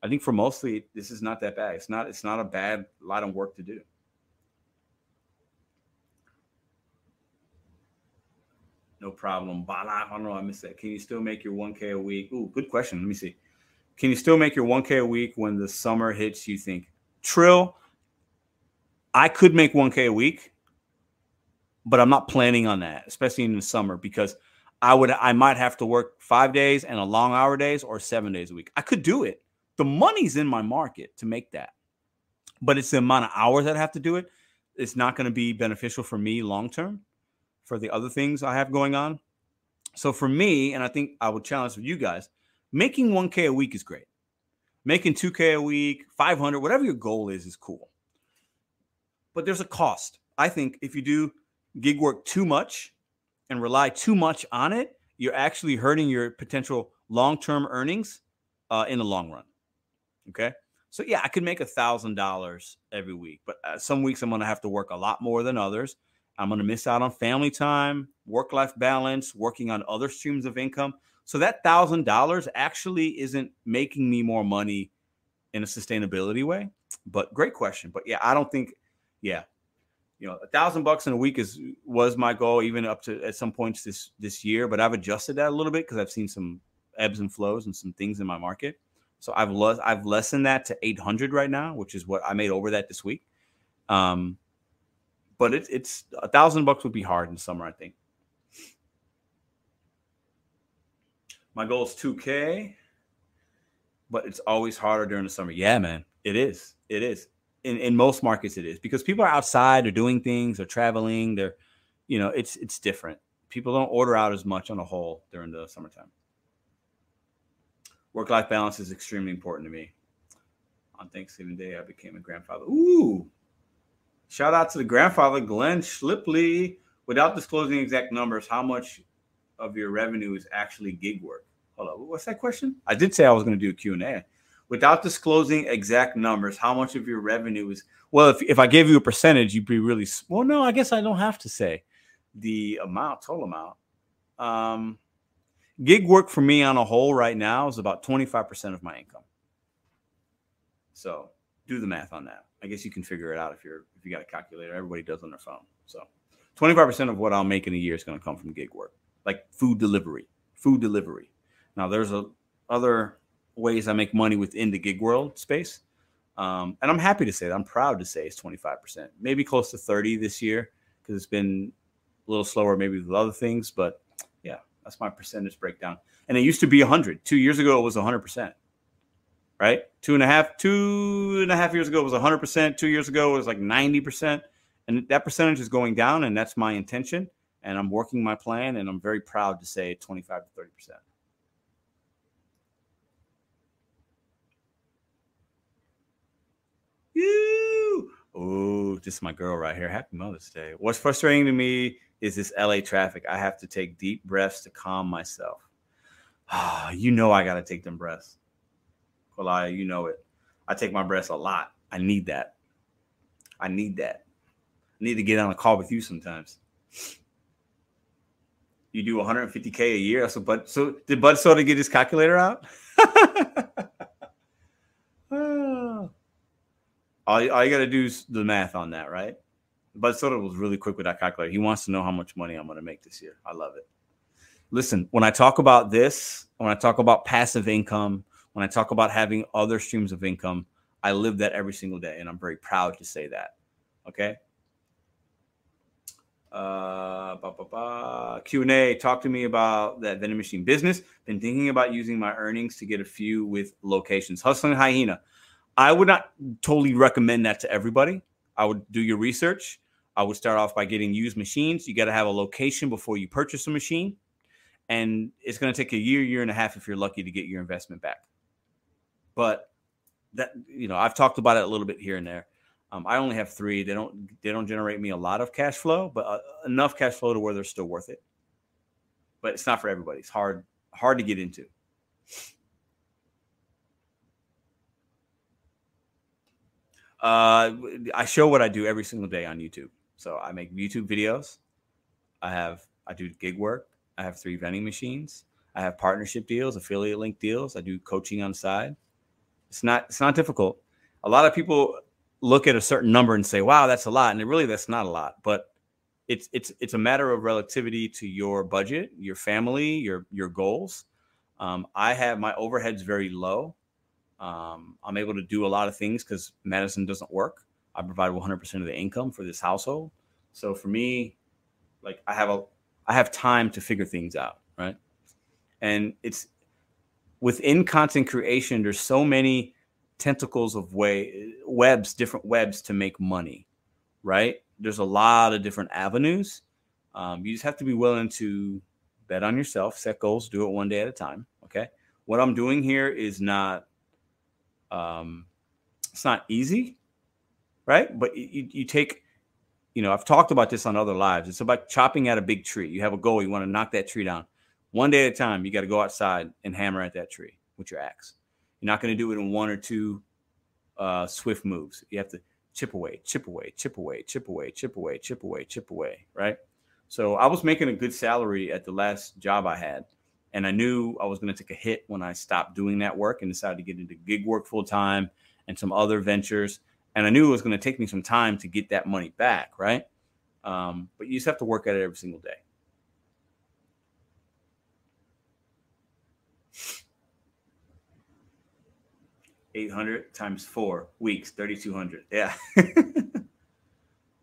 I think for mostly this is not that bad. It's not it's not a bad lot of work to do. No problem. I don't know. I missed that. Can you still make your 1K a week? Ooh, good question. Let me see. Can you still make your 1K a week when the summer hits? You think Trill? I could make 1K a week, but I'm not planning on that, especially in the summer, because I would I might have to work five days and a long hour days or seven days a week. I could do it. The money's in my market to make that, but it's the amount of hours that I have to do it. It's not going to be beneficial for me long term for the other things I have going on. So for me, and I think I would challenge you guys, making 1K a week is great. Making 2K a week, 500, whatever your goal is, is cool. But there's a cost. I think if you do gig work too much and rely too much on it, you're actually hurting your potential long term earnings uh, in the long run. Okay. So, yeah, I could make a $1,000 every week, but uh, some weeks I'm going to have to work a lot more than others. I'm going to miss out on family time, work life balance, working on other streams of income. So that thousand dollars actually isn't making me more money in a sustainability way. But great question. But yeah, I don't think, yeah, you know, a thousand bucks in a week is was my goal, even up to at some points this this year. But I've adjusted that a little bit because I've seen some ebbs and flows and some things in my market. So I've le- I've lessened that to 800 right now, which is what I made over that this week. Um, but it, it's a thousand bucks would be hard in summer, I think. My goal is 2K, but it's always harder during the summer. Yeah, man, it is. It is. In, in most markets, it is because people are outside, they're doing things, they're traveling, they're, you know, it's it's different. People don't order out as much on a whole during the summertime. Work life balance is extremely important to me. On Thanksgiving Day, I became a grandfather. Ooh, Shout out to the grandfather, Glenn Schlipley. Without disclosing exact numbers, how much of your revenue is actually gig work? Hold on, what's that question? I did say I was going to do a Q&A. Without disclosing exact numbers, how much of your revenue is well, if, if I gave you a percentage, you'd be really well. No, I guess I don't have to say the amount, total amount. Um, gig work for me on a whole right now is about 25% of my income. So do the math on that. I guess you can figure it out if you're if you got a calculator. Everybody does on their phone. So 25% of what I'll make in a year is going to come from gig work, like food delivery. Food delivery. Now there's a other ways I make money within the gig world space. Um, and I'm happy to say that. I'm proud to say it's 25%, maybe close to 30 this year because it's been a little slower maybe with other things. But yeah, that's my percentage breakdown. And it used to be 100. Two years ago, it was 100% right? Two and a half, two and a half years ago it was 100%. Two years ago it was like 90%. And that percentage is going down, and that's my intention. And I'm working my plan, and I'm very proud to say 25 to 30%. You. Oh, this is my girl right here. Happy Mother's Day. What's frustrating to me is this LA traffic. I have to take deep breaths to calm myself. Ah, you know I got to take them breaths. Kalaya, you know it. I take my breaths a lot. I need that. I need that. I need to get on a call with you sometimes. You do 150k a year. So, but So did Bud Soda get his calculator out? all, all you got to do is the math on that, right? Bud Soda was really quick with that calculator. He wants to know how much money I'm going to make this year. I love it. Listen, when I talk about this, when I talk about passive income, when I talk about having other streams of income, I live that every single day, and I'm very proud to say that. Okay. Uh, Q and A. Talk to me about that vending machine business. Been thinking about using my earnings to get a few with locations. Hustling hyena. I would not totally recommend that to everybody. I would do your research. I would start off by getting used machines. You got to have a location before you purchase a machine. And it's going to take a year, year and a half if you're lucky to get your investment back. But that, you know, I've talked about it a little bit here and there. Um, I only have three. They don't they don't generate me a lot of cash flow, but uh, enough cash flow to where they're still worth it. But it's not for everybody. It's hard hard to get into. Uh, I show what I do every single day on YouTube. So I make YouTube videos. I have I do gig work. I have three vending machines. I have partnership deals, affiliate link deals. I do coaching on the side. It's not it's not difficult. A lot of people look at a certain number and say, "Wow, that's a lot," and really that's not a lot. But it's it's it's a matter of relativity to your budget, your family, your your goals. Um, I have my overheads very low. Um, I'm able to do a lot of things because medicine doesn't work. I provide 100% of the income for this household. So for me, like I have a, I have time to figure things out, right? And it's within content creation. There's so many tentacles of way webs, different webs to make money, right? There's a lot of different avenues. Um, you just have to be willing to bet on yourself, set goals, do it one day at a time. Okay. What I'm doing here is not um, it's not easy, right? But you, you take, you know, I've talked about this on other lives. It's about chopping at a big tree. You have a goal, you want to knock that tree down. One day at a time, you got to go outside and hammer at that tree with your axe. You're not going to do it in one or two uh, swift moves. You have to chip away, chip away, chip away, chip away, chip away, chip away, chip away, right? So I was making a good salary at the last job I had. And I knew I was going to take a hit when I stopped doing that work and decided to get into gig work full time and some other ventures. And I knew it was going to take me some time to get that money back, right? Um, but you just have to work at it every single day. Eight hundred times four weeks, thirty-two hundred. Yeah. uh,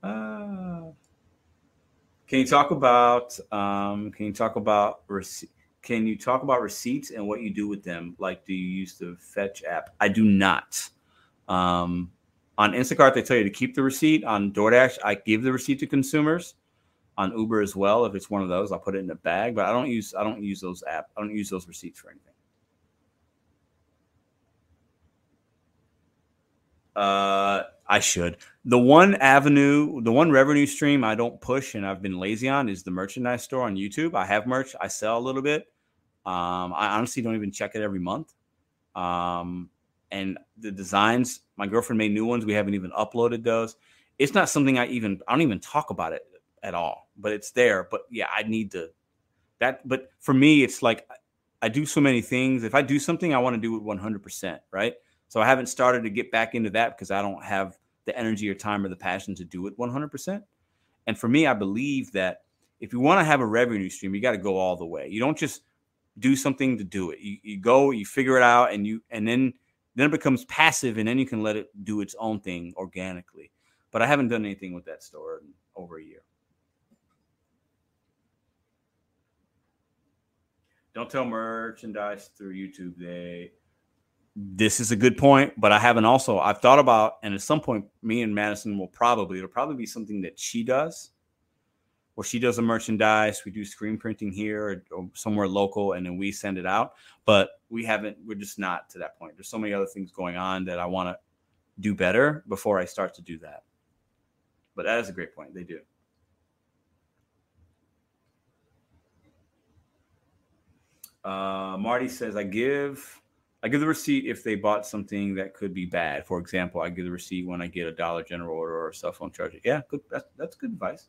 can you talk about? Um, can you talk about receipt? Can you talk about receipts and what you do with them? Like, do you use the Fetch app? I do not. Um, on Instacart, they tell you to keep the receipt. On DoorDash, I give the receipt to consumers. On Uber as well, if it's one of those, I'll put it in a bag. But I don't use I don't use those app. I don't use those receipts for anything. Uh, I should. The one avenue, the one revenue stream I don't push and I've been lazy on is the merchandise store on YouTube. I have merch. I sell a little bit. Um, I honestly don't even check it every month. Um, and the designs, my girlfriend made new ones. We haven't even uploaded those. It's not something I even I don't even talk about it at all. But it's there. But yeah, I need to that. But for me, it's like I do so many things. If I do something, I want to do it 100. percent Right. So I haven't started to get back into that because I don't have the energy or time or the passion to do it 100 percent. And for me, I believe that if you want to have a revenue stream, you got to go all the way. You don't just do something to do it. You, you go, you figure it out, and you and then then it becomes passive, and then you can let it do its own thing organically. But I haven't done anything with that store in over a year. Don't tell merchandise through YouTube. They this is a good point, but I haven't also I've thought about, and at some point, me and Madison will probably it'll probably be something that she does where she does the merchandise. We do screen printing here or, or, somewhere local, and then we send it out. But we haven't. We're just not to that point. There's so many other things going on that I want to do better before I start to do that. But that is a great point. They do. Uh, Marty says, "I give." I give the receipt if they bought something that could be bad. For example, I give the receipt when I get a Dollar General order or a cell phone charger. Yeah, good. That's, that's good advice.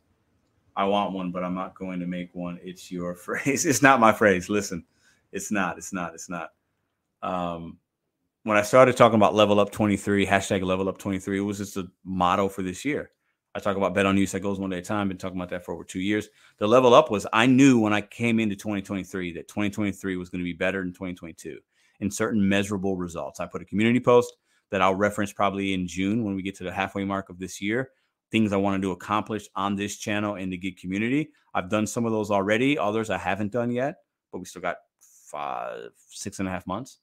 I want one, but I'm not going to make one. It's your phrase. It's not my phrase. Listen, it's not. It's not. It's not. Um, when I started talking about level up 23, hashtag level up 23, it was just a motto for this year. I talk about bet on use that goes one day at a time. Been talking about that for over two years. The level up was I knew when I came into 2023 that 2023 was going to be better than 2022 in certain measurable results. I put a community post that I'll reference probably in June when we get to the halfway mark of this year things I wanted to accomplish on this channel in the gig community. I've done some of those already. Others I haven't done yet, but we still got five, six and a half months.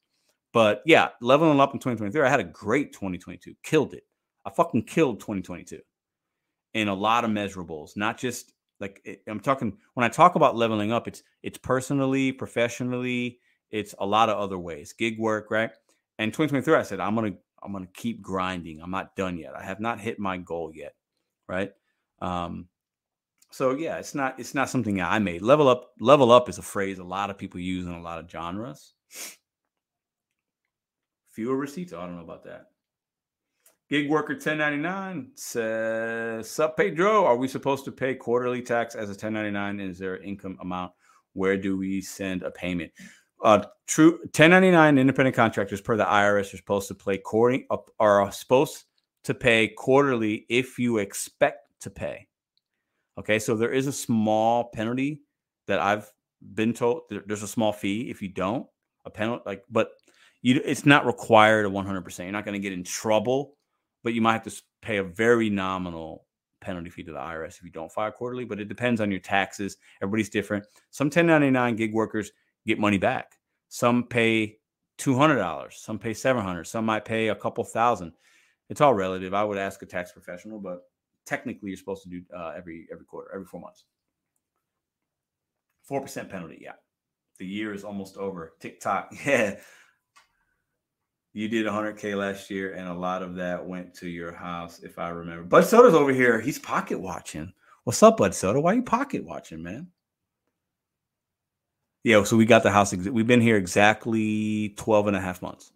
But yeah, leveling up in 2023, I had a great 2022. Killed it. I fucking killed 2022 in a lot of measurables, not just like it, I'm talking when I talk about leveling up, it's it's personally, professionally, it's a lot of other ways. Gig work, right? And 2023, I said I'm gonna I'm gonna keep grinding. I'm not done yet. I have not hit my goal yet, right? Um, so yeah, it's not it's not something I made. Level up, level up is a phrase a lot of people use in a lot of genres. Fewer receipts. I don't know about that. Gig worker 1099 says, Sup Pedro, are we supposed to pay quarterly tax as a 1099? Is there an income amount? Where do we send a payment? Uh, true 1099 independent contractors per the IRS are supposed to pay quarterly are supposed to pay quarterly if you expect to pay. Okay, so there is a small penalty that I've been told. There's a small fee if you don't a penalty, like, but you it's not required a 100. percent You're not going to get in trouble but you might have to pay a very nominal penalty fee to the IRS if you don't file quarterly. But it depends on your taxes. Everybody's different. Some 1099 gig workers get money back. Some pay $200. Some pay 700. Some might pay a couple thousand. It's all relative. I would ask a tax professional, but technically you're supposed to do uh, every every quarter, every four months. Four percent penalty. Yeah, the year is almost over. TikTok. Yeah, you did 100K last year, and a lot of that went to your house, if I remember. Bud Soda's over here. He's pocket watching. What's up, Bud Soda? Why you pocket watching, man? Yeah, so we got the house. We've been here exactly 12 and a half months.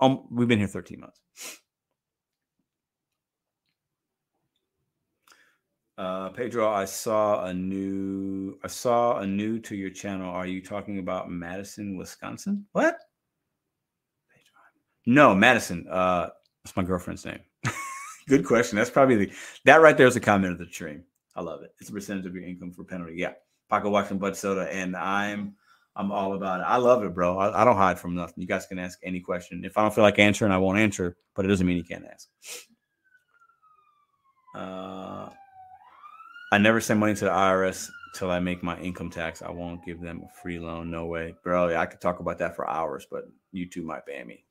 Um, we've been here 13 months. Uh, Pedro, I saw a new I saw a new to your channel. Are you talking about Madison, Wisconsin? What? No, Madison. Uh, that's my girlfriend's name. Good question. That's probably the that right there is a comment of the stream. I love it. It's a percentage of your income for penalty. Yeah, pocket watch and Bud Soda, and I'm I'm all about it. I love it, bro. I, I, don't hide from nothing. You guys can ask any question. If I don't feel like answering, I won't answer. But it doesn't mean you can't ask. Uh, I never send money to the IRS till I make my income tax. I won't give them a free loan. No way, bro. I could talk about that for hours, but YouTube might ban me.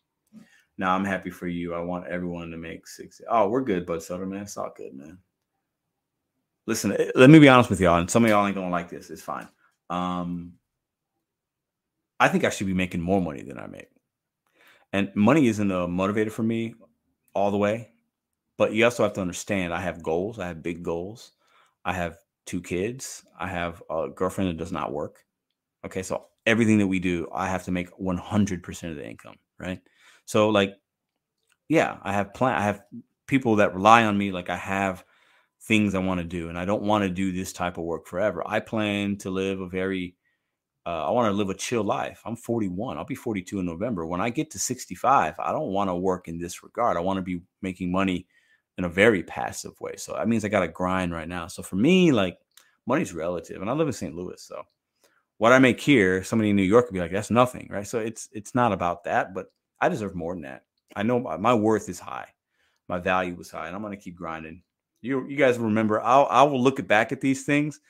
Now I'm happy for you. I want everyone to make six. Oh, we're good, Bud Soda, man. It's all good, man. Listen, eh, let me be honest with y'all, and some of y'all ain't gonna like this. It's fine. Um, I think I should be making more money than I make. And money isn't a motivator for me all the way. But you also have to understand I have goals. I have big goals. I have two kids. I have a girlfriend that does not work. Okay. So everything that we do, I have to make 100% of the income, right? So like, yeah, I have plan. I have people that rely on me. Like I have things I want to do, and I don't want to do this type of work forever. I plan to live a very uh, I want to live a chill life. I'm 41. I'll be 42 in November. When I get to 65, I don't want to work in this regard. I want to be making money in a very passive way. So that means I got to grind right now. So for me, like money's relative, and I live in St. Louis, so what I make here, somebody in New York would be like, "That's nothing," right? So it's it's not about that, but I deserve more than that. I know my, my worth is high, my value is high, and I'm to keep grinding. You you guys remember? I'll I will look back at these things,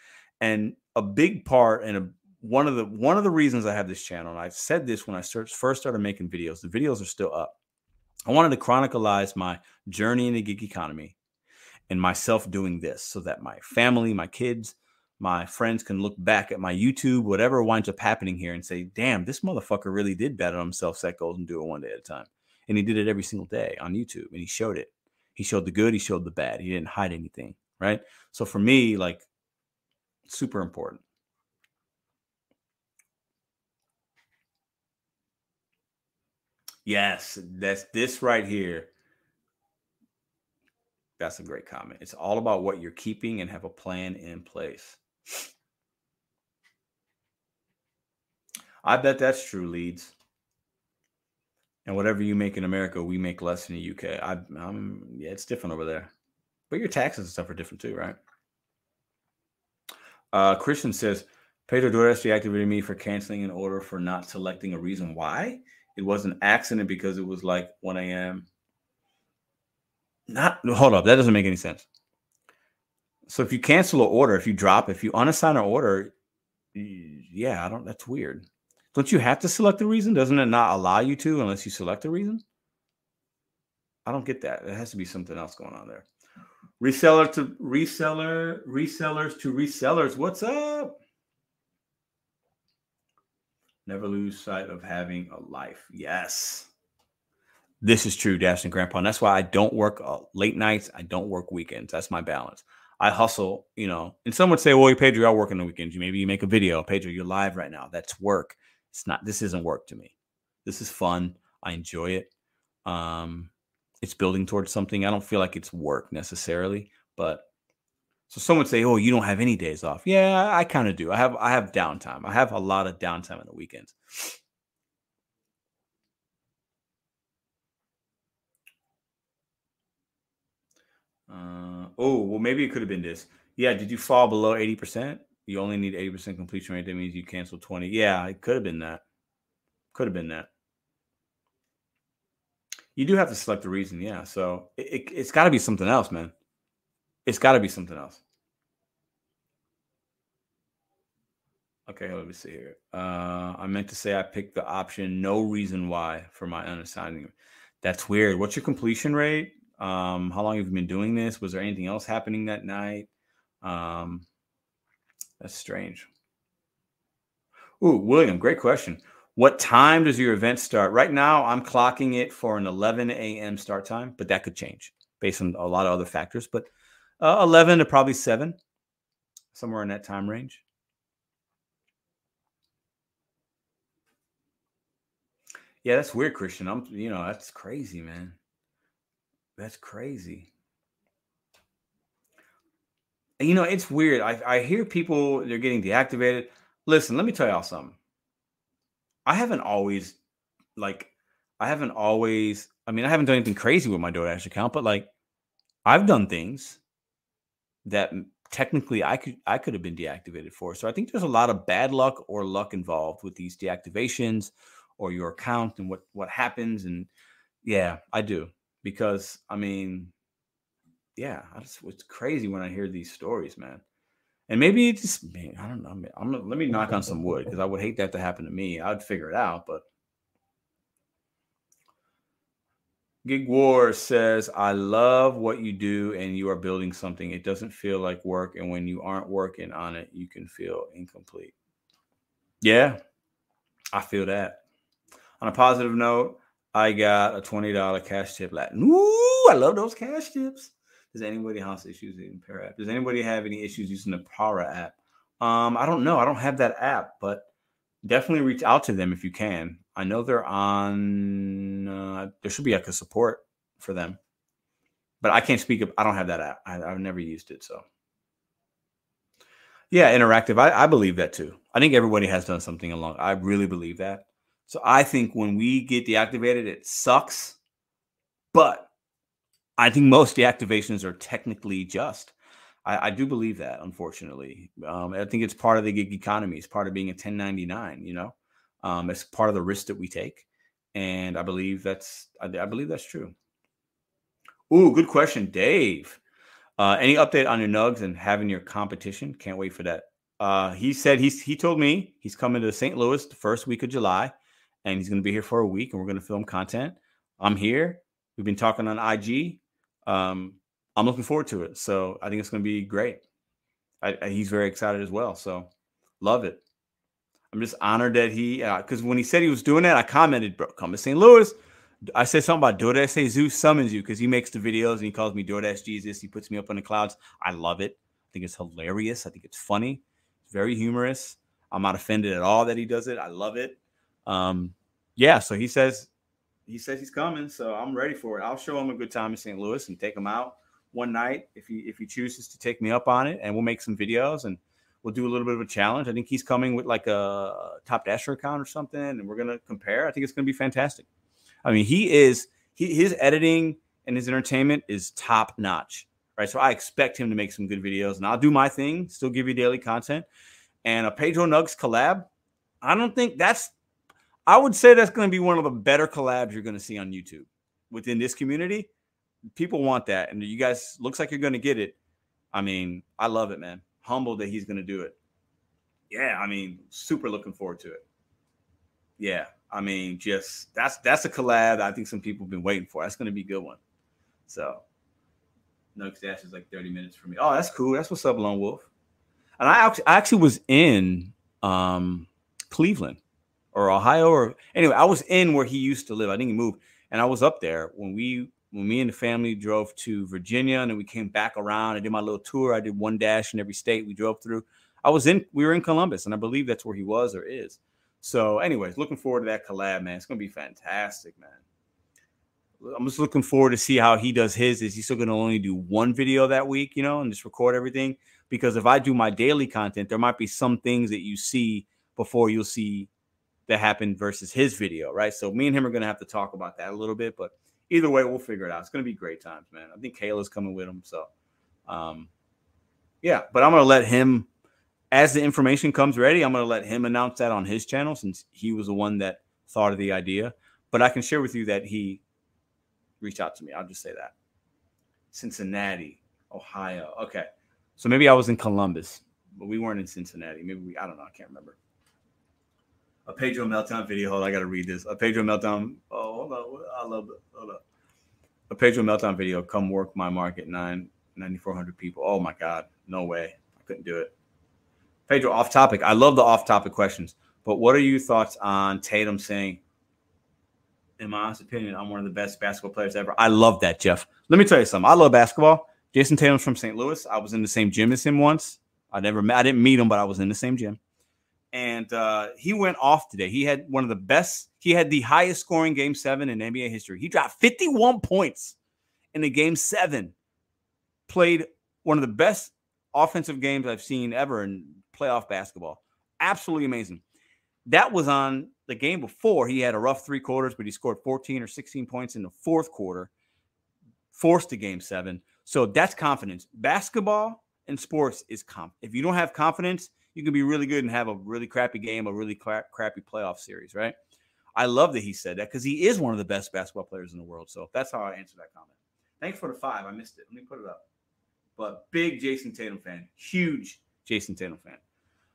and a big part and a one of the one of the reasons I have this channel, and I've said this when I first started making videos. The videos are still up. I wanted to chronicleize my journey in the gig economy and myself doing this, so that my family, my kids, my friends can look back at my YouTube, whatever winds up happening here, and say, damn, this motherfucker really did bet on himself, set goals, and do it one day at a time. And he did it every single day on YouTube, and he showed it. He showed the good, he showed the bad. He didn't hide anything, right? So for me, like, super important. Yes, that's this right here. That's a great comment. It's all about what you're keeping and have a plan in place. I bet that's true, Leeds. And whatever you make in America, we make less in the UK. I, am yeah, it's different over there. But your taxes and stuff are different too, right? Uh, Christian says, Pedro Dores deactivated me for canceling an order for not selecting a reason why. It was an accident because it was like 1 a.m. Not hold up, that doesn't make any sense. So if you cancel an order, if you drop, if you unassign an order, yeah, I don't. That's weird. Don't you have to select the reason? Doesn't it not allow you to unless you select a reason? I don't get that. There has to be something else going on there. Reseller to reseller, resellers to resellers. What's up? Never lose sight of having a life. Yes. This is true, Dash and Grandpa. And that's why I don't work uh, late nights. I don't work weekends. That's my balance. I hustle, you know. And some would say, well, Pedro, you're working the weekends. Maybe you make a video. Pedro, you're live right now. That's work. It's not, this isn't work to me. This is fun. I enjoy it. Um, it's building towards something. I don't feel like it's work necessarily, but so some would say, "Oh, you don't have any days off." Yeah, I kind of do. I have I have downtime. I have a lot of downtime on the weekends. Uh, oh, well, maybe it could have been this. Yeah, did you fall below 80%? You only need 80% completion rate. That means you cancel 20. Yeah, it could have been that. Could have been that. You do have to select the reason, yeah. So it, it, it's got to be something else, man. It's got to be something else. Okay, let me see here. Uh, I meant to say I picked the option no reason why for my unassigned. That's weird. What's your completion rate? Um, how long have you been doing this? Was there anything else happening that night? Um, that's strange. Ooh, William, great question. What time does your event start? Right now, I'm clocking it for an 11 a.m. start time, but that could change based on a lot of other factors. But uh, 11 to probably 7, somewhere in that time range. Yeah, that's weird, Christian. I'm, you know, that's crazy, man. That's crazy. You know, it's weird. I, I hear people they're getting deactivated. Listen, let me tell y'all something. I haven't always like I haven't always I mean, I haven't done anything crazy with my DoorDash account, but like I've done things that technically I could I could have been deactivated for. So I think there's a lot of bad luck or luck involved with these deactivations or your account and what what happens and yeah, I do because I mean, yeah, I just, it's crazy when I hear these stories, man. And maybe it just, man, I don't know. I'm, I'm let me knock on some wood because I would hate that to happen to me. I'd figure it out, but Gig War says, I love what you do and you are building something. It doesn't feel like work. And when you aren't working on it, you can feel incomplete. Yeah, I feel that. On a positive note, I got a $20 cash tip. Like, ooh, I love those cash tips. Does anybody have issues using Para app? Does anybody have any issues using the Para app? Um, I don't know. I don't have that app, but definitely reach out to them if you can. I know they're on. Uh, there should be like a support for them, but I can't speak. Of, I don't have that app. I, have never used it, so yeah, interactive. I, I believe that too. I think everybody has done something along. I really believe that. So I think when we get deactivated, it sucks. But I think most deactivations are technically just. I, I do believe that, unfortunately. Um, I think it's part of the gig economy. It's part of being a 1099, you know? Um, it's part of the risk that we take. And I believe that's I, I believe that's true. Ooh, good question, Dave. Uh, any update on your nugs and having your competition? Can't wait for that. Uh, he said he's he told me he's coming to St. Louis the first week of July and he's going to be here for a week and we're going to film content. I'm here. We've been talking on IG. Um, I'm looking forward to it. So I think it's going to be great. I, I, he's very excited as well. So love it. I'm just honored that he, because uh, when he said he was doing that, I commented, bro, come to St. Louis. I said something about DoorDash Zeus summons you because he makes the videos and he calls me DoorDash Jesus. He puts me up on the clouds. I love it. I think it's hilarious. I think it's funny. It's very humorous. I'm not offended at all that he does it. I love it um, yeah, so he says he says he's coming, so I'm ready for it. I'll show him a good time in St. Louis and take him out one night if he if he chooses to take me up on it, and we'll make some videos and we'll do a little bit of a challenge. I think he's coming with like a top dasher account or something, and we're gonna compare. I think it's gonna be fantastic. I mean, he is he his editing and his entertainment is top notch, right? So I expect him to make some good videos, and I'll do my thing, still give you daily content. And a Pedro Nugs collab, I don't think that's I would say that's going to be one of the better collabs you're going to see on YouTube within this community. People want that, and you guys looks like you're going to get it. I mean, I love it, man. Humbled that he's going to do it. Yeah, I mean, super looking forward to it. yeah, I mean, just that's that's a collab I think some people have been waiting for. That's gonna be a good one. So Nugs Dash is like 30 minutes for me. Oh, that's cool. That's what's up, Lone Wolf. And I actually, I actually was in um, Cleveland or Ohio or anyway, I was in where he used to live. I didn't move, and I was up there when we when me and the family drove to Virginia, and then we came back around. I did my little tour. I did one dash in every state we drove through. I was in, we were in Columbus, and I believe that's where he was or is. So, anyways, looking forward to that collab, man. It's gonna be fantastic, man. I'm just looking forward to see how he does his. Is he still gonna only do one video that week, you know, and just record everything? Because if I do my daily content, there might be some things that you see before you'll see that happen versus his video, right? So me and him are gonna have to talk about that a little bit, but either way, we'll figure it out. It's gonna be great times, man. I think Kayla's coming with him, so um, yeah. But I'm gonna let him as the information comes ready, I'm going to let him announce that on his channel since he was the one that thought of the idea. But I can share with you that he reached out to me. I'll just say that. Cincinnati, Ohio. Okay. So maybe I was in Columbus, but we weren't in Cincinnati. Maybe we, I don't know. I can't remember. A Pedro Meltdown video. Hold on. I got to read this. A Pedro Meltdown. Oh, hold on. I love it. Hold up. A Pedro Meltdown video. Come work my market. Nine, 9,400 people. Oh my God. No way. I couldn't do it. Pedro, off topic. I love the off topic questions, but what are your thoughts on Tatum saying, in my honest opinion, I'm one of the best basketball players ever? I love that, Jeff. Let me tell you something. I love basketball. Jayson Tatum's from St. Louis. I was in the same gym as him once. I never met, I didn't meet him, but I was in the same gym. And uh, he went off today. He had one of the best, he had the highest scoring game seven in NBA history. He dropped 51 points in the game seven, played one of the best offensive games I've seen ever in playoff basketball. Absolutely amazing. That was on the game before. He had a rough three quarters, but he scored 14 or 16 points in the fourth quarter, forced a game seven. So that's confidence. Basketball and sports is comp. If you don't have confidence, you can be really good and have a really crappy game, a really cra- crappy playoff series, right? I love that he said that because he is one of the best basketball players in the world. So that's how I answer that comment. Thanks for the five. I missed it. Let me put it up. But big Jayson Tatum fan, huge Jayson Tatum fan.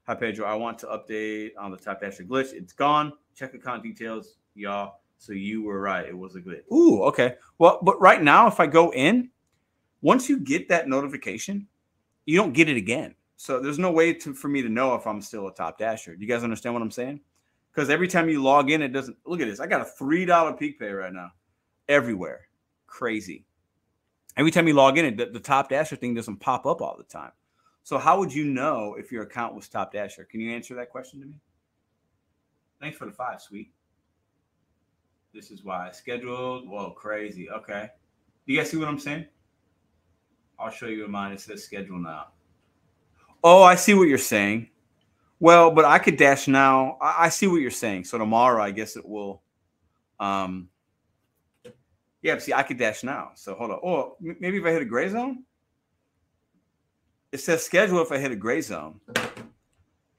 Hi, Pedro. I want to update on the top dasher glitch. It's gone. Check account details, y'all. So you were right. It was a glitch. Ooh, okay. Well, but right now, if I go in, once you get that notification, you don't get it again. So there's no way to, for me to know if I'm still a top dasher. Do you guys understand what I'm saying? Because every time you log in, it doesn't look at this. I got a three dollar peak pay right now, everywhere. Crazy. Every time you log in, it, the, the top dasher thing doesn't pop up all the time. So how would you know if your account was top dasher? Can you answer that question to me? Thanks for the five, sweet. This is why I scheduled. Whoa, crazy. Okay. Do you guys see what I'm saying? I'll show you mine. It says schedule now. Oh, I see what you're saying. Well, but I could dash now. I, I see what you're saying. So tomorrow, I guess it will. Um. Yeah, see, I could dash now. So hold on. Oh, maybe if I hit a gray zone it says schedule if I hit a gray zone.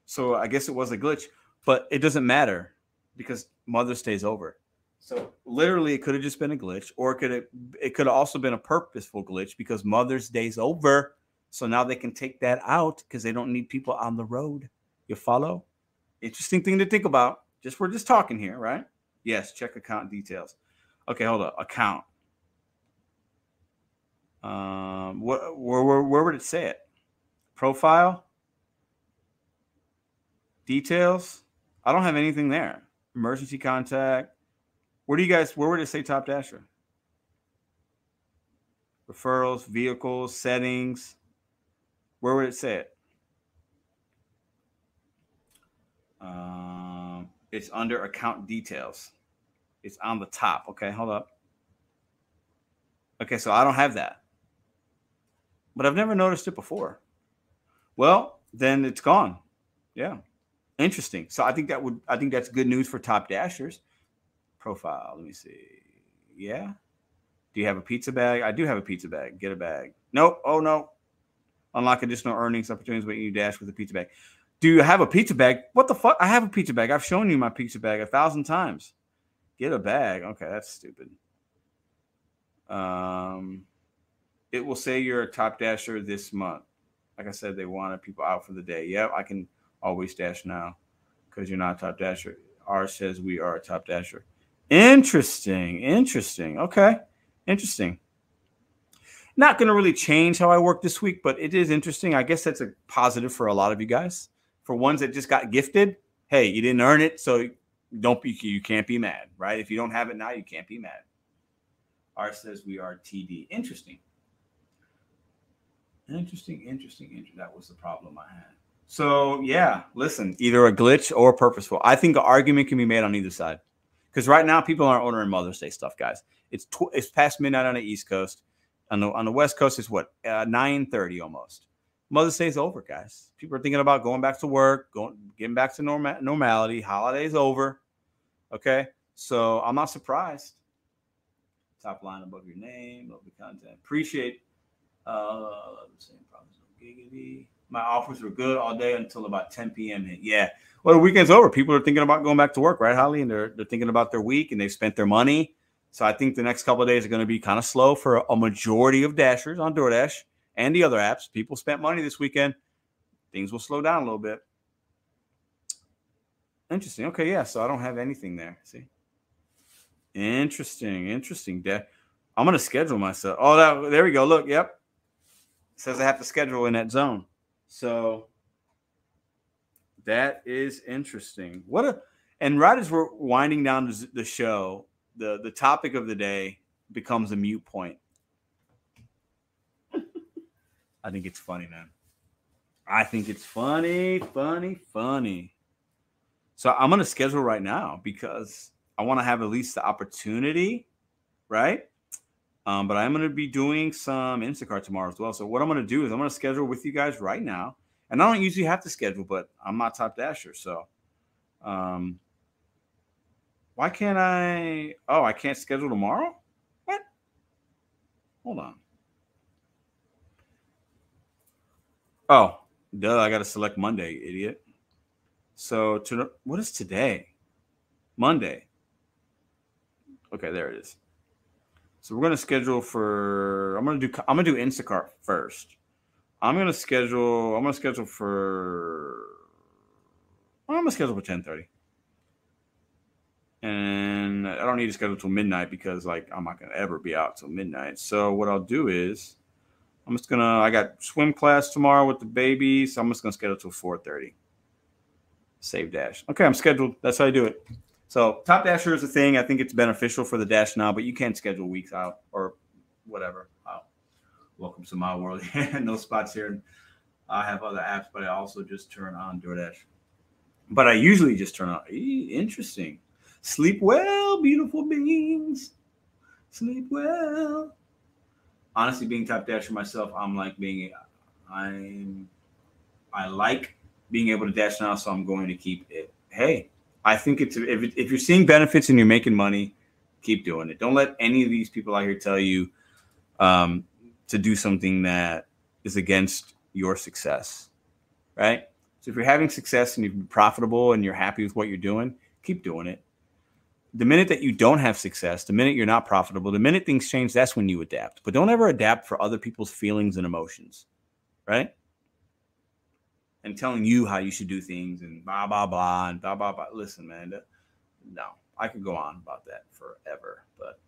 So I guess it was a glitch, but it doesn't matter because Mother's Day is over. So literally, it could have just been a glitch, or it could have it could have also been a purposeful glitch because Mother's Day's over. So now they can take that out because they don't need people on the road. You follow? Interesting thing to think about. Just we're just talking here, right? Yes. Check account details. Okay, hold up. Account. Um, wh- where, where, where would it say it? profile, details. I don't have anything there. Emergency contact. Where do you guys, where would it say top dasher? Referrals, vehicles, settings. Where would it say it? Um, it's under account details. It's on the top. Okay, hold up. Okay, so I don't have that. But I've never noticed it before. Well, then it's gone. Yeah. Interesting. So I think that would I think that's good news for top dashers. Profile. Let me see. Yeah. Do you have a pizza bag? I do have a pizza bag. Get a bag. Nope. Oh no. Unlock additional earnings opportunities when you dash with a pizza bag. Do you have a pizza bag? What the fuck? I have a pizza bag. I've shown you my pizza bag a thousand times. Get a bag. Okay, that's stupid. Um, it will say you're a top dasher this month like I said, they wanted people out for the day. Yep, I can always dash now because you're not a top dasher. R says we are a top dasher. Interesting. Interesting. Okay. Interesting. Not going to really change how I work this week, but it is interesting. I guess that's a positive for a lot of you guys. For ones that just got gifted, hey, you didn't earn it, so don't be you can't be mad, right? If you don't have it now, you can't be mad. R says we are TD. Interesting. Interesting, interesting, interesting. That was the problem I had. So yeah, listen, either a glitch or purposeful. I think an argument can be made on either side. Because right now people aren't ordering Mother's Day stuff, guys. It's tw- it's past midnight on the East Coast. On the on the West Coast, it's what uh, nine thirty almost. Mother's Day is over, guys. People are thinking about going back to work, going getting back to normal normality. Holidays over. Okay, so I'm not surprised. Top line above your name, love the content. Appreciate uh same problems. Giggity. My offers were good all day until about 10 p.m. hit. Yeah. Well, the weekend's over. People are thinking about going back to work, right, Holly? And they're they're thinking about their week and they've spent their money. So I think the next couple of days are going to be kind of slow for a majority of dashers on DoorDash and the other apps. People spent money this weekend. Things will slow down a little bit. Interesting. Okay, yeah. So I don't have anything there. See. Interesting. Interesting. I'm gonna schedule myself. Oh, that there we go. Look, yep. It says I have to schedule in that zone. So that is interesting. What a and right as we're winding down the show, the the topic of the day becomes a mute point. I think it's funny, man. I think it's funny, funny, funny. So I'm gonna schedule right now because I want to have at least the opportunity, right? Um, but I'm to be doing some Instacart tomorrow as well. So what I'm to do is I'm to schedule with you guys right now. And I don't usually have to schedule, but I'm not top dasher. So um, why can't I? Oh, I can't schedule tomorrow? What? Hold on. Oh, duh. I got to select Monday, idiot. So to, what is today? Monday. Okay, there it is. So we're gonna schedule for. I'm gonna do. I'm gonna do Instacart first. I'm gonna schedule. I'm gonna schedule for. I'm gonna schedule for 10:30. And I don't need to schedule till midnight because like I'm not gonna ever be out till midnight. So what I'll do is I'm just gonna. I got swim class tomorrow with the baby, so I'm just gonna schedule till 4:30. Save dash. Okay, I'm scheduled. That's how I do it. So top dasher is a thing. I think it's beneficial for the dash now, but you can't schedule weeks out or whatever. Oh, welcome to my world. no spots here. I have other apps, but I also just turn on DoorDash. But I usually just turn on. Interesting. Sleep well, beautiful beings. Sleep well. Honestly, being top dasher myself, I'm like being. I'm. I like being able to dash now, so I'm going to keep it. Hey, I think it's if, if you're seeing benefits and you're making money, keep doing it. Don't let any of these people out here tell you um, to do something that is against your success, right? So if you're having success and you're profitable and you're happy with what you're doing, keep doing it. The minute that you don't have success, the minute you're not profitable, the minute things change, that's when you adapt. But don't ever adapt for other people's feelings and emotions, right? and telling you how you should do things and blah blah blah and blah blah blah. Listen, man, no, I could go on about that forever, but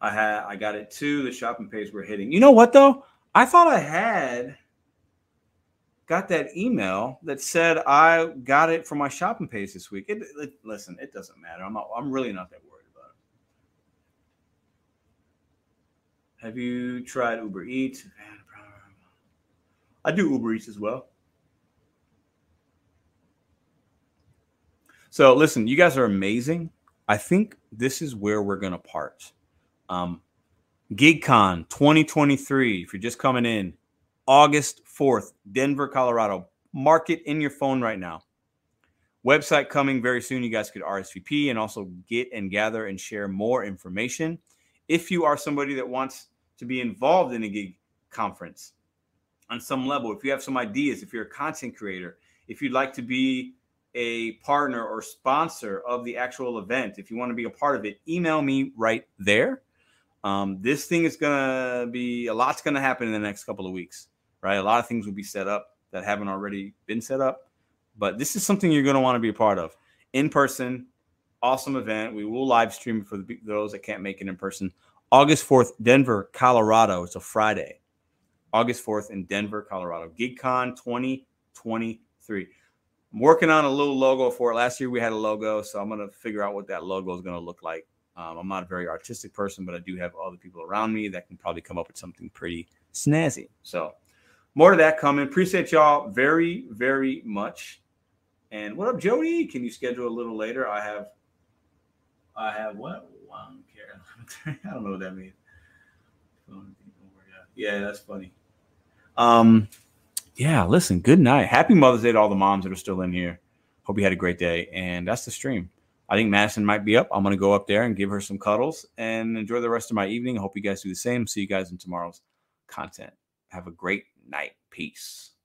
I had I got it too. The shopping page we're hitting. You know what though? I thought I had got that email that said I got it from my shopping page this week. It, it, listen, it doesn't matter. I'm not, I'm really not that worried about it. Have you tried Uber Eats? I do Uber Eats as well. So listen, you guys are amazing. I think this is where we're gonna part. Um, GigCon 2023. If you're just coming in, August 4th, Denver, Colorado. Mark it in your phone right now. Website coming very soon. You guys could RSVP and also get and gather and share more information. If you are somebody that wants to be involved in a gig conference, on some level, if you have some ideas, if you're a content creator, if you'd like to be a partner or sponsor of the actual event, if you want to be a part of it, email me right there. Um, this thing is going to be a lot's going to happen in the next couple of weeks, right? A lot of things will be set up that haven't already been set up. but this is something you're going to want to be a part of in person. Awesome event. We will live stream for the, those that can't make it in person. August 4th, Denver, Colorado. It's a Friday. August 4th in Denver, Colorado. GigCon 2023. I'm working on a little logo for it. Last year we had a logo, so I'm going to figure out what that logo is going to look like. Um, I'm not a very artistic person, but I do have other people around me that can probably come up with something pretty snazzy. So more of that coming. Appreciate y'all very, very much. And what up, Jody? Can you schedule a little later? I have, I have what? One care. I don't know what that means. Yeah, that's funny. Um, yeah, listen, good night. Happy Mother's Day to all the moms that are still in here. Hope you had a great day. And that's the stream. I think Madison might be up. I'm going to go up there and give her some cuddles and enjoy the rest of my evening. I hope you guys do the same. See you guys in tomorrow's content. Have a great night. Peace.